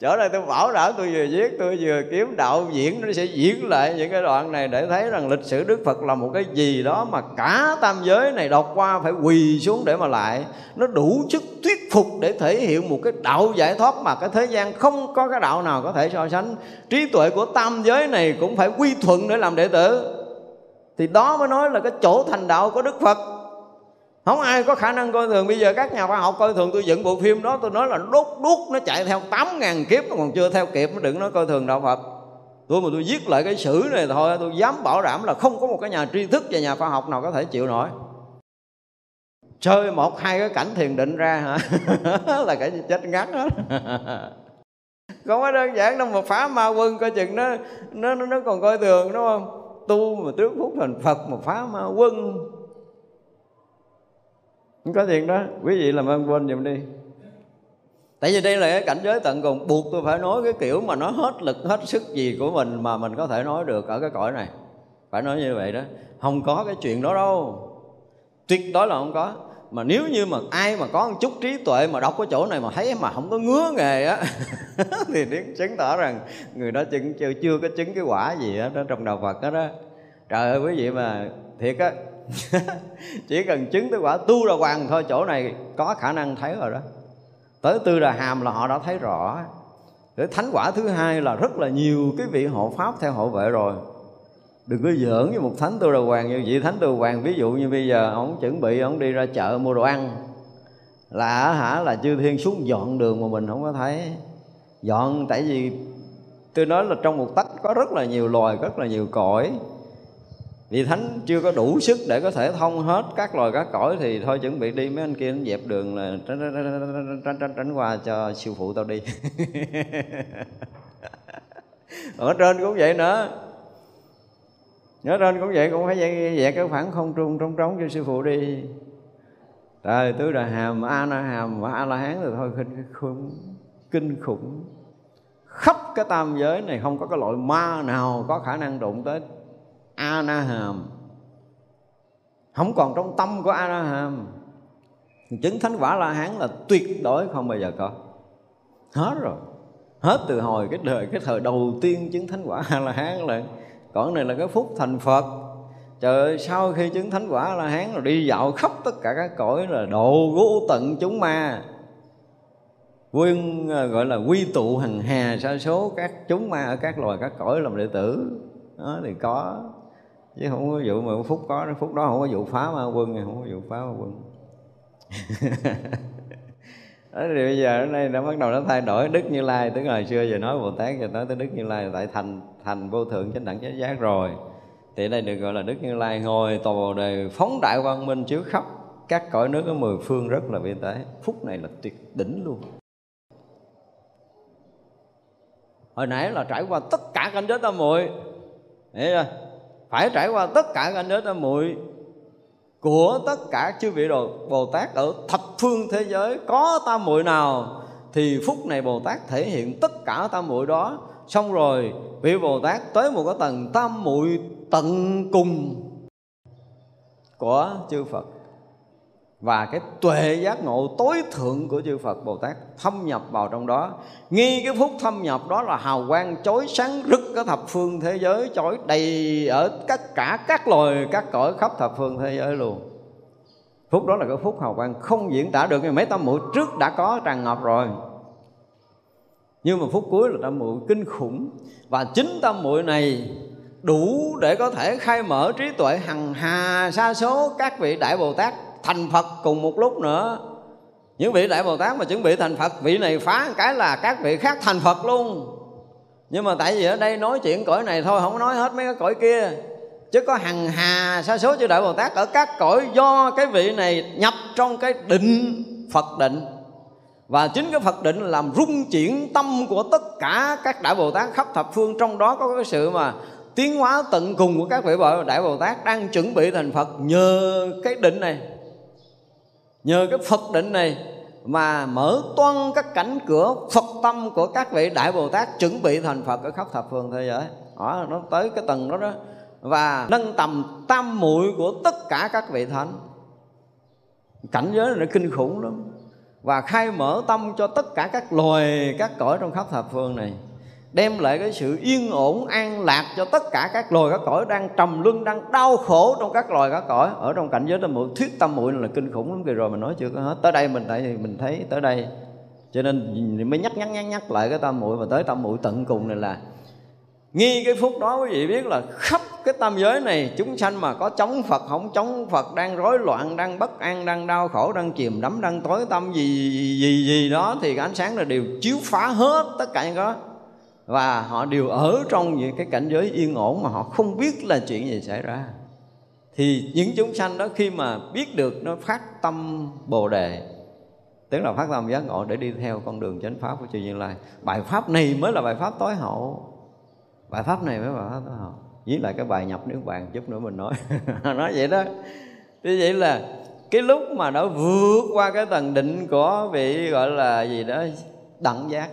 chỗ này tôi bảo đảm tôi vừa viết, tôi vừa kiếm đạo diễn, nó sẽ diễn lại những cái đoạn này để thấy rằng lịch sử đức phật là một cái gì đó mà cả tam giới này đọc qua phải quỳ xuống để mà lại. Nó đủ sức thuyết phục để thể hiện một cái đạo giải thoát mà cái thế gian không có cái đạo nào có thể so sánh. Trí tuệ của tam giới này cũng phải quy thuận để làm đệ tử. Thì đó mới nói là cái chỗ thành đạo của đức phật không ai có khả năng coi thường. Bây giờ các nhà khoa học coi thường tôi dựng bộ phim đó, tôi nói là đốt đốt nó chạy theo tám ngàn kiếp, nó còn chưa theo kịp, nó đừng nói coi thường đạo phật. Tôi mà tôi viết lại cái sử này thôi, tôi dám bảo đảm là không có một cái nhà tri thức và nhà khoa học nào có thể chịu nổi. Chơi một, hai cái cảnh thiền định ra hả? Là cái chết ngắt hết. Không có đơn giản đâu mà phá ma quân, coi chừng nó nó nó còn coi thường, đúng không? Tu mà trước phút thành phật mà phá ma quân không có tiền đó. Quý vị làm ơn quên giùm đi. Tại vì đây là cái cảnh giới tận cùng. Buộc tôi phải nói cái kiểu mà nó hết lực hết sức gì của mình mà mình có thể nói được ở cái cõi này. Phải nói như vậy đó. Không có cái chuyện đó đâu. Tuyệt đối là không có. Mà nếu như mà ai mà có một chút trí tuệ mà đọc cái chỗ này mà thấy mà không có ngứa nghề á thì chứng tỏ rằng người đó chứng chưa, chưa có chứng cái quả gì đó trong đạo Phật đó đó. Trời ơi quý vị mà thiệt á chỉ cần chứng tới quả tu đà hoàng thôi, chỗ này có khả năng thấy rồi đó. Tới tư đà hàm là họ đã thấy rõ. Để thánh quả thứ hai là rất là nhiều cái vị hộ pháp theo hộ vệ rồi. Đừng có giỡn với một thánh tu đà hoàng. Như vậy thánh tu đà hoàng, ví dụ như bây giờ ông chuẩn bị ông đi ra chợ mua đồ ăn. Là hả, là chư thiên xuống dọn đường mà mình không có thấy. Dọn, tại vì tôi nói là trong một tách có rất là nhiều loài, rất là nhiều cõi vì thánh chưa có đủ sức để có thể thông hết các loài các cõi thì thôi chuẩn bị đi. Mấy anh kia dẹp đường là tránh tránh, tránh, tránh, tránh qua cho siêu phụ tao đi. Ở trên cũng vậy nữa. Ở trên cũng vậy cũng phải dạy dạy cái khoảng không trung trống trống cho sư phụ đi. Trời tứ đà hàm a na hàm và a la hán thì thôi kinh khủng kinh khủng. Khắp cái tam giới này không có cái loại ma nào có khả năng đụng tới a na hàm không còn trong tâm của a na hàm chứng thánh quả la hán là tuyệt đối không bao giờ có. Hết rồi. Hết từ hồi cái đời, cái thời đầu tiên chứng thánh quả a la hán là còn này là cái phúc thành phật. Trời ơi, sau khi chứng thánh quả la hán rồi đi dạo khắp tất cả các cõi là độ vô tận chúng ma. Quyên à, gọi là quy tụ hằng hà sa số các chúng ma ở các loài, các cõi làm đệ tử. Đó thì có chứ không có vụ mà phúc có, phúc đó không có vụ phá ma quân không có vụ phá ma quân. Đó thì bây giờ đến đây đã bắt đầu nó thay đổi. Đức như lai, tức hồi xưa giờ nói bồ tát, giờ nói tới đức như lai tại thành thành vô thượng chánh đẳng chánh giác rồi. Thì đây được gọi là đức như lai ngồi tòa bồ đề phóng đại quang minh chiếu khắp các cõi nước ở mười phương rất là vi tế. Phúc này là tuyệt đỉnh luôn. Hồi nãy là trải qua tất cả cảnh giới tam muội, hiểu chưa? Phải trải qua tất cả cảnh giới tam muội của tất cả chư vị đồ Bồ Tát ở thập phương thế giới. Có tam muội nào thì phút này Bồ Tát thể hiện tất cả tam muội đó. Xong rồi, vị Bồ Tát tới một cái tầng tam muội tận cùng của chư Phật và cái tuệ giác ngộ tối thượng của chư Phật Bồ Tát thâm nhập vào trong đó. Nghi cái phút thâm nhập đó là hào quang chói sáng rực cái thập phương thế giới, chói đầy ở tất cả các loài, các cõi khắp thập phương thế giới luôn. Phút đó là cái phút hào quang không diễn tả được mấy tâm muội trước đã có tràn ngập rồi. Nhưng mà phút cuối là tâm muội kinh khủng. Và chính tâm muội này đủ để có thể khai mở trí tuệ hằng hà sa số các vị đại bồ tát thành Phật cùng một lúc nữa. Những vị đại Bồ Tát mà chuẩn bị thành Phật, vị này phá cái là các vị khác thành Phật luôn. Nhưng mà tại vì ở đây nói chuyện cõi này thôi, không nói hết mấy cái cõi kia. Chứ có hằng hà sa số chư đại Bồ Tát ở các cõi do cái vị này nhập trong cái định Phật định. Và chính cái Phật định làm rung chuyển tâm của tất cả các đại Bồ Tát khắp thập phương. Trong đó có cái sự mà tiến hóa tận cùng của các vị đại Bồ Tát đang chuẩn bị thành Phật nhờ cái định này nhờ cái phật định này mà mở toan các cánh cửa phật tâm của các vị đại bồ tát chuẩn bị thành phật ở khắp thập phương thế giới. Đó, nó tới cái tầng đó đó. Và nâng tầm tam muội của tất cả các vị thánh. Cảnh giới này nó kinh khủng lắm. Và khai mở tâm cho tất cả các loài các cõi trong khắp thập phương này đem lại cái sự yên ổn, an lạc cho tất cả các loài các cõi đang trầm luân, đang đau khổ trong các loài các cõi. Ở trong cảnh giới tâm muội, thuyết tâm muội là kinh khủng lắm. Kìa rồi mình nói chưa có hết. Tới đây mình tại thì mình thấy tới đây. Cho nên mới nhắc nhắc nhắc nhắc lại cái tâm muội. Và tới tâm muội tận cùng này là, nghi cái phút đó quý vị biết là khắp cái tam giới này chúng sanh mà có chống Phật, không chống Phật, đang rối loạn, đang bất an, đang đau khổ, đang chìm đắm, đang tối tâm gì gì gì đó, thì cái ánh sáng là đều chiếu phá hết tất cả những đó và họ đều ở trong những cái cảnh giới yên ổn mà họ không biết là chuyện gì xảy ra. Thì những chúng sanh đó khi mà biết được nó phát tâm bồ đề, tức là phát tâm giác ngộ để đi theo con đường chánh pháp của chư như lai, bài pháp này mới là bài pháp tối hậu. Bài pháp này mới là bài pháp tối hậu. Với lại cái bài nhập nếu bạn chút nữa mình nói. Nói vậy đó. Như vậy là cái lúc mà nó vượt qua cái tầng định của vị gọi là gì đó, đẳng giác.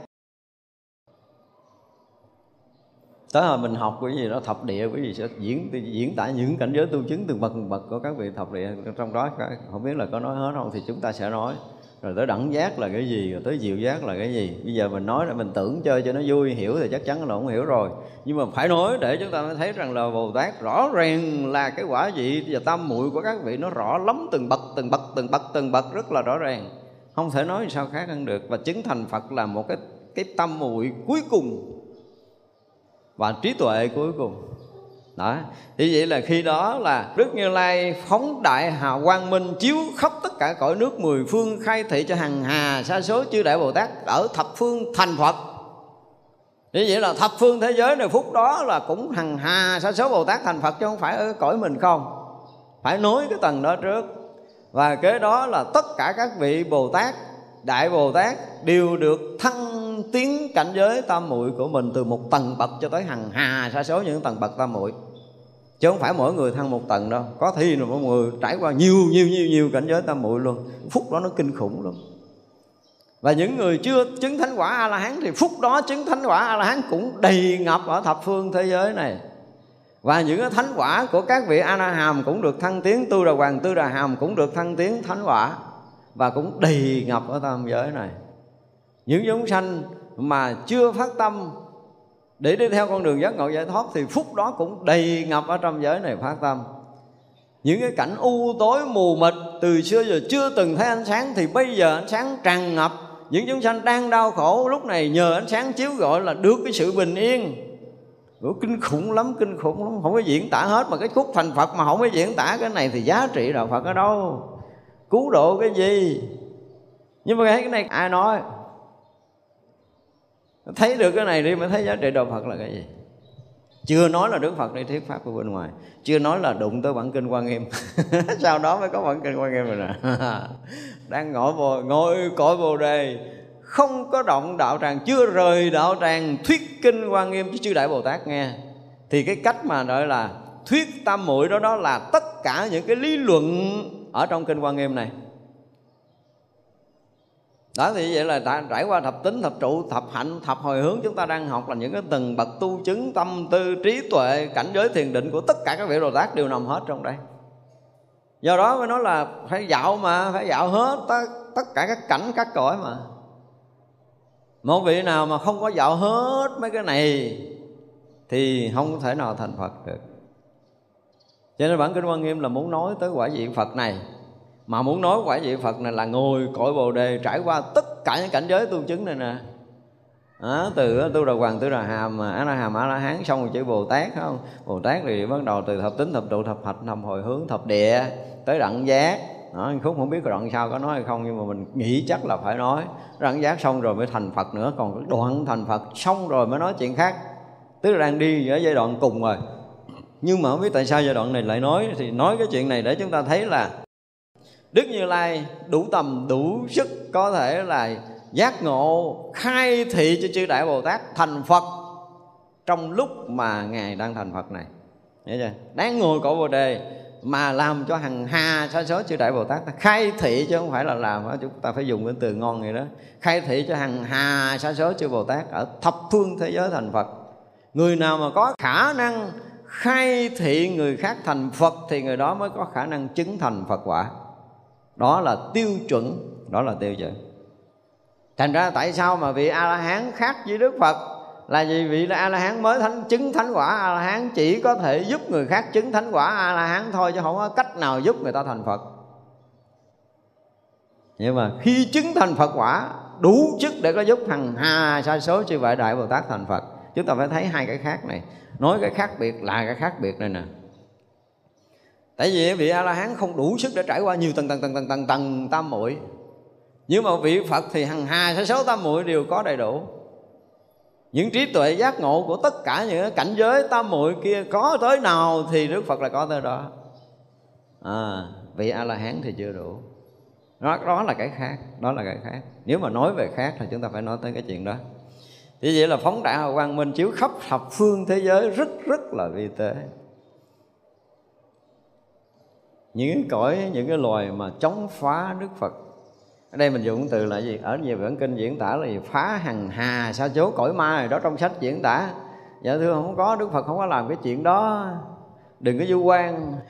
Tới hồi mình học cái gì đó, thập địa cái gì sẽ diễn diễn tả những cảnh giới tu chứng từng bậc từng bậc của các vị thập địa trong đó. Không biết là có nói hết không thì chúng ta sẽ nói. Rồi tới đẳng giác là cái gì, rồi tới diệu giác là cái gì. Bây giờ mình nói để mình tưởng chơi cho nó vui, hiểu thì chắc chắn là không hiểu rồi. Nhưng mà phải nói để chúng ta thấy rằng là bồ tát rõ ràng là cái quả vị và tam muội của các vị nó rõ lắm từng bậc từng bậc từng bậc từng bậc, rất là rõ ràng. Không thể nói sao khác hơn được. Và chứng thành phật là một cái cái tâm muội cuối cùng và trí tuệ cuối cùng. Đó. Thì vậy là khi đó là đức như lai phóng đại hào quang minh chiếu khắp tất cả cõi nước mười phương, khai thị cho hằng hà sa số chư đại bồ tát ở thập phương thành phật. Như vậy là thập phương thế giới này phút đó là cũng hằng hà sa số bồ tát thành phật chứ không phải ở cõi mình không. Phải nối cái tầng đó trước. Và kế đó là tất cả các vị bồ tát, đại bồ tát đều được thăng tiến cảnh giới tam muội của mình từ một tầng bậc cho tới hằng hà, sa số những tầng bậc tam muội. Chứ không phải mỗi người thăng một tầng đâu. Có thi là mỗi người trải qua nhiều nhiều nhiều nhiều cảnh giới tam muội luôn. Phút đó nó kinh khủng luôn và những người chưa chứng thánh quả a la hán thì phút đó chứng thánh quả a la hán cũng đầy ngập ở thập phương thế giới này. Và những cái thánh quả của các vị a la hàm cũng được thăng tiến, tu đà hoàng tư đà hàm cũng được thăng tiến thánh quả và cũng đầy ngập ở tam giới này những chúng sanh mà chưa phát tâm để đi theo con đường giác ngộ giải thoát thì phút đó cũng đầy ngập ở trong giới này phát tâm. Những cái cảnh u tối mù mịt từ xưa giờ chưa từng thấy ánh sáng thì bây giờ ánh sáng tràn ngập. Những chúng sanh đang đau khổ lúc này nhờ ánh sáng chiếu gọi là được cái sự bình yên. Ủa, kinh khủng lắm kinh khủng lắm. Không có diễn tả hết mà cái khúc thành phật mà không có diễn tả cái này thì giá trị đạo phật ở đâu? Cứu độ cái gì? Nhưng mà cái này ai nói? Thấy được cái này đi mới thấy giá trị đạo Phật là cái gì. Chưa nói là Đức Phật đi, thuyết pháp ở bên ngoài. Chưa nói là đụng tới bản kinh quan nghiêm. Sau đó mới có bản kinh quan nghiêm rồi nè. Đang ngồi vô, ngồi cõi bồ đề. Không có động đạo tràng, chưa rời đạo tràng, thuyết kinh quan nghiêm, chứ chư đại bồ tát nghe. Thì cái cách mà gọi là thuyết tam muội đó đó là tất cả những cái lý luận ở trong kinh quan nghiêm này đó thì vậy là trải qua thập tính thập trụ thập hạnh thập hồi hướng chúng ta đang học là những cái từng bậc tu chứng tâm tư trí tuệ cảnh giới thiền định của tất cả các vị đồ tát đều nằm hết trong đây. Do đó mới nói là phải dạo mà phải dạo hết tất, tất cả các cảnh các cõi mà. Một vị nào mà không có dạo hết mấy cái này thì không thể nào thành phật được. Cho nên bản kinh quan nghiêm là muốn nói tới quả vị phật này mà muốn nói quả vị phật này là ngồi cõi bồ đề trải qua tất cả những cảnh giới tu chứng này nè. À, từ tu đà hoàng tu đà hàm a la hàm a la hán xong rồi chữ bồ tát không? Bồ tát thì bắt đầu từ thập tính thập trụ thập hạch thập hồi hướng thập địa tới đẳng giác. Đó, khúc không biết đoạn sau có nói hay không nhưng mà mình nghĩ chắc là phải nói. Đẳng giác xong rồi mới thành phật nữa còn đoạn thành phật xong rồi mới nói chuyện khác. Tức là đang đi ở giai đoạn cùng rồi. Nhưng mà không biết tại sao giai đoạn này lại nói thì nói cái chuyện này để chúng ta thấy là Đức Như Lai đủ tầm, đủ sức có thể là giác ngộ, khai thị cho chư Đại Bồ Tát thành Phật trong lúc mà Ngài đang thành Phật này. Hiểu chưa? Đang ngồi cổ Bồ Đề mà làm cho hằng hà sa số chư Đại Bồ Tát khai thị chứ không phải là làm chúng ta phải dùng cái từ ngon vậy đó khai thị cho hằng hà sa số chư Bồ Tát ở thập phương thế giới thành Phật người nào mà có khả năng khai thị người khác thành Phật thì người đó mới có khả năng chứng thành Phật quả đó là tiêu chuẩn, đó là tiêu chuẩn. Thành ra tại sao mà vị a la hán khác với đức phật? Là vì vị a la hán mới thánh, chứng thánh quả a la hán chỉ có thể giúp người khác chứng thánh quả a la hán thôi, chứ không có cách nào giúp người ta thành phật. Nhưng mà khi chứng thành phật quả, đủ chức để có giúp hằng hà sa số chư vậy đại bồ tát thành phật. Chúng ta phải thấy hai cái khác này. Nói cái khác biệt là cái khác biệt này nè tại vì vị a la hán không đủ sức để trải qua nhiều tầng tầng tầng tầng tầng tầng tam muội. Nhưng mà vị phật thì hằng hà số số tam muội đều có đầy đủ. Những trí tuệ giác ngộ của tất cả những cảnh giới tam muội kia có tới nào thì đức phật là có tới đó. À vị a la hán thì chưa đủ. Đó, đó là cái khác đó là cái khác. Nếu mà nói về khác thì chúng ta phải nói tới cái chuyện đó. Thì vậy là phóng đại quang minh chiếu khắp thập phương thế giới rất rất là vi tế những cái cõi, những cái loài mà chống phá đức phật. Ở đây mình dùng từ là gì? Ở nhiều bản kinh diễn tả là gì? Phá hằng hà, sa số, cõi ma rồi đó trong sách diễn tả. Dạ thưa, không có, đức phật không có làm cái chuyện đó. Đừng có du quan.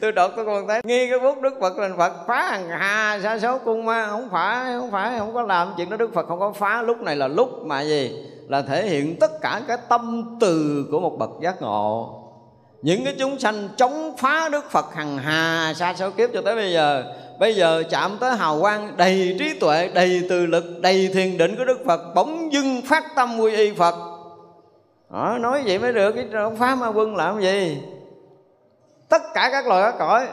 Tôi đọc tôi còn thấy nghi cái bút đức phật là phật phá hằng hà, sa số cung ma. Không phải không phải, không có làm chuyện đó. Đức phật không có phá. Lúc này là lúc mà gì? Là thể hiện tất cả cái tâm từ của một bậc giác ngộ những cái chúng sanh chống phá đức phật hằng hà sa số kiếp cho tới bây giờ. Bây giờ chạm tới hào quang đầy trí tuệ đầy từ lực đầy thiền định của đức phật bỗng dưng phát tâm quy y phật. Đó, nói vậy mới được cái ông phá ma quân làm gì? Tất cả các loài các cõi.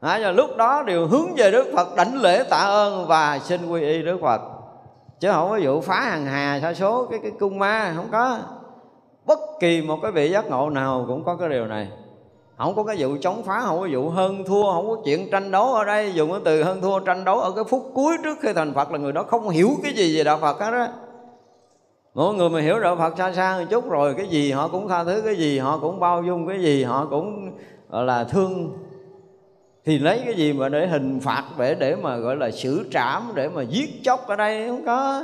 À, và lúc đó đều hướng về đức phật đảnh lễ tạ ơn và xin quy y đức phật. Chứ không có vụ phá hàng hà sa số cái cái cung ma không có bất kỳ một cái vị giác ngộ nào cũng có cái điều này. Không có cái vụ chống phá, không có vụ hơn thua, không có chuyện tranh đấu ở đây. Dùng cái từ hơn thua, tranh đấu ở cái phút cuối trước khi thành phật là người đó không hiểu cái gì về đạo phật hết á. Mỗi người mà hiểu đạo phật xa xa một chút rồi, cái gì họ cũng tha thứ, cái gì họ cũng bao dung, cái gì họ cũng, gọi là, thương. Thì lấy cái gì mà để hình phạt, để để mà, gọi là, xử trảm, để mà giết chóc ở đây không có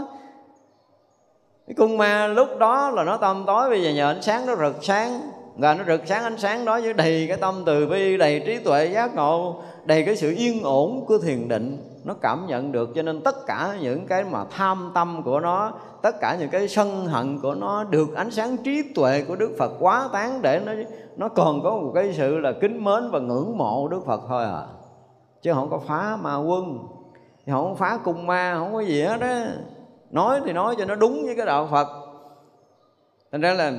cái cung ma lúc đó là nó tâm tối, bây giờ nhờ ánh sáng nó rực sáng. Và nó rực sáng ánh sáng đó với đầy cái tâm từ bi, đầy trí tuệ giác ngộ, đầy cái sự yên ổn của thiền định. Nó cảm nhận được cho nên tất cả những cái mà tham tâm của nó, tất cả những cái sân hận của nó được ánh sáng trí tuệ của đức phật quá tán để nó nó còn có một cái sự là kính mến và ngưỡng mộ đức phật thôi à. Chứ không có phá ma quân, không có phá cung ma, không có gì hết á nói thì nói cho nó đúng với cái đạo phật. Thành ra là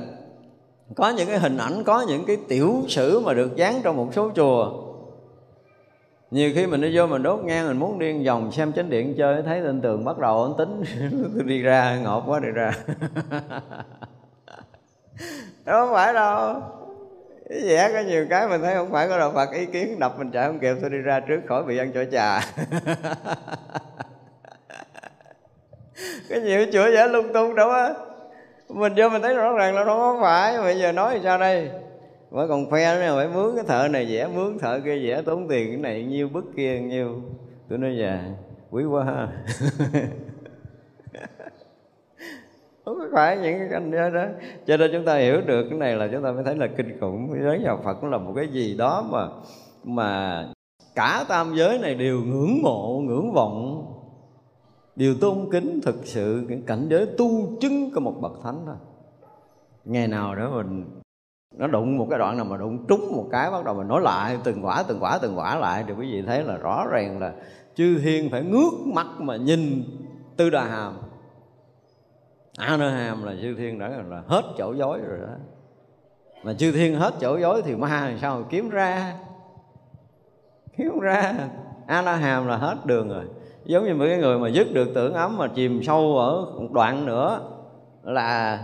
có những cái hình ảnh, có những cái tiểu sử mà được dán trong một số chùa. Nhiều khi mình đi vô mình đốt nhang, mình muốn điên vòng xem chánh điện chơi, thấy lên tường bắt đầu ấn tính, đi ra, ngọt quá đi ra. Đó không phải đâu. Vẽ có nhiều cái mình thấy không phải có đạo Phật, ý kiến đập mình chạy không kịp tôi đi ra trước khỏi bị ăn chỗ trà cái nhiều chữa giả lung tung đâu á. Mình vô mình thấy rõ ràng là nó không phải. Bây giờ nói thì sao đây? Mới còn phe nữa phải mướn cái thợ này vẽ mướn thợ kia vẽ tốn tiền cái này nhiêu bức kia nhiêu. Tôi nói già quý quá ha. Không phải những cái cảnh đó, đó. Cho nên chúng ta hiểu được cái này là chúng ta mới thấy là kinh khủng. Giới nhà phật cũng là một cái gì đó mà mà cả tam giới này đều ngưỡng mộ ngưỡng vọng điều tôn kính thực sự, cái cảnh giới tu chứng của một bậc thánh thôi. Ngày nào đó mình, nó đụng một cái đoạn nào mà đụng trúng một cái, bắt đầu mình nói lại, từng quả từng quả từng quả lại, thì quý vị thấy là rõ ràng là chư thiên phải ngước mắt mà nhìn tư đà hàm. A nơ hàm là chư thiên đã là hết chỗ dối rồi đó. Mà chư thiên hết chỗ dối thì ma làm sao mà kiếm ra? Kiếm ra. A na hàm là hết đường rồi giống như mấy cái người mà dứt được tưởng ấm mà chìm sâu ở một đoạn nữa là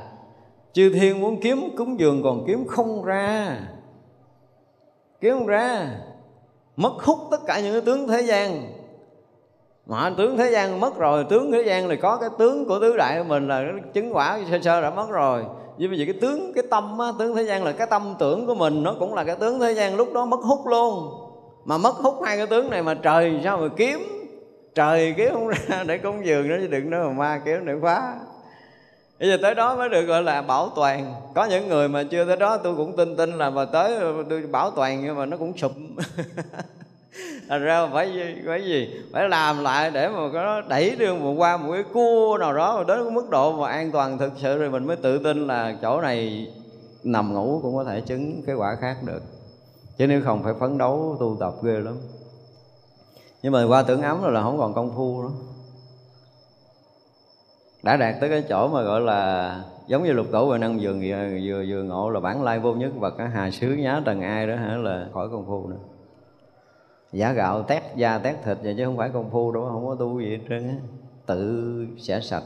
chư thiên muốn kiếm cúng dường còn kiếm không ra. Kiếm không ra. Mất hút tất cả những cái tướng thế gian. Mà tướng thế gian mất rồi tướng thế gian thì có cái tướng của tứ đại của mình là chứng quả sơ sơ đã mất rồi. Nhưng bây giờ cái tướng cái tâm á, tướng thế gian là cái tâm tưởng của mình nó cũng là cái tướng thế gian lúc đó mất hút luôn. Mà mất hút hai cái tướng này mà trời sao mà kiếm? Trời, kéo không ra, để cúng dường nó chứ đừng nói mà ma kéo để phá bây giờ tới đó mới được gọi là bảo toàn. Có những người mà chưa tới đó, tôi cũng tin tin là mà tới, tôi bảo toàn nhưng mà nó cũng sụp. Thành ra phải gì phải gì? Phải làm lại để mà có đẩy đưa một qua một cái cua nào đó mà đến cái mức độ mà an toàn thực sự rồi mình mới tự tin là chỗ này nằm ngủ cũng có thể chứng cái quả khác được. Chứ nếu không phải phấn đấu tu tập ghê lắm nhưng mà qua tưởng ấm rồi là không còn công phu nữa. Đã đạt tới cái chỗ mà gọi là giống như lục tổ huệ năng vừa vừa vừa ngộ là bản lai vô nhất và cả hà sứ nhá, trần ai đó hả, là khỏi công phu nữa. Giả gạo tét da tét thịt vậy chứ không phải công phu đâu, không có tu gì hết trơn á. Tự sẽ sạch.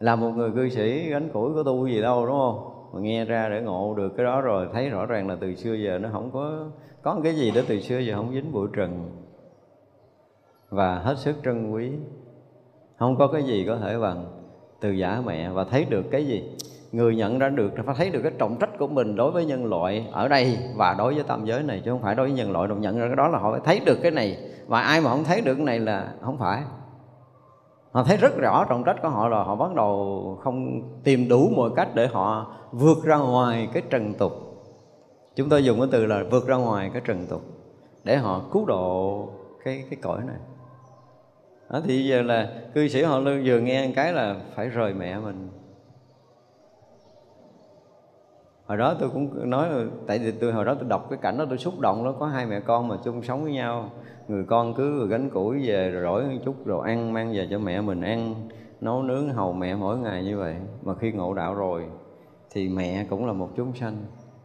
Là một người cư sĩ, gánh củi có tu gì đâu, đúng không? Mà nghe ra để ngộ được cái đó rồi, thấy rõ ràng là từ xưa giờ nó không có có cái gì đó từ xưa giờ không dính bụi trần và hết sức trân quý. Không có cái gì có thể bằng từ giả mẹ và thấy được cái gì? Người nhận ra được phải thấy được cái trọng trách của mình đối với nhân loại ở đây và đối với tam giới này, chứ không phải đối với nhân loại đâu. Nhận ra cái đó là họ phải thấy được cái này. Và ai mà không thấy được cái này là không phải. Họ thấy rất rõ trọng trách của họ là họ bắt đầu không tìm đủ mọi cách để họ vượt ra ngoài cái trần tục chúng tôi dùng cái từ là vượt ra ngoài cái trần tục để họ cứu độ cái cái cõi này. Đó, thì giờ là cư sĩ họ lương vừa nghe cái là phải rời mẹ mình. Hồi đó tôi cũng nói tại vì tôi hồi đó tôi đọc cái cảnh đó tôi xúc động nó có hai mẹ con mà chung sống với nhau. Người con cứ gánh củi về rồi rỗi một chút rồi ăn mang về cho mẹ mình ăn nấu nướng hầu mẹ mỗi ngày như vậy. Mà khi ngộ đạo rồi thì mẹ cũng là một chúng sanh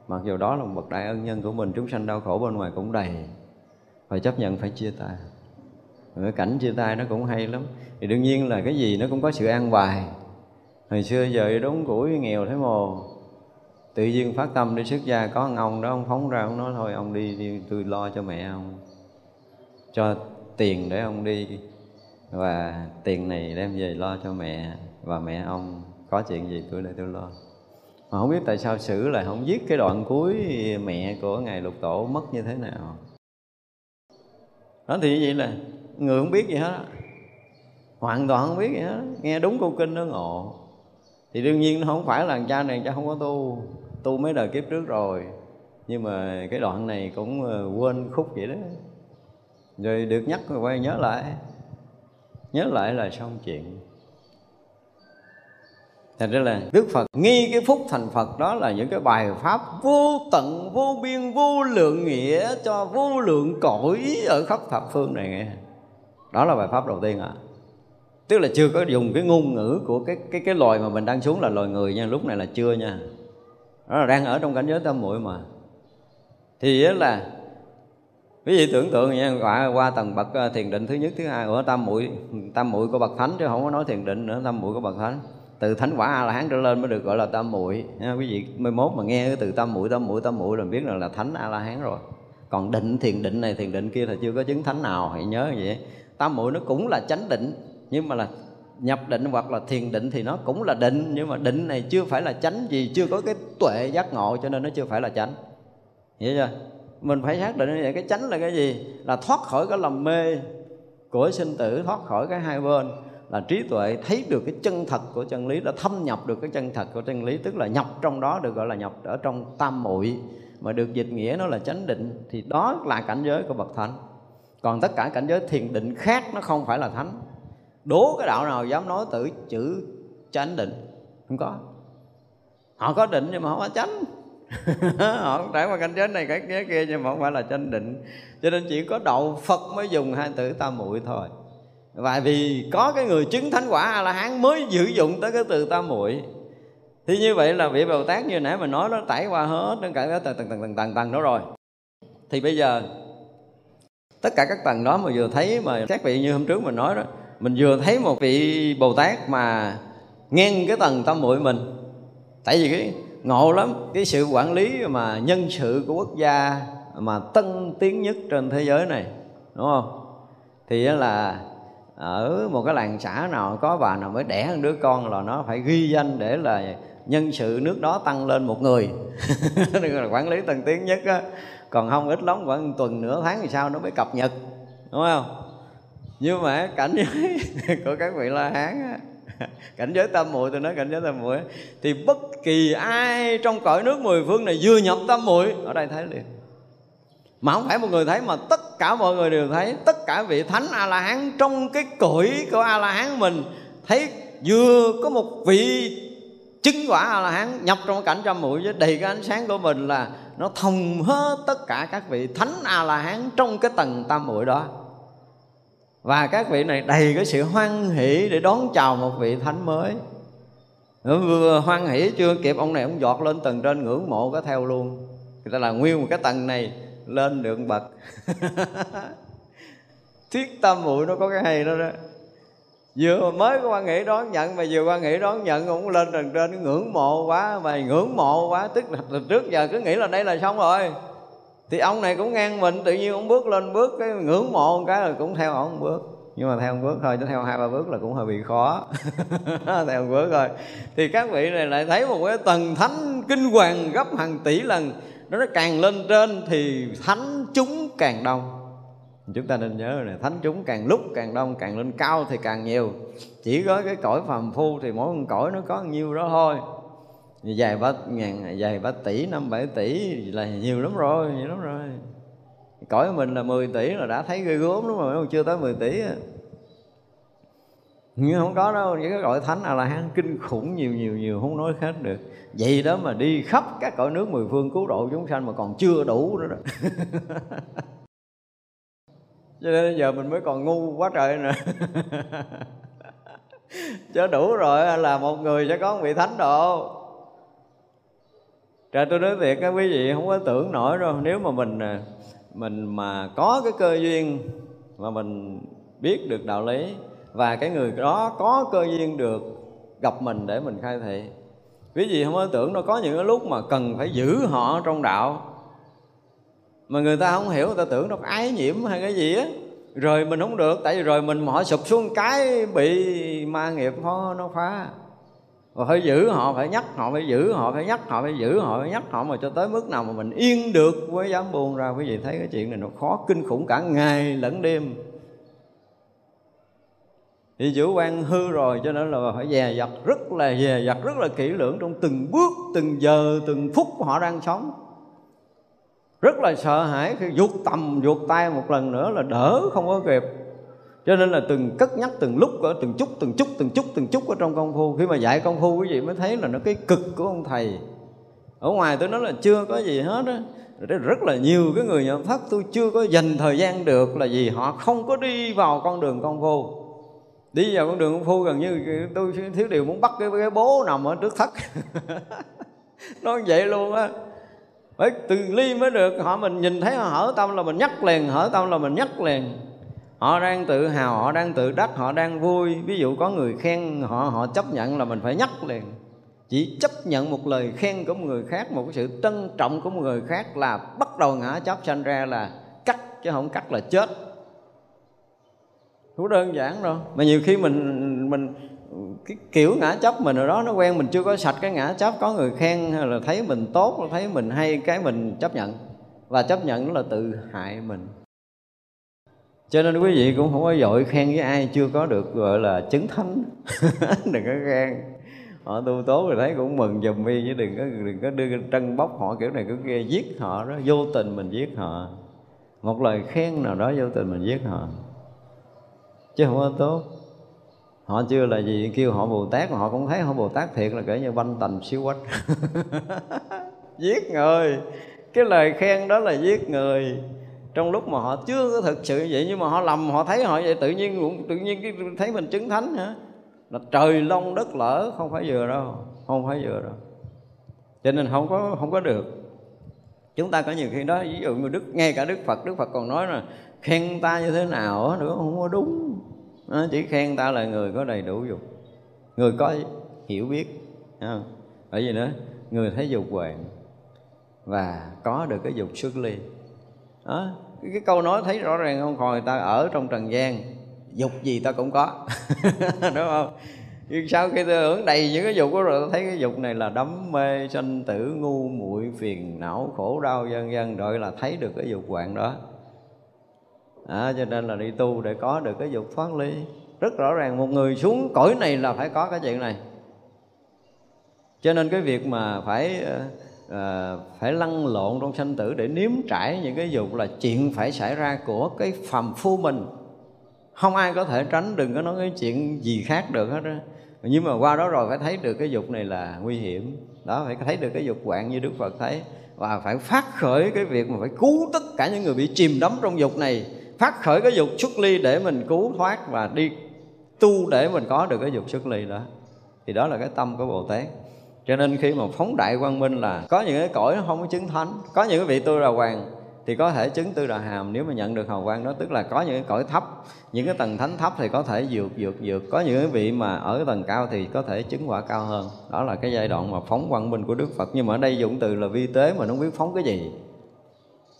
mặc dù đó là một bậc đại ân nhân của mình chúng sanh đau khổ bên ngoài cũng đầy. Phải chấp nhận phải chia tay. Cái cảnh chia tay nó cũng hay lắm. Thì đương nhiên là cái gì nó cũng có sự an bài. Hồi xưa giờ đốn củi nghèo thế mồ tự nhiên phát tâm đi xuất gia có ông ông đó ông phóng ra ông nói thôi ông đi, đi tôi lo cho mẹ ông. Cho tiền để ông đi. Và tiền này đem về lo cho mẹ và mẹ ông. Có chuyện gì tôi để tôi lo mà không biết tại sao sử lại không viết cái đoạn cuối mẹ của ngài lục tổ mất như thế nào. Đó thì như vậy là người không biết gì hết hoàn toàn không biết gì hết nghe đúng câu kinh nó ngộ. Thì đương nhiên nó không phải là cha này, cha không có tu. Tu mấy đời kiếp trước rồi. Nhưng mà cái đoạn này cũng ờ, quên khúc vậy đó. Rồi được nhắc rồi quay nhớ lại. Nhớ lại là xong chuyện. Thành ra là Đức Phật nghi cái phúc thành Phật đó là những cái bài pháp vô tận, vô biên, vô lượng nghĩa cho vô lượng cõi ở khắp thập phương này nghe. Đó là bài pháp đầu tiên ạ. À. Tức là chưa có dùng cái ngôn ngữ của cái cái cái loài mà mình đang xuống là loài người nha, lúc này là chưa nha. Đó là đang ở trong cảnh giới tâm muội mà. Thì là quý vị tưởng tượng nha qua, qua tầng bậc à, thiền định thứ nhất thứ hai của tam muội tam muội của bậc thánh chứ không có nói thiền định nữa tam muội của bậc thánh từ thánh quả a la hán trở lên mới được gọi là tam muội. Nha, quý vị mai mốt mà nghe cái từ tam muội tam muội tam muội là biết rằng là thánh a la hán rồi. Còn định, thiền định này, thiền định kia là chưa có chứng thánh nào, hãy nhớ vậy. Tam muội nó cũng là chánh định, nhưng mà là nhập định hoặc là thiền định thì nó cũng là định, nhưng mà định này chưa phải là chánh gì chưa có cái tuệ giác ngộ cho nên nó chưa phải là chánh. Hiểu chưa? Mình phải xác định như vậy, cái chánh là cái gì? Là thoát khỏi cái lầm mê của sinh tử, thoát khỏi cái hai bên là trí tuệ thấy được cái chân thật của chân lý, đã thâm nhập được cái chân thật của chân lý, tức là nhập trong đó được gọi là nhập, ở trong tam muội. Mà được dịch nghĩa nó là chánh định, thì đó là cảnh giới của bậc thánh. Còn tất cả cảnh giới thiền định khác nó không phải là thánh. Đố cái đạo nào dám nói từ chữ chánh định? Không có. Họ có định nhưng mà không có chánh. Họ không trải qua cảnh giới này cái kia kia nhưng mà không phải là chánh định. Cho nên chỉ có đạo phật mới dùng hai từ tam muội thôi và vì có cái người chứng thánh quả a la hán mới sử dụng tới cái từ tam muội, thì như vậy là vị bồ tát như nãy mình nói nó tải qua hết tất cả các tầng tầng tầng tầng tầng đó rồi. Thì bây giờ, tất cả các tầng đó mà vừa thấy mà các vị như hôm trước mình nói đó, mình vừa thấy một vị bồ tát mà ngang cái tầng tam muội mình. Tại vì cái ngộ lắm, cái sự quản lý mà nhân sự của quốc gia mà tân tiến nhất trên thế giới này, đúng không? Thì là ở một cái làng xã nào có bà nào mới đẻ một đứa con là nó phải ghi danh để là nhân sự nước đó tăng lên một người. Nên là quản lý tân tiến nhất á. Còn không ít lắm, khoảng tuần, nửa tháng thì sao nó mới cập nhật, đúng không? Nhưng mà cảnh giới của các vị la hán á, cảnh giới tam muội tôi nói cảnh giới tam muội thì bất kỳ ai trong cõi nước mười phương này vừa nhập tam muội, ở đây thấy liền mà không phải một người thấy mà tất cả mọi người đều thấy. Tất cả vị thánh a la hán trong cái cõi của a la hán mình thấy vừa có một vị chứng quả a la hán nhập trong cảnh trăm mũi với đầy cái ánh sáng của mình là nó thông hết tất cả các vị thánh a la hán trong cái tầng tam muội đó. Và các vị này đầy cái sự hoan hỷ để đón chào một vị thánh mới. Vừa hoan hỷ chưa kịp, ông này ông giọt lên tầng trên ngưỡng mộ có theo luôn. Người ta là nguyên một cái tầng này lên được bậc. Thiết tâm muội nó có cái hay đó đó. Vừa mới có quan nghĩ đón nhận, mà vừa quan nghĩ đón nhận cũng lên tầng trên, ngưỡng mộ quá, mà ngưỡng mộ quá. Tức là từ trước giờ cứ nghĩ là đây là xong rồi. Thì ông này cũng ngang mình, tự nhiên ông bước lên bước cái ngưỡng mộ một cái là cũng theo ông bước. Nhưng mà theo một bước thôi, chứ theo hai ba bước là cũng hơi bị khó. Theo một bước thôi. Thì các vị này lại thấy một cái tầng thánh kinh hoàng gấp hàng tỷ lần nó càng lên trên thì thánh chúng càng đông. Chúng ta nên nhớ này thánh chúng càng lúc càng đông, càng lên cao thì càng nhiều. Chỉ có cái cõi phàm phu thì mỗi con cõi nó có nhiêu đó thôi. Dài ba ngàn, dài ba tỷ, năm bảy tỷ là nhiều lắm rồi, nhiều lắm rồi. Cõi mình là 10 tỷ là đã thấy ghê gớm lắm rồi chưa tới 10 tỷ nhưng không có đâu những cái cõi thánh a la hán kinh khủng nhiều nhiều nhiều, không nói hết được. Vậy đó mà đi khắp các cõi nước mười phương cứu độ chúng sanh mà còn chưa đủ nữa đó. Cho nên giờ mình mới còn ngu quá trời nè cho đủ rồi, là một người sẽ có một vị thánh độ. Trời tôi nói thiệt các quý vị không có tưởng nổi đâu. Nếu mà mình à, mình mà có cái cơ duyên Mà mình biết được đạo lý và cái người đó có cơ duyên được gặp mình để mình khai thị. Quý vị không có tưởng nó có những cái lúc mà cần phải giữ họ trong đạo. Mà người ta không hiểu, người ta tưởng nó ái nhiễm hay cái gì á. Rồi mình không được, tại vì rồi mình họ sụp xuống cái bị ma nghiệp nó, nó phá. Và phải giữ họ phải nhắc họ phải giữ họ phải nhắc họ phải giữ họ phải nhắc họ mà cho tới mức nào mà mình yên được mới dám buông ra. Quý vị thấy cái chuyện này nó khó kinh khủng cả ngày lẫn đêm thì chủ quan hư rồi, cho nên là phải dè dặt rất là dè dặt, rất là kỹ lưỡng trong từng bước, từng giờ, từng phút họ đang sống. Rất là sợ hãi khi vuột tầm vuột tay một lần nữa là đỡ không có kịp. Cho nên là từng cất nhắc, từng lúc, ở từng chút từng chút từng chút từng chút ở trong công phu. Khi mà dạy công phu, quý vị mới thấy là nó cái cực của ông thầy. Ở ngoài tôi nói là chưa có gì hết á. Rất là nhiều cái người nhận pháp, tôi chưa có dành thời gian được là vì họ không có đi vào con đường công phu đi vào con đường công phu gần như tôi thiếu điều muốn bắt cái, cái bố nằm ở trước thất. Nói vậy luôn á. Phải từ ly mới được. Họ mình nhìn thấy họ hở tâm là mình nhắc liền hở tâm là mình nhắc liền. Họ đang tự hào họ đang tự đắc họ đang vui. Ví dụ có người khen họ họ chấp nhận là mình phải nhắc liền. Chỉ chấp nhận một lời khen của một người khác một cái sự trân trọng của một người khác là bắt đầu ngã chấp sanh ra là cắt chứ không cắt là chết không đơn giản đâu mà nhiều khi mình mình, cái kiểu ngã chấp mình ở đó nó quen, mình chưa có sạch cái ngã chấp có người khen hay là thấy mình tốt, thấy mình hay, cái mình chấp nhận. Và chấp nhận là tự hại mình. Cho nên quý vị cũng không có dội khen với ai, chưa có được gọi là chứng thánh. Đừng có khen. Họ tu tốt rồi thấy cũng mừng dùm mi, chứ đừng có đừng có đưa trân bóc họ kiểu này kiểu kia, giết họ đó. Vô tình mình giết họ. Một lời khen nào đó vô tình mình giết họ chứ không có tốt. Họ chưa là gì, kêu họ bồ tát mà họ cũng thấy họ bồ tát thiệt là kể như banh tành siêu quách. Giết người. Cái lời khen đó là giết người. Trong lúc mà họ chưa có thực sự vậy, nhưng mà họ lầm, họ thấy họ vậy, tự nhiên cũng, tự nhiên cái thấy mình chứng thánh hả? Là trời long đất lở, không phải vừa đâu, không phải vừa đâu. Cho nên không có không có được. Chúng ta có nhiều khi đó ví dụ như đức, ngay cả đức phật đức phật còn nói là khen ta như thế nào nữa không có đúng. Nó chỉ khen ta là người có đầy đủ dục, người có hiểu biết không? bởi vì nữa người thấy dục hoàng và có được cái dục xuất ly. Đó, cái câu nói thấy rõ ràng không? Còn người ta ở trong trần gian, dục gì ta cũng có. Đúng không? Nhưng sau khi tôi hưởng đầy những cái dục đó rồi tôi thấy cái dục này là đắm mê, sanh tử, ngu muội, phiền não, khổ đau, vân vân. Rồi là thấy được cái dục hoạn đó à, cho nên là đi tu để có được cái dục thoát ly. Rất rõ ràng một người xuống cõi này là phải có cái chuyện này. Cho nên cái việc mà phải à, phải lăn lộn trong sanh tử để nếm trải những cái dục là chuyện phải xảy ra của cái phàm phu mình. Không ai có thể tránh đừng có nói cái chuyện gì khác được hết á. Nhưng mà qua đó rồi phải thấy được cái dục này là nguy hiểm. Đó phải thấy được cái dục quạng như đức phật thấy. Và phải phát khởi cái việc mà phải cứu tất cả những người bị chìm đắm trong dục này phát khởi cái dục xuất ly để mình cứu thoát và đi tu để mình có được cái dục xuất ly đó. Thì đó là cái tâm của bồ tát. Cho nên khi mà phóng đại quang minh là có những cái cõi nó không có chứng thánh, có những cái vị tu đà hoàng thì có thể chứng tư đà hàm. Nếu mà nhận được hào quang đó, tức là có những cái cõi thấp, những cái tầng thánh thấp thì có thể vượt vượt vượt. Có những cái vị mà ở cái tầng cao thì có thể chứng quả cao hơn. Đó là cái giai đoạn mà phóng quang minh của đức phật. Nhưng mà ở đây dụng từ là vi tế mà nó không biết phóng cái gì.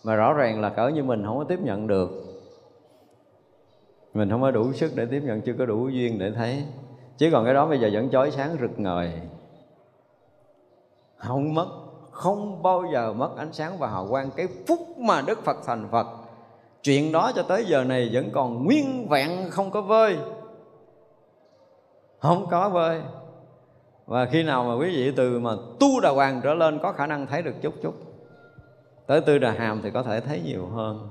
Mà rõ ràng là cỡ như mình không có tiếp nhận được mình không có đủ sức để tiếp nhận, chưa có đủ duyên để thấy. Chứ còn cái đó bây giờ vẫn chói sáng rực ngời. Không mất, không bao giờ mất ánh sáng và hào quang cái phút mà đức phật thành phật. Chuyện đó cho tới giờ này vẫn còn nguyên vẹn, không có vơi. Không có vơi. Và khi nào mà quý vị từ mà tu đà hoàng trở lên có khả năng thấy được chút chút. Tới tư đà hàm thì có thể thấy nhiều hơn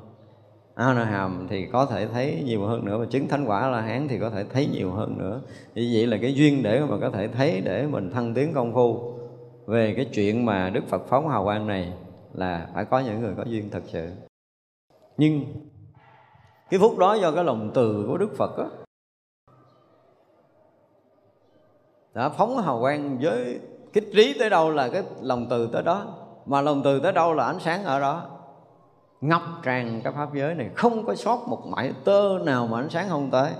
a na hàm thì có thể thấy nhiều hơn nữa và chứng thánh quả la hán thì có thể thấy nhiều hơn nữa. Như vậy là cái duyên để mà có thể thấy để mình thăng tiến công phu về cái chuyện mà đức phật phóng hào quang này là phải có những người có duyên thật sự. Nhưng cái phút đó do cái lòng từ của đức phật đó, đã phóng hào quang với kích trí tới đâu là cái lòng từ tới đó mà lòng từ tới đâu là ánh sáng ở đó ngập tràn cái pháp giới này, không có sót một mảy tơ nào mà ánh sáng không tới.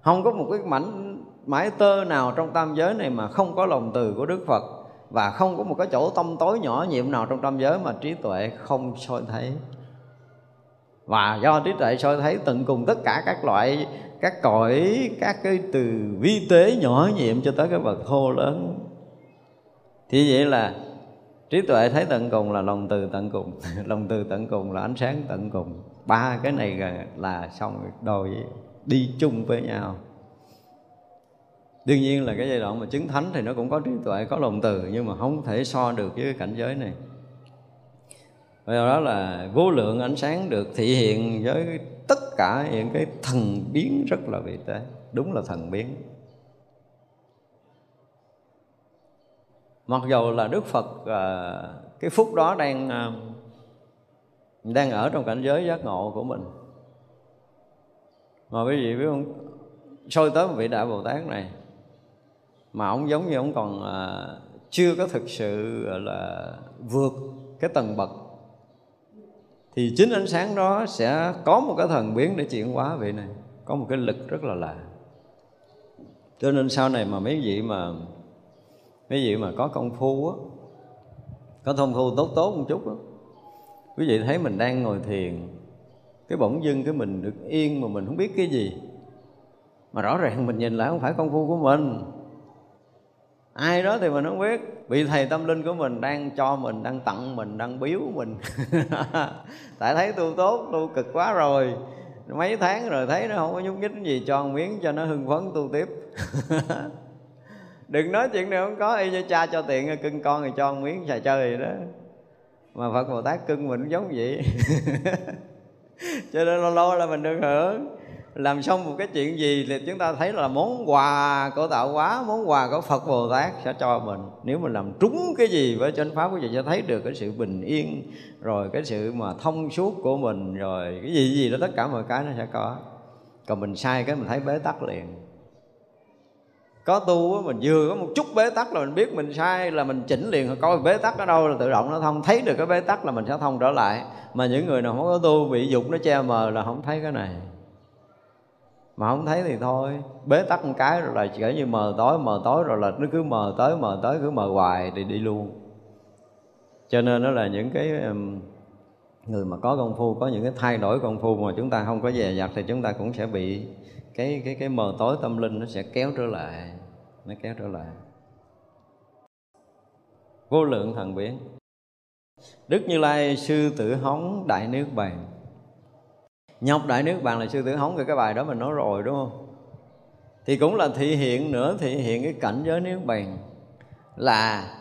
Không có một cái mảnh mãi tơ nào trong tam giới này mà không có lòng từ của Đức Phật và không có một cái chỗ tâm tối nhỏ nhiệm nào trong tam giới mà trí tuệ không soi thấy. Và do trí tuệ soi thấy, tận cùng tất cả các loại, các cõi, các cái từ vi tế nhỏ nhiệm cho tới cái vật thô lớn. Thì vậy là trí tuệ thấy tận cùng là lòng từ tận cùng. Lòng từ tận cùng là ánh sáng tận cùng. Ba cái này là xong đòi đi chung với nhau. Đương nhiên là cái giai đoạn mà chứng thánh thì nó cũng có trí tuệ, có lòng từ, nhưng mà không thể so được với cái cảnh giới này. Và đó là vô lượng ánh sáng được thị hiện với tất cả những cái thần biến rất là vị tế. Đúng là thần biến. Mặc dù là đức phật à, cái phút đó đang à, đang ở trong cảnh giới giác ngộ của mình. Mà quý vị biết không? Soi tới một vị đại bồ tát này mà ông giống như ông còn à, chưa có thực sự là vượt cái tầng bậc. Thì chính ánh sáng đó sẽ có một cái thần biến để chuyển hóa vị này. Có một cái lực rất là lạ. Cho nên sau này mà mấy vị mà mấy vị mà có công phu á, có thông phu tốt tốt một chút á. Quý vị thấy mình đang ngồi thiền, cái bỗng dưng cái mình được yên mà mình không biết cái gì. Mà rõ ràng mình nhìn lại không phải công phu của mình. Ai đó thì mình không biết. Bị thầy tâm linh của mình đang cho mình, đang tặng mình, đang biếu mình. Tại thấy tu tốt, tu cực quá rồi. Mấy tháng rồi thấy nó không có nhúc nhích gì cho một miếng cho nó hưng phấn tu tiếp. đừng nói chuyện này không có, y như cha cho tiền, cưng con thì cho một miếng xài chơi vậy đó. Mà phật bồ tát cưng mình cũng giống vậy. Cho nên lâu lâu là mình được hưởng. Làm xong một cái chuyện gì thì chúng ta thấy là món quà của tạo hóa, món quà của phật bồ tát sẽ cho mình. Nếu mình làm trúng cái gì với chánh pháp quý vị sẽ thấy được cái sự bình yên, rồi cái sự mà thông suốt của mình, rồi cái gì gì đó, tất cả mọi cái nó sẽ có. Còn mình sai cái mình thấy bế tắc liền có tu mình vừa có một chút bế tắc là mình biết mình sai là mình chỉnh liền coi bế tắc ở đâu là tự động nó thông, thấy được cái bế tắc là mình sẽ thông trở lại. Mà những người nào không có tu, bị dục nó che mờ là không thấy cái này. Mà không thấy thì thôi, bế tắc một cái rồi là kiểu như mờ tối mờ tối rồi là nó cứ mờ tới mờ tới, cứ mờ hoài thì đi luôn. Cho nên đó là những cái người mà có công phu, có những cái thay đổi công phu mà chúng ta không có dè dặt thì chúng ta cũng sẽ bị cái cái cái mờ tối tâm linh nó sẽ kéo trở lại nó kéo trở lại. Vô lượng thần biến. Đức như lai, sư tử hóng đại nước bàn. Nhọc đại nước bàn là sư tử hống cái bài đó mình nói rồi, đúng không? Thì cũng là thị hiện nữa, thị hiện cái cảnh giới nước bàn là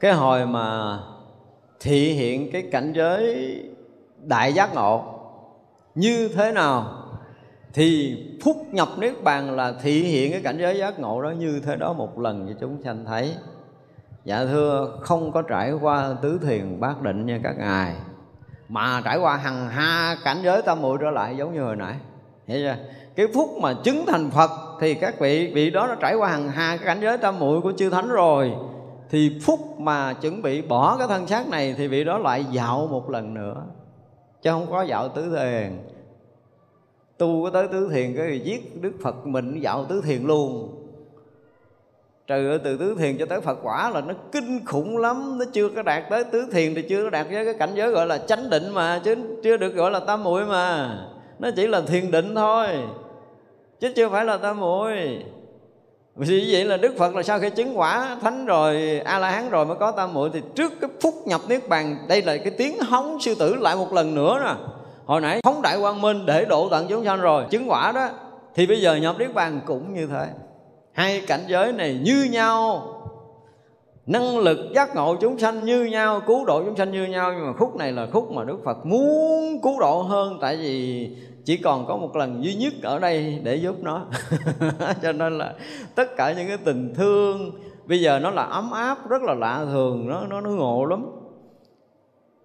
cái hồi mà thị hiện cái cảnh giới đại giác ngộ như thế nào? Thì phúc nhập niết bàn là thị hiện cái cảnh giới giác ngộ đó, như thế đó một lần cho chúng sanh thấy. Dạ thưa, không có trải qua tứ thiền bát định nha các ngài, mà trải qua hằng ha cảnh giới tam muội trở lại giống như hồi nãy. Hiểu chưa? Cái phút mà chứng thành phật thì các vị vị đó đã trải qua hằng ha cái cảnh giới tam muội của chư thánh rồi. Thì phút mà chuẩn bị bỏ cái thân xác này thì vị đó lại dạo một lần nữa, chứ không có dạo tứ thiền tu có tới tứ thiền, cái giết đức phật mình dạo tứ thiền luôn. Trừ từ tứ thiền cho tới phật quả là nó kinh khủng lắm. Nó chưa có đạt tới tứ thiền thì chưa có đạt với cái cảnh giới gọi là chánh định mà, chứ chưa được gọi là tam muội mà. Nó chỉ là thiền định thôi, chứ chưa phải là tam muội. Vì vậy là Đức Phật là sau khi chứng quả thánh rồi A La Hán rồi mới có tam muội. Thì trước cái phút nhập niết bàn, đây là cái tiếng hóng sư tử lại một lần nữa nè. Hồi nãy phóng đại quang minh để độ tận chúng sanh rồi, chứng quả đó. Thì bây giờ nhập niết bàn cũng như thế. Hai cảnh giới này như nhau. Năng lực giác ngộ chúng sanh như nhau, cứu độ chúng sanh như nhau. Nhưng mà khúc này là khúc mà đức phật muốn cứu độ hơn. Tại vì chỉ còn có một lần duy nhất ở đây để giúp nó. Cho nên là tất cả những cái tình thương, bây giờ nó là ấm áp, rất là lạ thường nó nó nó ngộ lắm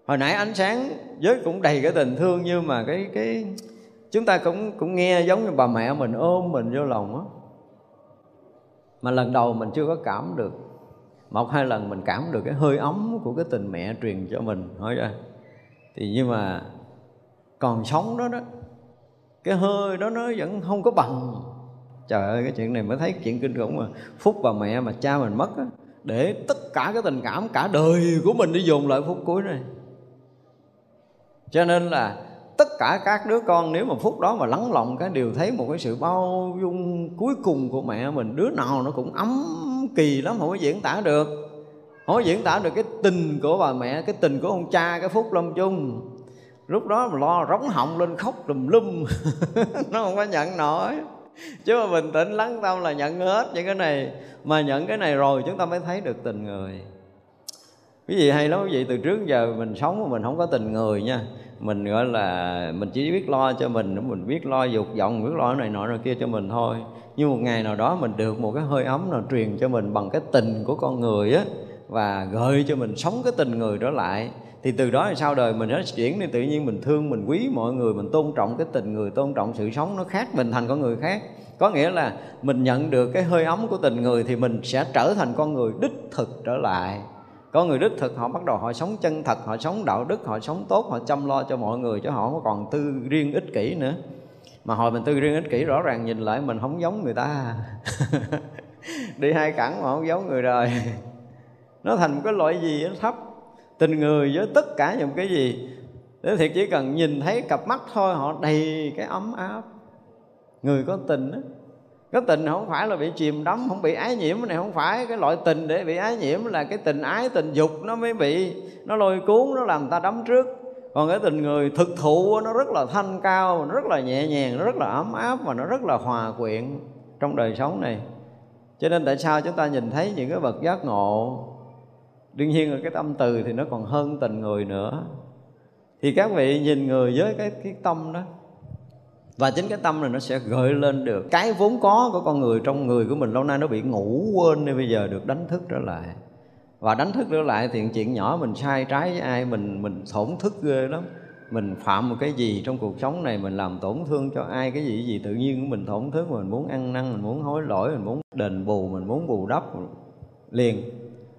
hồi nãy ánh sáng giới cũng đầy cái tình thương nhưng mà cái cái chúng ta cũng cũng nghe giống như bà mẹ mình ôm mình vô lòng á. Mà lần đầu mình chưa có cảm được. Một hai lần mình cảm được cái hơi ấm của cái tình mẹ truyền cho mình thôi ra. Thì nhưng mà còn sống đó đó, cái hơi đó nó vẫn không có bằng. Trời ơi, cái chuyện này mới thấy chuyện kinh khủng mà phúc bà mẹ mà cha mình mất á, để tất cả cái tình cảm cả đời của mình đi dồn lại phút cuối này cho nên là tất cả các đứa con nếu mà phút đó mà lắng lòng cái đều thấy một cái sự bao dung cuối cùng của mẹ mình, đứa nào nó cũng ấm kỳ lắm, không có diễn tả được. Không có diễn tả được cái tình của bà mẹ, cái tình của ông cha, cái phúc lâm chung. Lúc đó mà lo rống họng lên khóc lùm lum, nó không có nhận nổi. Chứ mà bình tĩnh lắng tâm là nhận hết những cái này. Mà nhận cái này rồi chúng ta mới thấy được tình người. Quý vị hay lắm, quý vị, từ trước giờ mình sống mà mình không có tình người nha mình gọi là mình chỉ biết lo cho mình mình biết lo dục vọng biết lo này nọ rồi kia cho mình thôi. Nhưng một ngày nào đó mình được một cái hơi ấm nào truyền cho mình bằng cái tình của con người á, và gợi cho mình sống cái tình người trở lại, thì từ đó thì sau đời mình nó chuyển đi, tự nhiên mình thương, mình quý mọi người, mình tôn trọng cái tình người, tôn trọng sự sống nó khác, mình thành con người khác. Có nghĩa là mình nhận được cái hơi ấm của tình người thì mình sẽ trở thành con người đích thực trở lại có người đích thực, họ bắt đầu họ sống chân thật, họ sống đạo đức, họ sống tốt, họ chăm lo cho mọi người, chứ họ không còn tư riêng ích kỷ nữa. Mà hồi mình tư riêng ích kỷ, rõ ràng nhìn lại mình không giống người ta. Đi hai cẳng mà không giống người đời. Nó thành một cái loại gì nó thấp. Tình người với tất cả những cái gì. Thế thiệt chỉ cần nhìn thấy cặp mắt thôi, họ đầy cái ấm áp. Người có tình đó cái tình không phải là bị chìm đắm, không bị ái nhiễm này không phải. Cái loại tình để bị ái nhiễm là cái tình ái, tình dục nó mới bị, nó lôi cuốn, nó làm ta đắm trước. Còn cái tình người thực thụ nó rất là thanh cao, nó rất là nhẹ nhàng, nó rất là ấm áp và nó rất là hòa quyện trong đời sống này. Cho nên tại sao chúng ta nhìn thấy những cái bậc giác ngộ? Đương nhiên là cái tâm từ thì nó còn hơn tình người nữa. Thì các vị nhìn người với cái cái tâm đó và chính cái tâm này nó sẽ gợi lên được. Cái vốn có của con người trong người của mình lâu nay nó bị ngủ quên nên bây giờ được đánh thức trở lại. Và đánh thức trở lại thì chuyện nhỏ mình sai trái với ai, mình mình thổn thức ghê lắm. Mình phạm một cái gì trong cuộc sống này, mình làm tổn thương cho ai, cái gì cái gì, tự nhiên của mình tổn thức mình muốn ăn năn, mình muốn hối lỗi, mình muốn đền bù, mình muốn bù đắp liền.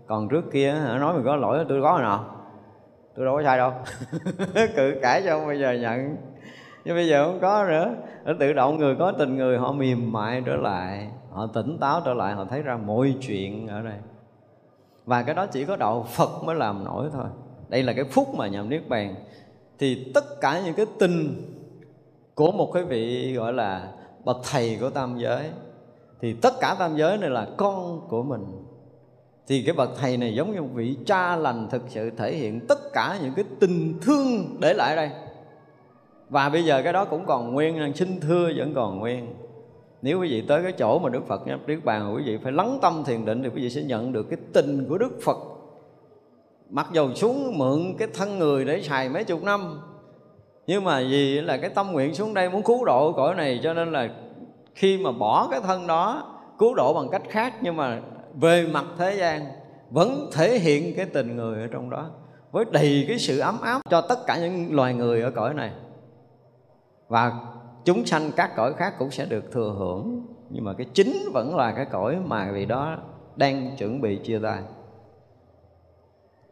Còn trước kia nói mình có lỗi, tôi có rồi nào tôi đâu có sai đâu. Cự cãi cho bây giờ nhận nhưng bây giờ không có nữa. Nó tự động người có tình người, họ mềm mại trở lại, họ tỉnh táo trở lại, họ thấy ra mọi chuyện ở đây. Và cái đó chỉ có đạo phật mới làm nổi thôi. Đây là cái phúc mà nhằm niết bàn. Thì tất cả những cái tình của một cái vị gọi là bậc thầy của tam giới, thì tất cả tam giới này là con của mình. Thì cái bậc thầy này giống như một vị cha lành thực sự thể hiện tất cả những cái tình thương để lại đây và bây giờ cái đó cũng còn nguyên, xin thưa vẫn còn nguyên. Nếu quý vị tới cái chỗ mà Đức Phật nhập Niết Bàn, quý vị phải lắng tâm thiền định thì quý vị sẽ nhận được cái tình của Đức Phật. Mặc dầu xuống mượn cái thân người để xài mấy chục năm, nhưng mà vì là cái tâm nguyện xuống đây muốn cứu độ cõi này, cho nên là khi mà bỏ cái thân đó, cứu độ bằng cách khác, nhưng mà về mặt thế gian vẫn thể hiện cái tình người ở trong đó, với đầy cái sự ấm áp cho tất cả những loài người ở cõi này và chúng sanh các cõi khác cũng sẽ được thừa hưởng. Nhưng mà cái chính vẫn là cái cõi mà vì đó đang chuẩn bị chia tay.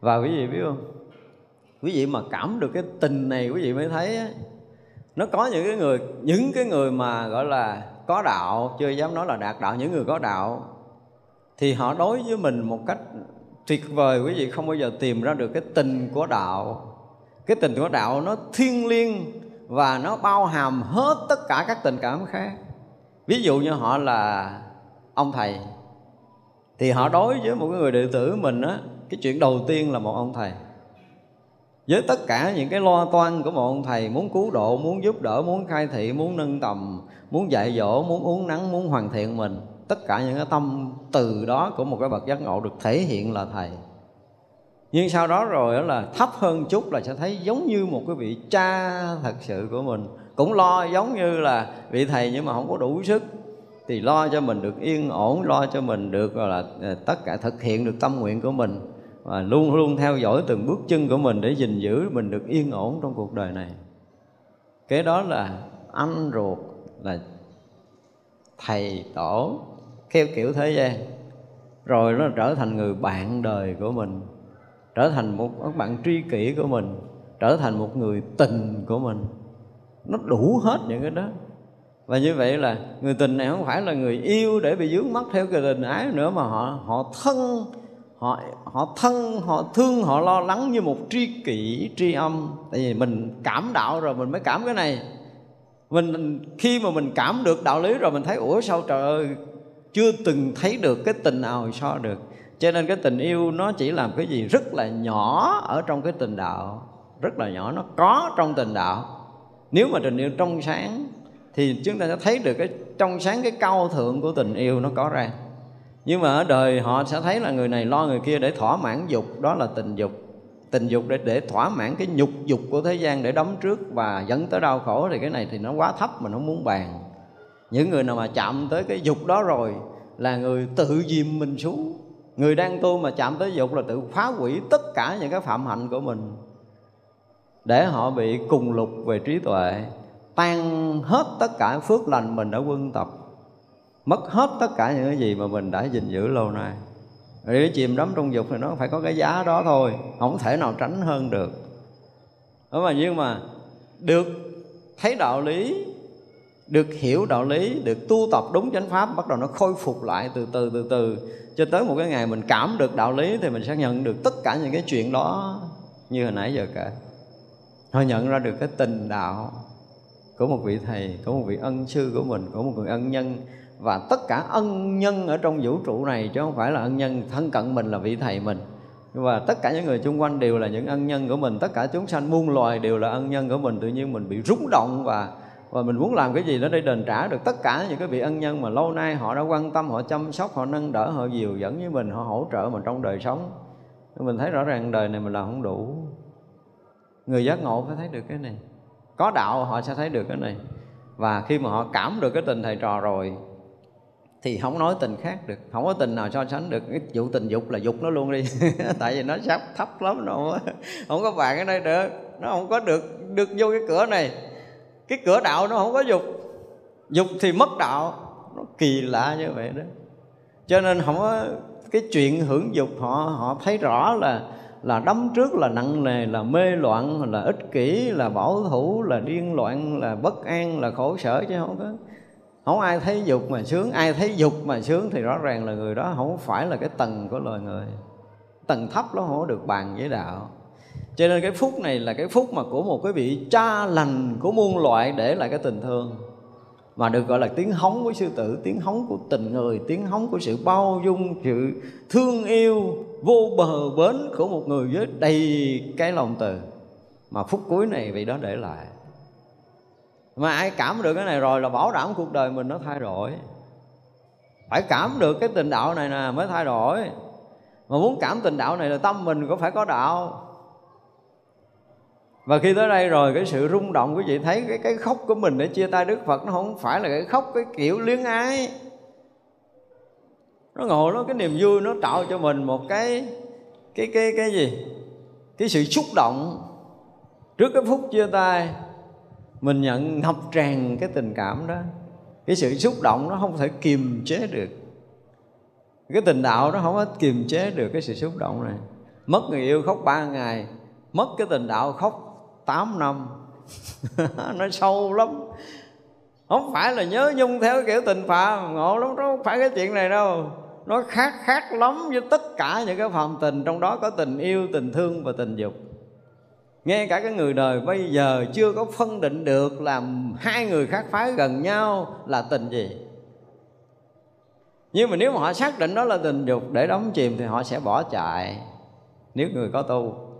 Và quý vị biết không? Quý vị mà cảm được cái tình này, quý vị mới thấy nó có những cái người, những cái người mà gọi là có đạo, chưa dám nói là đạt đạo, những người có đạo, thì họ đối với mình một cách tuyệt vời. Quý vị không bao giờ tìm ra được cái tình của đạo. Cái tình của đạo nó thiêng liêng và nó bao hàm hết tất cả các tình cảm khác. Ví dụ như họ là ông thầy, thì họ đối với một cái người đệ tử mình á, cái chuyện đầu tiên là một ông thầy. Với tất cả những cái lo toan của một ông thầy, muốn cứu độ, muốn giúp đỡ, muốn khai thị, muốn nâng tầm, muốn dạy dỗ, muốn uống nắng muốn hoàn thiện mình, tất cả những cái tâm từ đó của một cái bậc giác ngộ được thể hiện là thầy nhưng sau đó rồi đó là thấp hơn chút là sẽ thấy giống như một cái vị cha thật sự của mình. Cũng lo giống như là vị thầy nhưng mà không có đủ sức. Thì lo cho mình được yên ổn, lo cho mình được, gọi là ờ, tất cả thực hiện được tâm nguyện của mình. Và luôn luôn theo dõi từng bước chân của mình để gìn giữ mình được yên ổn trong cuộc đời này. Cái đó là anh ruột là thầy tổ, theo kiểu thế gian. Rồi nó trở thành người bạn đời của mình trở thành một bạn tri kỷ của mình, trở thành một người tình của mình. Nó đủ hết những cái đó. Và như vậy là người tình này không phải là người yêu để bị dướng mắt theo cái tình ái nữa, mà họ họ thân, họ họ thân, họ thương, họ lo lắng như một tri kỷ, tri âm. Tại vì mình cảm đạo rồi mình mới cảm cái này. Mình, khi mà mình cảm được đạo lý rồi mình thấy, ủa sao trời ơi, chưa từng thấy được cái tình nào so được cho nên cái tình yêu nó chỉ làm cái gì rất là nhỏ ở trong cái tình đạo. Rất là nhỏ, nó có trong tình đạo. Nếu mà tình yêu trong sáng, thì chúng ta sẽ thấy được cái trong sáng cái cao thượng của tình yêu nó có ra. Nhưng mà ở đời họ sẽ thấy là người này lo người kia để thỏa mãn dục, đó là tình dục. Tình dục để để thỏa mãn cái nhục dục của thế gian để đấm trước và dẫn tới đau khổ, thì cái này thì nó quá thấp mà nó muốn bàn. Những người nào mà chạm tới cái dục đó rồi là người tự dìm mình xuống người đang tu mà chạm tới dục là tự phá hủy tất cả những cái phạm hạnh của mình. Để họ bị cùng lục về trí tuệ, tan hết tất cả phước lành mình đã quân tập mất hết tất cả những cái gì mà mình đã gìn giữ lâu nay. Để chìm đắm trong dục thì nó phải có cái giá đó thôi, không thể nào tránh hơn được. Đó mà nhưng mà được thấy đạo lý được hiểu đạo lý, được tu tập đúng chánh pháp, bắt đầu nó khôi phục lại từ từ từ từ. Cho tới một cái ngày mình cảm được đạo lý thì mình sẽ nhận được tất cả những cái chuyện đó như hồi nãy giờ kể. Họ nhận ra được cái tình đạo của một vị thầy, của một vị ân sư của mình, của một người ân nhân. Và tất cả ân nhân ở trong vũ trụ này chứ không phải là ân nhân thân cận mình là vị thầy mình. Và tất cả những người xung quanh đều là những ân nhân của mình. Tất cả chúng sanh muôn loài đều là ân nhân của mình. Tự nhiên mình bị rúng động và và mình muốn làm cái gì đó để đền trả được tất cả những cái vị ân nhân mà lâu nay họ đã quan tâm họ chăm sóc họ nâng đỡ họ dìu dẫn với mình họ hỗ trợ mình trong đời sống. Mình thấy rõ ràng đời này mình làm không đủ. Người giác ngộ phải thấy được cái này. Có đạo họ sẽ thấy được cái này. Và khi mà họ cảm được cái tình thầy trò rồi thì không nói tình khác được. Không có tình nào so sánh được. Cái vụ tình dục là dục nó luôn đi. Tại vì nó sắp thấp lắm nó không có, không có bạn ở đây được. Nó không có được được vô cái cửa này cái cửa đạo nó không có dục. Dục thì mất đạo. Nó kỳ lạ như vậy đó. Cho nên không có cái chuyện hưởng dục, họ họ thấy rõ là là đấm trước là nặng nề, là mê loạn, là ích kỷ, là bảo thủ, là điên loạn, là bất an, là khổ sở chứ không có. Không ai thấy dục mà sướng. Ai thấy dục mà sướng thì rõ ràng là người đó không phải là cái tầng của loài người. Tầng thấp nó không có được bàn với đạo cho nên cái phúc này là cái phúc mà của một cái vị cha lành của muôn loại để lại cái tình thương. Mà được gọi là tiếng hóng của sư tử, tiếng hóng của tình người, tiếng hóng của sự bao dung, sự thương yêu vô bờ bến của một người với đầy cái lòng từ. Mà phút cuối này vị đó để lại. Mà ai cảm được cái này rồi là bảo đảm cuộc đời mình nó thay đổi. Phải cảm được cái tình đạo này nè mới thay đổi. Mà muốn cảm tình đạo này là tâm mình cũng phải có đạo và khi tới đây rồi, cái sự rung động quý vị thấy cái cái khóc của mình để chia tay Đức Phật nó không phải là cái khóc cái kiểu luyến ái. Nó ngồi nó, cái niềm vui nó tạo cho mình một cái cái cái cái gì? Cái sự xúc động. Trước cái phút chia tay, mình nhận ngập tràn cái tình cảm đó. Cái sự xúc động nó không thể kiềm chế được. Cái tình đạo nó không có kiềm chế được cái sự xúc động này. Mất người yêu khóc ba ngày, mất cái tình đạo khóc 8 năm. Nó sâu lắm. Không phải là nhớ nhung theo kiểu tình phàm ngộ lắm đó không phải cái chuyện này đâu. Nó khác khác lắm với tất cả những cái phàm tình, trong đó có tình yêu, tình thương và tình dục. Ngay cả cái người đời bây giờ chưa có phân định được làm hai người khác phái gần nhau là tình gì. Nhưng mà nếu mà họ xác định đó là tình dục để đóng chìm thì họ sẽ bỏ chạy, nếu người có tu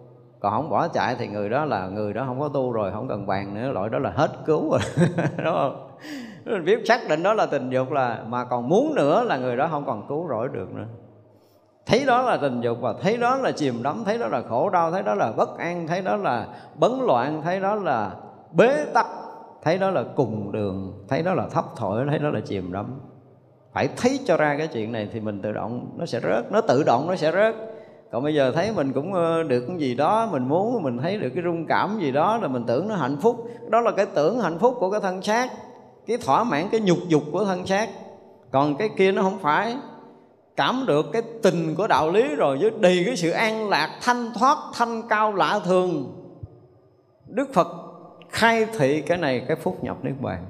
còn không bỏ chạy thì người đó là người đó không có tu rồi không cần bàn nữa loại đó là hết cứu rồi đúng không mình biết xác định đó là tình dục là mà còn muốn nữa là người đó không còn cứu rỗi được nữa thấy đó là tình dục và thấy đó là chìm đắm thấy đó là khổ đau thấy đó là bất an thấy đó là bấn loạn thấy đó là bế tắc thấy đó là cùng đường thấy đó là thấp thổi thấy đó là chìm đắm phải thấy cho ra cái chuyện này thì mình tự động nó sẽ rớt nó tự động nó sẽ rớt còn bây giờ thấy mình cũng ờ, được cái gì đó, mình muốn, mình thấy được cái rung cảm gì đó là mình tưởng nó hạnh phúc. Đó là cái tưởng hạnh phúc của cái thân xác, cái thỏa mãn, cái nhục dục của thân xác. Còn cái kia nó không phải. Cảm được cái tình của đạo lý rồi với đầy cái sự an lạc, thanh thoát, thanh cao, lạ thường. Đức phật khai thị cái này, cái phúc nhập niết bàn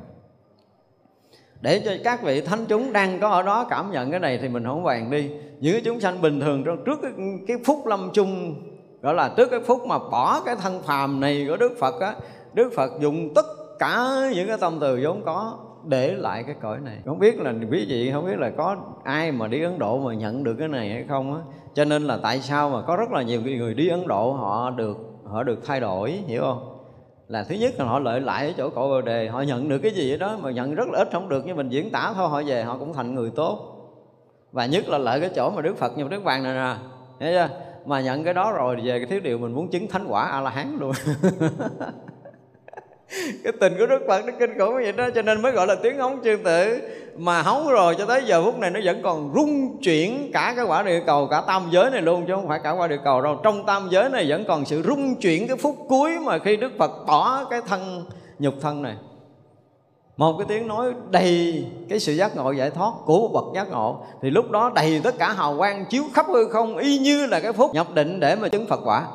để cho các vị thánh chúng đang có ở đó cảm nhận cái này thì mình không bàn đi. Những chúng sanh bình thường trong trước cái, cái phút lâm chung gọi là trước cái phút mà bỏ cái thân phàm này của đức phật á đức phật dùng tất cả những cái tâm từ vốn có để lại cái cõi này. Không biết là quý vị không biết là có ai mà đi ấn độ mà nhận được cái này hay không á. Cho nên là tại sao mà có rất là nhiều người đi ấn độ họ được họ được thay đổi hiểu không? Là thứ nhất là họ lợi lại ở chỗ cội bồ đề, họ nhận được cái gì đó mà nhận rất là ít không được, nhưng mình diễn tả thôi, họ về họ cũng thành người tốt. Và nhất là lợi cái chỗ mà đức phật như đức vàng này nè, thấy chưa? Mà nhận cái đó rồi, về cái thiếu điều mình muốn chứng thánh quả a la hán luôn. cái tình của đức phật nó kinh khủng vậy đó, cho nên mới gọi là tiếng hóng chương tử. Mà hóng rồi cho tới giờ phút này nó vẫn còn rung chuyển cả cái quả địa cầu, cả tam giới này luôn, chứ không phải cả quả địa cầu đâu. Trong tam giới này vẫn còn sự rung chuyển cái phút cuối mà khi đức phật bỏ cái thân, nhục thân này. Một cái tiếng nói đầy cái sự giác ngộ giải thoát của một bậc giác ngộ. Thì lúc đó đầy tất cả hào quang chiếu khắp hư không, y như là cái phút nhập định để mà chứng phật quả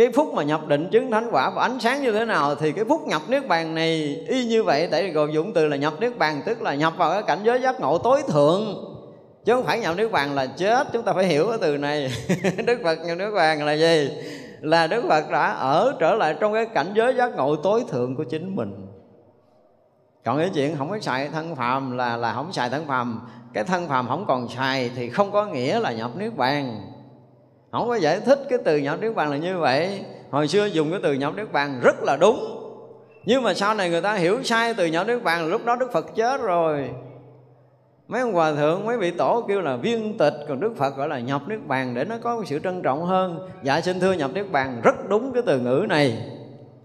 cái phút mà nhập định chứng thánh quả và ánh sáng như thế nào thì cái phút nhập niết bàn này y như vậy. Tại vì còn dụng từ là nhập niết bàn, tức là nhập vào cái cảnh giới giác ngộ tối thượng. Chứ không phải nhập niết bàn là chết, chúng ta phải hiểu cái từ này. Đức phật nhập niết bàn là gì? Là đức phật đã ở trở lại trong cái cảnh giới giác ngộ tối thượng của chính mình. Còn cái chuyện không có xài thân phàm là là không xài thân phàm. Cái thân phàm không còn xài thì không có nghĩa là nhập niết bàn không có giải thích cái từ nhập niết bàn là như vậy. Hồi xưa dùng cái từ nhập niết bàn rất là đúng. Nhưng mà sau này người ta hiểu sai từ nhập niết bàn lúc đó đức phật chết rồi. Mấy ông hòa thượng, mấy vị tổ kêu là viên tịch, còn đức phật gọi là nhập niết bàn để nó có sự trân trọng hơn. Dạ xin thưa nhập niết bàn rất đúng cái từ ngữ này.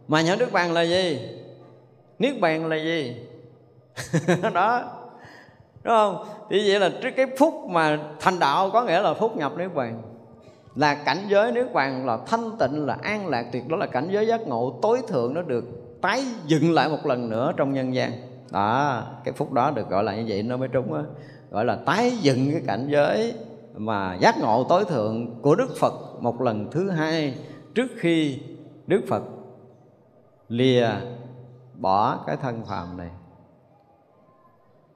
Mà nhập niết bàn là gì? Niết bàn là gì? Đó. Đúng không? Thì vậy là cái phút mà thành đạo có nghĩa là phút nhập niết bàn là cảnh giới nước bàn là thanh tịnh, là an lạc, tuyệt đó là cảnh giới giác ngộ, tối thượng nó được tái dựng lại một lần nữa trong nhân gian. Đó, cái phút đó được gọi là như vậy, nó mới trúng á. Gọi là tái dựng cái cảnh giới mà giác ngộ tối thượng của Đức Phật một lần thứ hai trước khi Đức Phật lìa bỏ cái thân phàm này.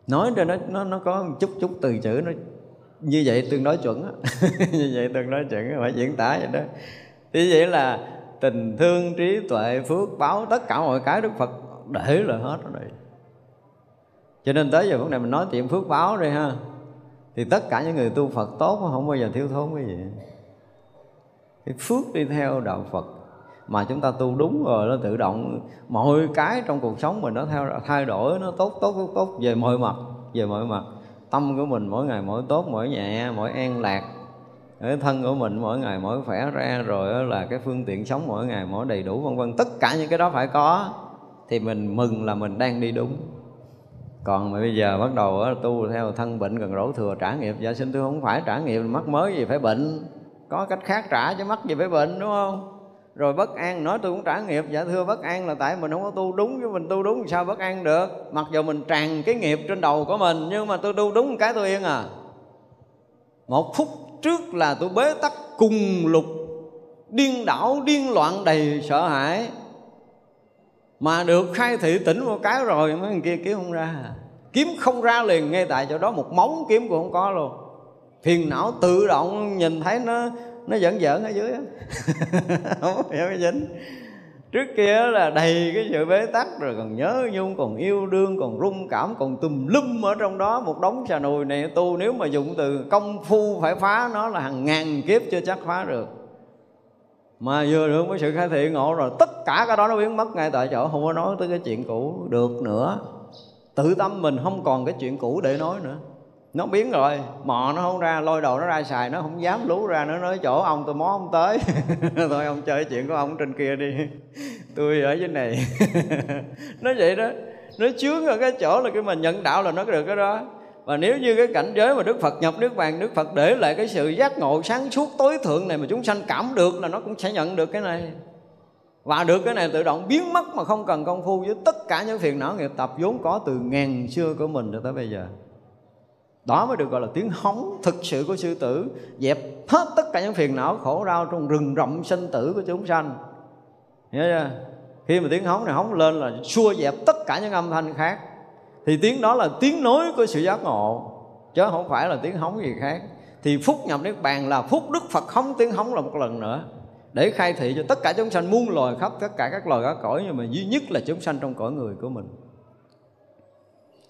Nói cho nó nó nó có một chút chút từ chữ, nó như vậy tương đối chuẩn như vậy tương đối chuẩn, phải diễn tả vậy đó. Thì vậy là tình thương, trí tuệ, phước báo, tất cả mọi cái đức phật để là hết rồi. Cho nên tới giờ phút này mình nói chuyện phước báo đi ha. Thì tất cả những người tu phật tốt không bao giờ thiếu thốn cái gì. Cái phước đi theo đạo phật mà chúng ta tu đúng rồi, nó tự động mọi cái trong cuộc sống mình nó theo thay đổi, nó tốt tốt tốt tốt, về mọi mặt, về mọi mặt tâm của mình mỗi ngày mỗi tốt, mỗi nhẹ, mỗi an lạc. Cái thân của mình mỗi ngày mỗi khỏe ra rồi là cái phương tiện sống mỗi ngày mỗi đầy đủ, vân vân. Tất cả những cái đó phải có, thì mình mừng là mình đang đi đúng. Còn mà bây giờ bắt đầu tu theo thân bệnh gần rỗ thừa, trả nghiệp dạ xin tôi không phải trả nghiệp, mắc mới gì phải bệnh. Có cách khác trả chứ mắc gì phải bệnh, đúng không? Rồi bất an nói, tôi cũng trả nghiệp. Dạ thưa bất an là tại mình không có tu đúng chứ mình, tu đúng sao bất an được? Mặc dù mình tràn cái nghiệp trên đầu của mình, nhưng mà tôi tu đúng cái tôi yên à. Một phút trước là tôi bế tắc cùng lục, điên đảo, điên loạn, đầy sợ hãi. Mà được khai thị tỉnh một cái rồi, mấy người kia kiếm không ra. Kiếm không ra liền, ngay tại chỗ đó một móng kiếm cũng không có luôn. Phiền não tự động nhìn thấy nó nó giỡn giỡn ở dưới không hiểu cái dính. Trước kia là đầy cái sự bế tắc rồi, còn nhớ nhung, còn yêu đương, còn rung cảm, còn tùm lum ở trong đó. Một đống xà nùi này tu nếu mà dùng từ công phu phải phá nó là hàng ngàn kiếp chưa chắc phá được. Mà vừa được cái sự khai thị ngộ rồi, tất cả cái đó nó biến mất ngay tại chỗ, không có nói tới cái chuyện cũ được nữa. Tự tâm mình không còn cái chuyện cũ để nói nữa nó biến rồi. Mò nó không ra, lôi đầu nó ra xài, nó không dám lú ra nó nói chỗ ông tôi mó không tới. Thôi ông chơi chuyện của ông trên kia đi. Tôi ở dưới này. Nó vậy đó. Nó chướng ở cái chỗ là cái mình nhận đạo là nó được cái đó. Và nếu như cái cảnh giới mà Đức Phật nhập nước vàng, Đức Phật để lại cái sự giác ngộ sáng suốt tối thượng này mà chúng sanh cảm được là nó cũng sẽ nhận được cái này. Và được cái này tự động biến mất mà không cần công phu với tất cả những phiền não nghiệp tập vốn có từ ngàn xưa của mình cho tới bây giờ đó mới được gọi là tiếng hóng thực sự của sư tử, dẹp hết tất cả những phiền não khổ đau trong rừng rậm sinh tử của chúng sanh. Nhớ chưa? Khi mà tiếng hóng này hóng lên là xua dẹp tất cả những âm thanh khác. Thì tiếng đó là tiếng nối của sự giác ngộ, chứ không phải là tiếng hóng gì khác. Thì phúc nhập niết bàn là phúc đức phật hóng, tiếng hóng là một lần nữa. Để khai thị cho tất cả chúng sanh muôn loài khắp tất cả các loài các cõi, nhưng mà duy nhất là chúng sanh trong cõi người của mình.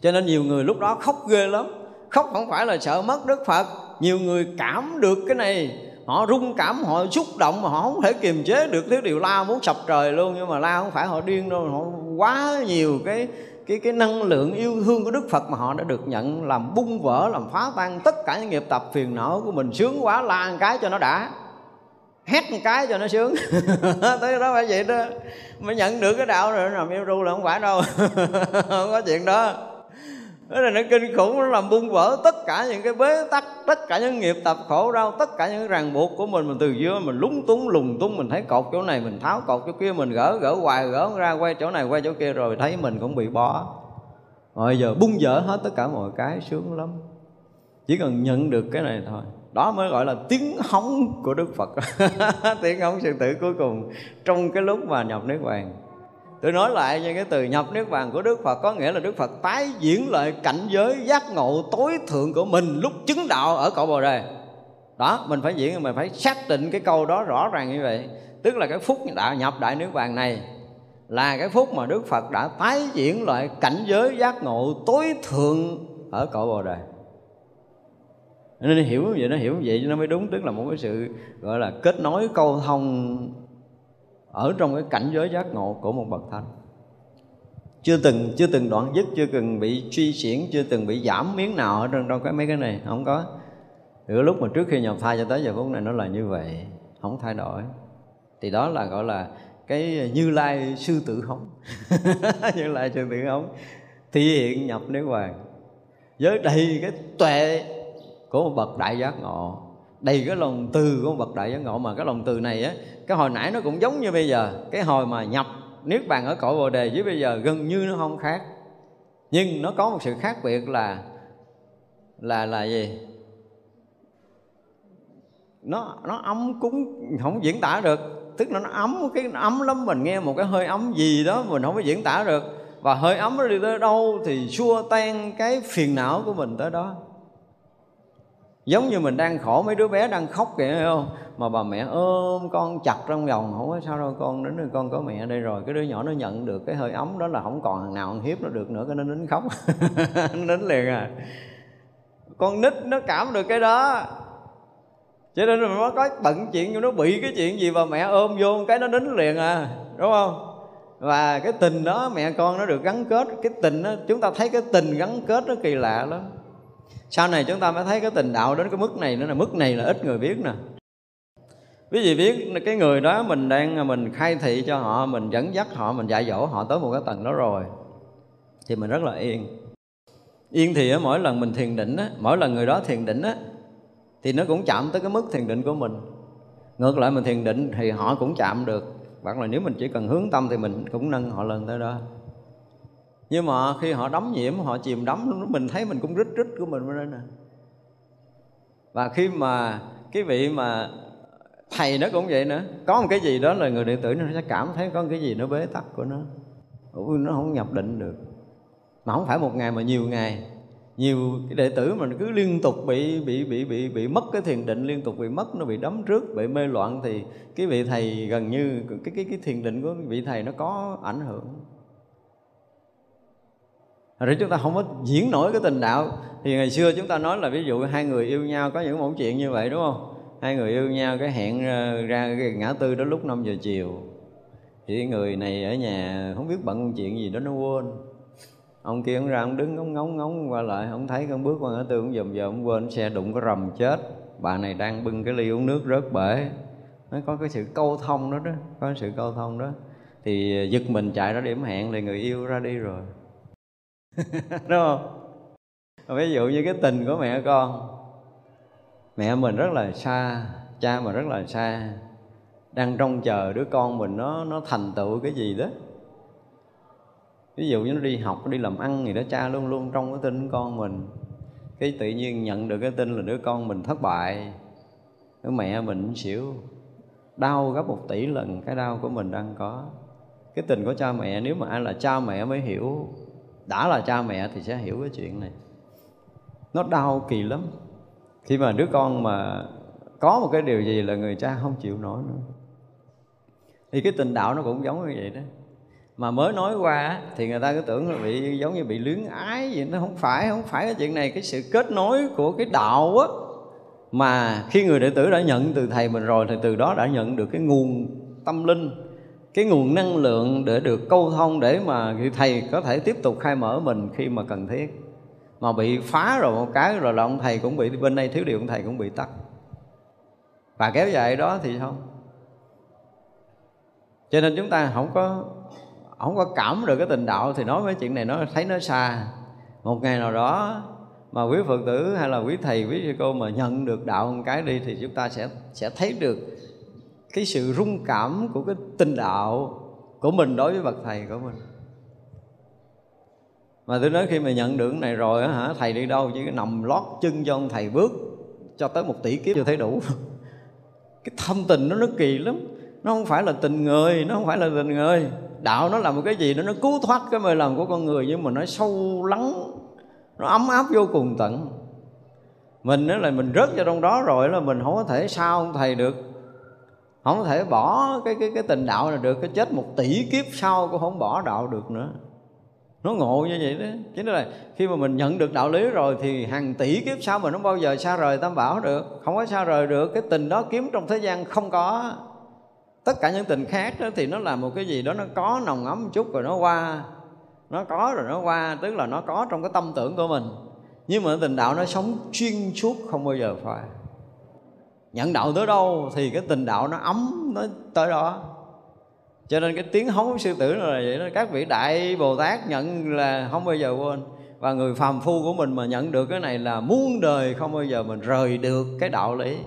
Cho nên nhiều người lúc đó khóc ghê lắm khóc không phải là sợ mất đức phật. Nhiều người cảm được cái này. Họ rung cảm, họ xúc động mà họ không thể kiềm chế được. Thứ điều la muốn sập trời luôn, nhưng mà la không phải họ điên đâu. Họ quá nhiều cái cái cái năng lượng yêu thương của Đức Phật mà họ đã được nhận làm bung vỡ, làm phá tan tất cả những nghiệp tập phiền não của mình. Sướng quá, la một cái cho nó đã. Hét một cái cho nó sướng. Tới đó phải vậy đó. Mới nhận được cái đạo rồi làm yêu ru là không phải đâu. Không có chuyện đó đó là nó kinh khủng nó làm bung vỡ tất cả những cái bế tắc, tất cả những nghiệp tập khổ đau, tất cả những ràng buộc của mình. Mình từ dưới mình lúng túng, lùng tung, mình thấy cột chỗ này, mình tháo cột chỗ kia, mình gỡ gỡ hoài, gỡ ra, quay chỗ này, quay chỗ kia rồi thấy mình cũng bị bó. Rồi giờ bung vỡ hết tất cả mọi cái sướng lắm. Chỉ cần nhận được cái này thôi. Đó mới gọi là tiếng hóng của đức phật. Tiếng hóng sư tử cuối cùng trong cái lúc mà nhập niết bàn tôi nói lại như cái từ nhập niết bàn của đức phật có nghĩa là đức phật tái diễn lại cảnh giới giác ngộ tối thượng của mình lúc chứng đạo ở cội bồ đề. Đó, mình phải diễn, mình phải xác định cái câu đó rõ ràng như vậy. Tức là cái phút đạo nhập đại niết bàn này là cái phút mà đức phật đã tái diễn lại cảnh giới giác ngộ tối thượng ở cội bồ đề. Nên hiểu như vậy, nó hiểu như vậy nó mới đúng. Tức là một cái sự gọi là kết nối câu thông ở trong cái cảnh giới giác ngộ của một bậc thánh. Chưa từng chưa từng đoạn dứt chưa từng bị suy xiển chưa từng bị giảm miếng nào ở trong, trong cái mấy cái này không có. Từ lúc mà trước khi nhập thai cho tới giờ phút này nó là như vậy không thay đổi. Thì đó là gọi là cái như lai sư tử hống. Như lai sư tử hống. Thi hiện nhập niết bàn. Với đầy cái tuệ của một bậc đại giác ngộ đầy cái lòng từ của bậc đại giác ngộ mà cái lòng từ này á, cái hồi nãy nó cũng giống như bây giờ. Cái hồi mà nhập niết bàn ở cõi bồ đề với bây giờ gần như nó không khác. Nhưng nó có một sự khác biệt là là là gì? Nó nó ấm cúng, không diễn tả được. Tức là nó ấm cái, nó ấm lắm, mình nghe một cái hơi ấm gì đó mình không có diễn tả được. Và hơi ấm nó đi tới đâu thì xua tan cái phiền não của mình tới đó giống như mình đang khổ, mấy đứa bé đang khóc kìa, thấy không? Mà bà mẹ ôm con chặt trong vòng, không có sao đâu, con đến rồi con có mẹ đây rồi. Cái đứa nhỏ nó nhận được cái hơi ấm đó là không còn thằng nào ăn hiếp nó được nữa, cái nó nín khóc, nó nín liền à. Con nít nó cảm được cái đó. Cho nên mình nó có bận chuyện nó bị cái chuyện gì mà mẹ ôm vô cái nó nín liền à đúng không? Và cái tình đó mẹ con nó được gắn kết, cái tình đó, chúng ta thấy cái tình gắn kết nó kỳ lạ lắm sau này chúng ta mới thấy cái tình đạo đến cái mức này nữa là mức này là ít người biết nè. Quý vị biết cái người đó mình đang, mình khai thị cho họ, mình dẫn dắt họ, mình dạy dỗ họ tới một cái tầng đó rồi, thì mình rất là yên. Yên thì mỗi lần mình thiền định á, mỗi lần người đó thiền định á, thì nó cũng chạm tới cái mức thiền định của mình. Ngược lại mình thiền định thì họ cũng chạm được, hoặc là nếu mình chỉ cần hướng tâm thì mình cũng nâng họ lên tới đó nhưng mà khi họ đắm nhiễm họ chìm đắm mình thấy mình cũng rít rít của mình bên đây nè. Và khi mà cái vị mà thầy nó cũng vậy nữa có một cái gì đó là người đệ tử nó sẽ cảm thấy có một cái gì nó bế tắc của nó. Ủa, nó không nhập định được. Mà không phải một ngày mà nhiều ngày. Nhiều cái đệ tử mình cứ liên tục bị bị bị bị bị mất cái thiền định liên tục bị mất nó bị đấm trước bị mê loạn thì cái vị thầy gần như cái cái cái thiền định của vị thầy nó có ảnh hưởng rồi chúng ta không có diễn nổi cái tình đạo. Thì ngày xưa chúng ta nói là ví dụ hai người yêu nhau có những mẫu chuyện như vậy, đúng không? Hai người yêu nhau cái hẹn ra cái ngã tư đó lúc 5 giờ chiều. Thì người này ở nhà không biết bận chuyện gì đó nó quên. Ông kia ông ra ông đứng ngóng ngóng ngóng qua lại, ông thấy con bước qua ngã tư ông dòm dòm, ông quên xe đụng cái rầm chết. Bà này đang bưng cái ly uống nước rớt bể. Nó có cái sự câu thông đó đó, có sự câu thông đó. Thì giật mình chạy ra điểm hẹn thì người yêu ra đi rồi. đúng không? Ví dụ như cái tình của mẹ con, mẹ mình rất là xa, cha mình rất là xa, đang trông chờ đứa con mình nó nó thành tựu cái gì đó. Ví dụ như nó đi học nó đi làm ăn thì đó, cha luôn luôn trong cái tin con mình. Cái tự nhiên nhận được cái tin là đứa con mình thất bại. Đứa mẹ mình xỉu, đau gấp một tỷ lần cái đau của mình đang có. Cái tình của cha mẹ, nếu mà ai là cha mẹ mới hiểu đã là cha mẹ thì sẽ hiểu cái chuyện này. Nó đau kỳ lắm. Khi mà đứa con mà có một cái điều gì là người cha không chịu nổi nữa. Thì cái tình đạo nó cũng giống như vậy đó. Mà mới nói qua thì người ta cứ tưởng là bị, giống như bị luyến ái gì nó không phải không phải cái chuyện này. Cái sự kết nối của cái đạo á, mà khi người đệ tử đã nhận từ thầy mình rồi thì từ đó đã nhận được cái nguồn tâm linh cái nguồn năng lượng để được câu thông để mà thầy có thể tiếp tục khai mở mình khi mà cần thiết. Mà bị phá rồi một cái rồi là ông thầy cũng bị, bên đây thiếu điều ông thầy cũng bị tắt. Và kéo dài đó thì không? Cho nên chúng ta không có không có cảm được cái tình đạo thì nói với chuyện này nó thấy nó xa. Một ngày nào đó mà quý phật tử hay là quý thầy, quý sư cô mà nhận được đạo một cái đi thì chúng ta sẽ sẽ thấy được cái sự rung cảm của cái tình đạo của mình đối với bậc thầy của mình. Mà tôi nói khi mà nhận được cái này rồi hả, thầy đi đâu chỉ nằm lót chân cho ông thầy bước cho tới một tỷ kiếp chưa thấy đủ. Cái thâm tình nó nó kỳ lắm. Nó không phải là tình người, nó không phải là tình người. Đạo nó là một cái gì đó, nó cứu thoát cái mê lầm của con người nhưng mà nó sâu lắng, nó ấm áp vô cùng tận. Mình đó là mình rớt vào trong đó rồi là mình không có thể sao ông thầy được không thể bỏ cái cái cái tình đạo này được, cái chết một tỷ kiếp sau cũng không bỏ đạo được nữa. Nó ngộ như vậy đó. Chính là khi mà mình nhận được đạo lý rồi thì hàng tỷ kiếp sau mình không bao giờ xa rời tam bảo được? Không có xa rời được. Cái tình đó kiếm trong thế gian không có. Tất cả những tình khác đó thì nó là một cái gì đó, nó có nồng ấm một chút rồi nó qua. Nó có rồi nó qua, tức là nó có trong cái tâm tưởng của mình. Nhưng mà tình đạo nó sống chuyên suốt không bao giờ phải nhận đạo tới đâu thì cái tình đạo nó ấm nó tới đó. Cho nên cái tiếng hống sư tử là vậy đó. Các vị đại bồ tát nhận là không bao giờ quên. Và người phàm phu của mình mà nhận được cái này là muôn đời không bao giờ mình rời được cái đạo lý.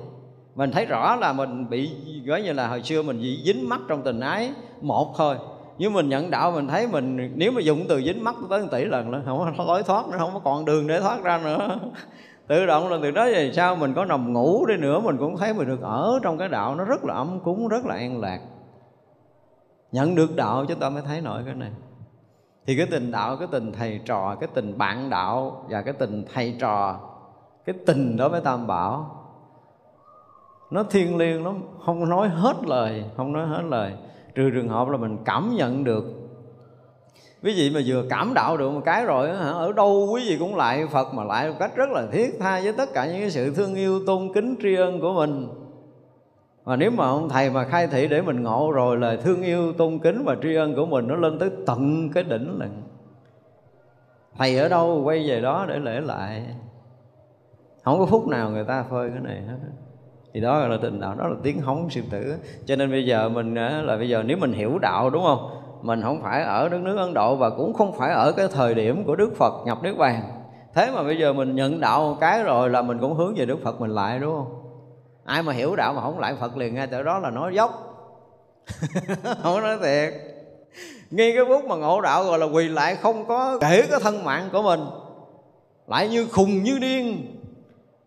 Mình thấy rõ là mình bị gọi như là hồi xưa mình bị dính mắt trong tình ái một thôi. Nhưng mình nhận đạo mình thấy mình, nếu mà dùng từ dính mắt tới một tỷ lần nữa không có lối thoát nữa không có còn đường để thoát ra nữa tự động là từ đó về sau mình có nằm ngủ đi nữa, mình cũng thấy mình được ở trong cái đạo nó rất là ấm cúng, rất là an lạc. Nhận được đạo chúng ta mới thấy nổi cái này. Thì cái tình đạo, cái tình thầy trò, cái tình bạn đạo và cái tình thầy trò, cái tình đối với tam bảo, nó thiêng liêng lắm, không nói hết lời, không nói hết lời. Trừ trường hợp là mình cảm nhận được quý vị mà vừa cảm đạo được một cái rồi ở đâu quý vị cũng lại phật mà lại một cách rất là thiết tha với tất cả những cái sự thương yêu, tôn kính, tri ân của mình. Mà nếu mà ông thầy mà khai thị để mình ngộ rồi là thương yêu, tôn kính và tri ân của mình nó lên tới tận cái đỉnh lần thầy ở đâu quay về đó để lễ lại. Không có phút nào người ta phơi cái này hết. Thì đó là tình đạo, đó là tiếng hóng sư tử. Cho nên bây giờ mình là bây giờ nếu mình hiểu đạo đúng không? Mình không phải ở đất nước ấn độ và cũng không phải ở cái thời điểm của đức phật nhập niết bàn. Thế mà bây giờ mình nhận đạo một cái rồi là mình cũng hướng về đức phật mình lại, đúng không? Ai mà hiểu đạo mà không lại phật liền ngay từ đó là nói dốc. Không nói thiệt. Ngay cái phút mà ngộ đạo gọi là quỳ lại không có, kể cái thân mạng của mình. Lại như khùng như điên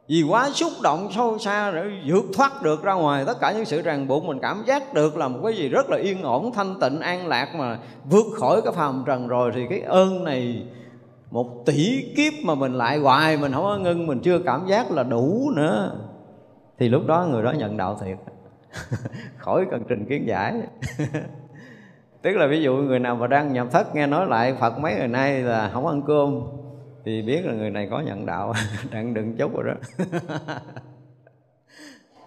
vì quá xúc động sâu xa để vượt thoát được ra ngoài. Tất cả những sự ràng buộc mình cảm giác được là một cái gì rất là yên ổn, thanh tịnh, an lạc mà vượt khỏi cái phàm trần rồi. Thì cái ơn này, một tỷ kiếp mà mình lại hoài, mình không có ngưng, mình chưa cảm giác là đủ nữa. Thì lúc đó người đó nhận đạo thiệt. Khỏi cần trình kiến giải. Tức là ví dụ người nào mà đang nhập thất, nghe nói lại phật mấy ngày nay là không ăn cơm thì biết là người này có nhận đạo đang đừng chốt rồi đó.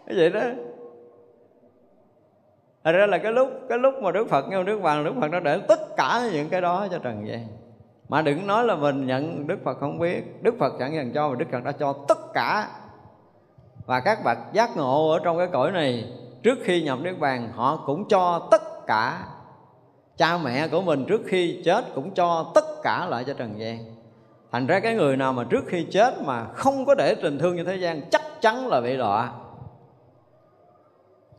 Cái vậy đó. Thật ra là cái lúc cái lúc mà Đức Phật, nghe Đức Hoàng, Đức Phật đã để tất cả những cái đó cho trần gian. Mà đừng nói là mình nhận Đức Phật không biết. Đức Phật chẳng dành cho, mà Đức Phật đã cho tất cả. Và các bậc giác ngộ ở trong cái cõi này, trước khi nhập Niết Bàn, họ cũng cho tất cả. Cha mẹ của mình trước khi chết cũng cho tất cả lại cho trần gian thành ra cái người nào mà trước khi chết mà không có để tình thương cho thế gian, chắc chắn là bị đọa.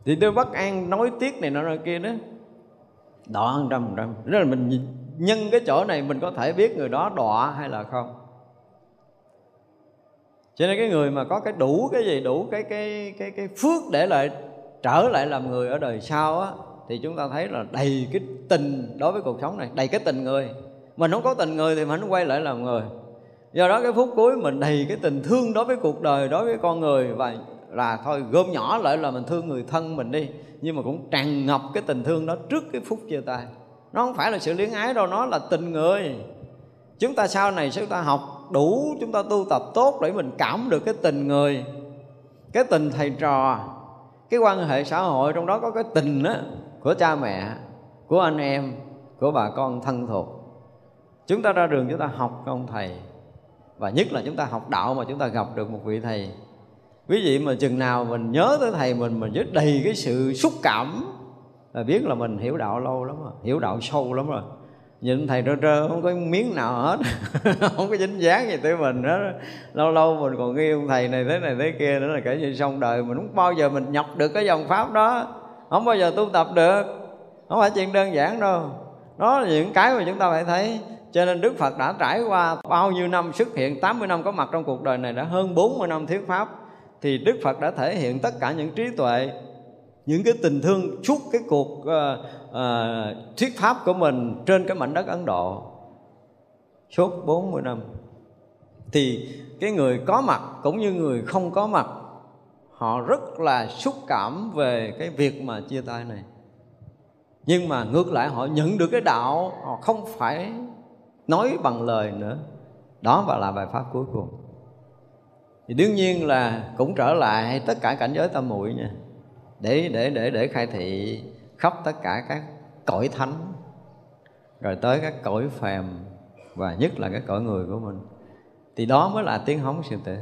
Thì tôi bất an nói tiếc này nọ kia đó đọa hơn trăm phần trăm. Rất là mình nhân cái chỗ này mình có thể biết người đó đọa hay là không. Cho nên cái người mà có cái đủ cái gì, đủ cái cái cái cái phước để lại, trở lại làm người ở đời sau á, thì chúng ta thấy là đầy cái tình đối với cuộc sống này, đầy cái tình người. Mình không có tình người thì mình không quay lại làm người do đó cái phút cuối mình đầy cái tình thương đối với cuộc đời đối với con người. Và là thôi gom nhỏ lại là mình thương người thân mình đi. Nhưng mà cũng tràn ngập cái tình thương đó trước cái phút chia tay. Nó không phải là sự luyến ái đâu nó là tình người. Chúng ta sau này chúng ta học đủ chúng ta tu tập tốt để mình cảm được cái tình người cái tình thầy trò cái quan hệ xã hội. Trong đó có cái tình á, của cha mẹ của anh em của bà con thân thuộc. Chúng ta ra đường chúng ta học không thầy và nhất là chúng ta học đạo mà chúng ta gặp được một vị thầy. Quý vị mà chừng nào mình nhớ tới thầy mình mình rất đầy cái sự xúc cảm. Là biết là mình hiểu đạo lâu lắm rồi, hiểu đạo sâu lắm rồi. Nhìn thầy trơ trơ, không có miếng nào hết. Không có dính dáng gì tới mình đó lâu lâu mình còn ghi ông thầy này, thế này, thế kia nữa là kể như xong đời. Mình không bao giờ mình nhập được cái dòng pháp đó. Không bao giờ tu tập được. Không phải chuyện đơn giản đâu. Đó là những cái mà chúng ta phải thấy cho nên Đức Phật đã trải qua bao nhiêu năm xuất hiện 80 năm có mặt trong cuộc đời này đã hơn 40 năm thuyết pháp thì Đức Phật đã thể hiện tất cả những trí tuệ những cái tình thương suốt cái cuộc uh, uh, thuyết pháp của mình trên cái mảnh đất Ấn Độ. Suốt 40 năm. Thì cái người có mặt cũng như người không có mặt họ rất là xúc cảm về cái việc mà chia tay này. Nhưng mà ngược lại họ nhận được cái đạo họ không phải nói bằng lời nữa. Đó và là bài pháp cuối cùng. Thì đương nhiên là cũng trở lại tất cả cảnh giới tâm muội nha. Để để để để khai thị khắp tất cả các cõi thánh. Rồi tới các cõi phàm và nhất là cái cõi người của mình. Thì đó mới là tiếng hóng siêu tử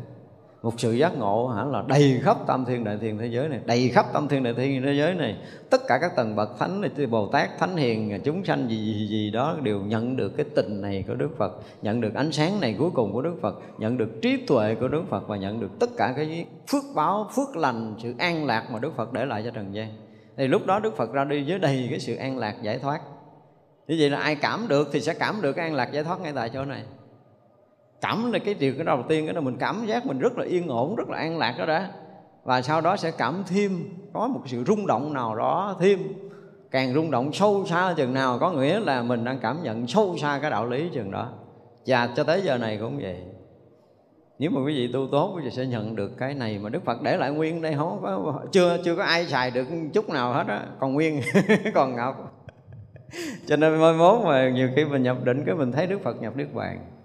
một sự giác ngộ hẳn là đầy khắp tam thiên đại thiên thế giới này đầy khắp tam thiên đại thiên thế giới này. Tất cả các tầng bậc thánh này bồ tát thánh hiền chúng sanh gì, gì gì đó đều nhận được cái tình này của đức phật nhận được ánh sáng này cuối cùng của đức phật nhận được trí tuệ của đức phật và nhận được tất cả cái phước báo phước lành sự an lạc mà đức phật để lại cho trần gian. Thì lúc đó đức phật ra đi với đầy cái sự an lạc giải thoát. Như vậy là ai cảm được thì sẽ cảm được cái an lạc giải thoát ngay tại chỗ này cảm là cái điều cái đầu tiên đó là mình cảm giác mình rất là yên ổn, rất là an lạc đó đã. Và sau đó sẽ cảm thêm, có một sự rung động nào đó thêm. Càng rung động sâu xa chừng nào có nghĩa là mình đang cảm nhận sâu xa cái đạo lý chừng đó. Và cho tới giờ này cũng vậy. Nếu mà quý vị tu tốt, quý vị sẽ nhận được cái này mà Đức Phật để lại nguyên đây, không có, chưa chưa có ai xài được chút nào hết á, còn nguyên, còn ngọc. Cho nên mai mốt mà nhiều khi mình nhập định cái mình thấy Đức Phật nhập Đức Bàn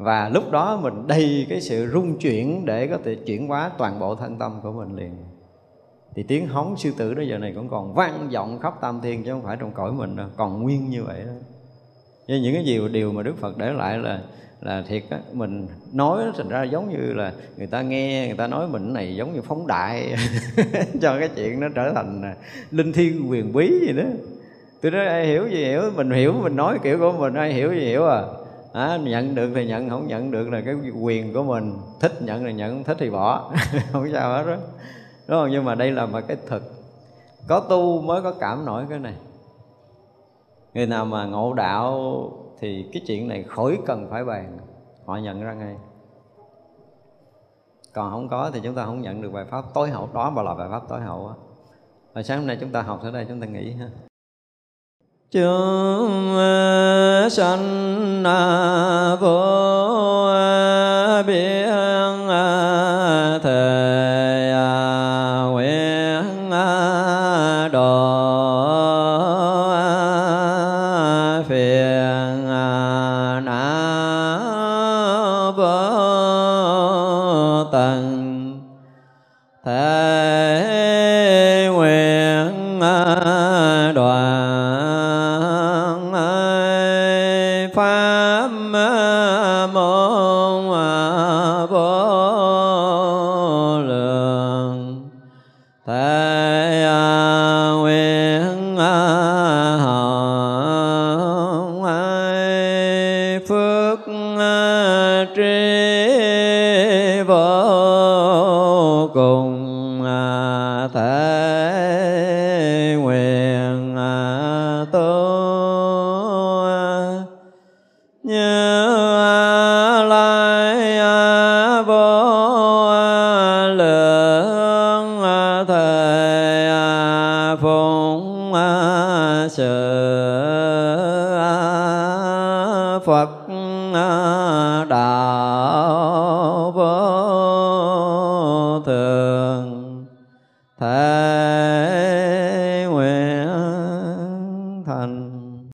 và lúc đó mình đầy cái sự rung chuyển để có thể chuyển hóa toàn bộ thân tâm của mình liền. Thì tiếng hóng sư tử đó giờ này cũng còn vang vọng khắp tam thiên chứ không phải trong cõi mình đâu, còn nguyên như vậy đó. Như những cái gì điều mà đức phật để lại là là thiệt á, mình nói thành ra giống như là người ta nghe, người ta nói mình này giống như phóng đại cho cái chuyện nó trở thành à, linh thiêng quyền bí gì đó. Tôi nói, ai hiểu gì hiểu? Mình hiểu, mình nói kiểu của mình, ai hiểu gì hiểu à? À, nhận được thì nhận không nhận được là cái quyền của mình. Thích nhận thì nhận thích thì bỏ. Không sao hết đó đúng không? Nhưng mà đây là một cái thực. Có tu mới có cảm nổi cái này. Người nào mà ngộ đạo thì cái chuyện này khỏi cần phải bàn. Họ nhận ra ngay. Còn không có thì chúng ta không nhận được bài pháp tối hậu. Đó mà là bài pháp tối hậu á. Và sáng hôm nay chúng ta học ở đây chúng ta nghĩ ha chúng eh, sanh vô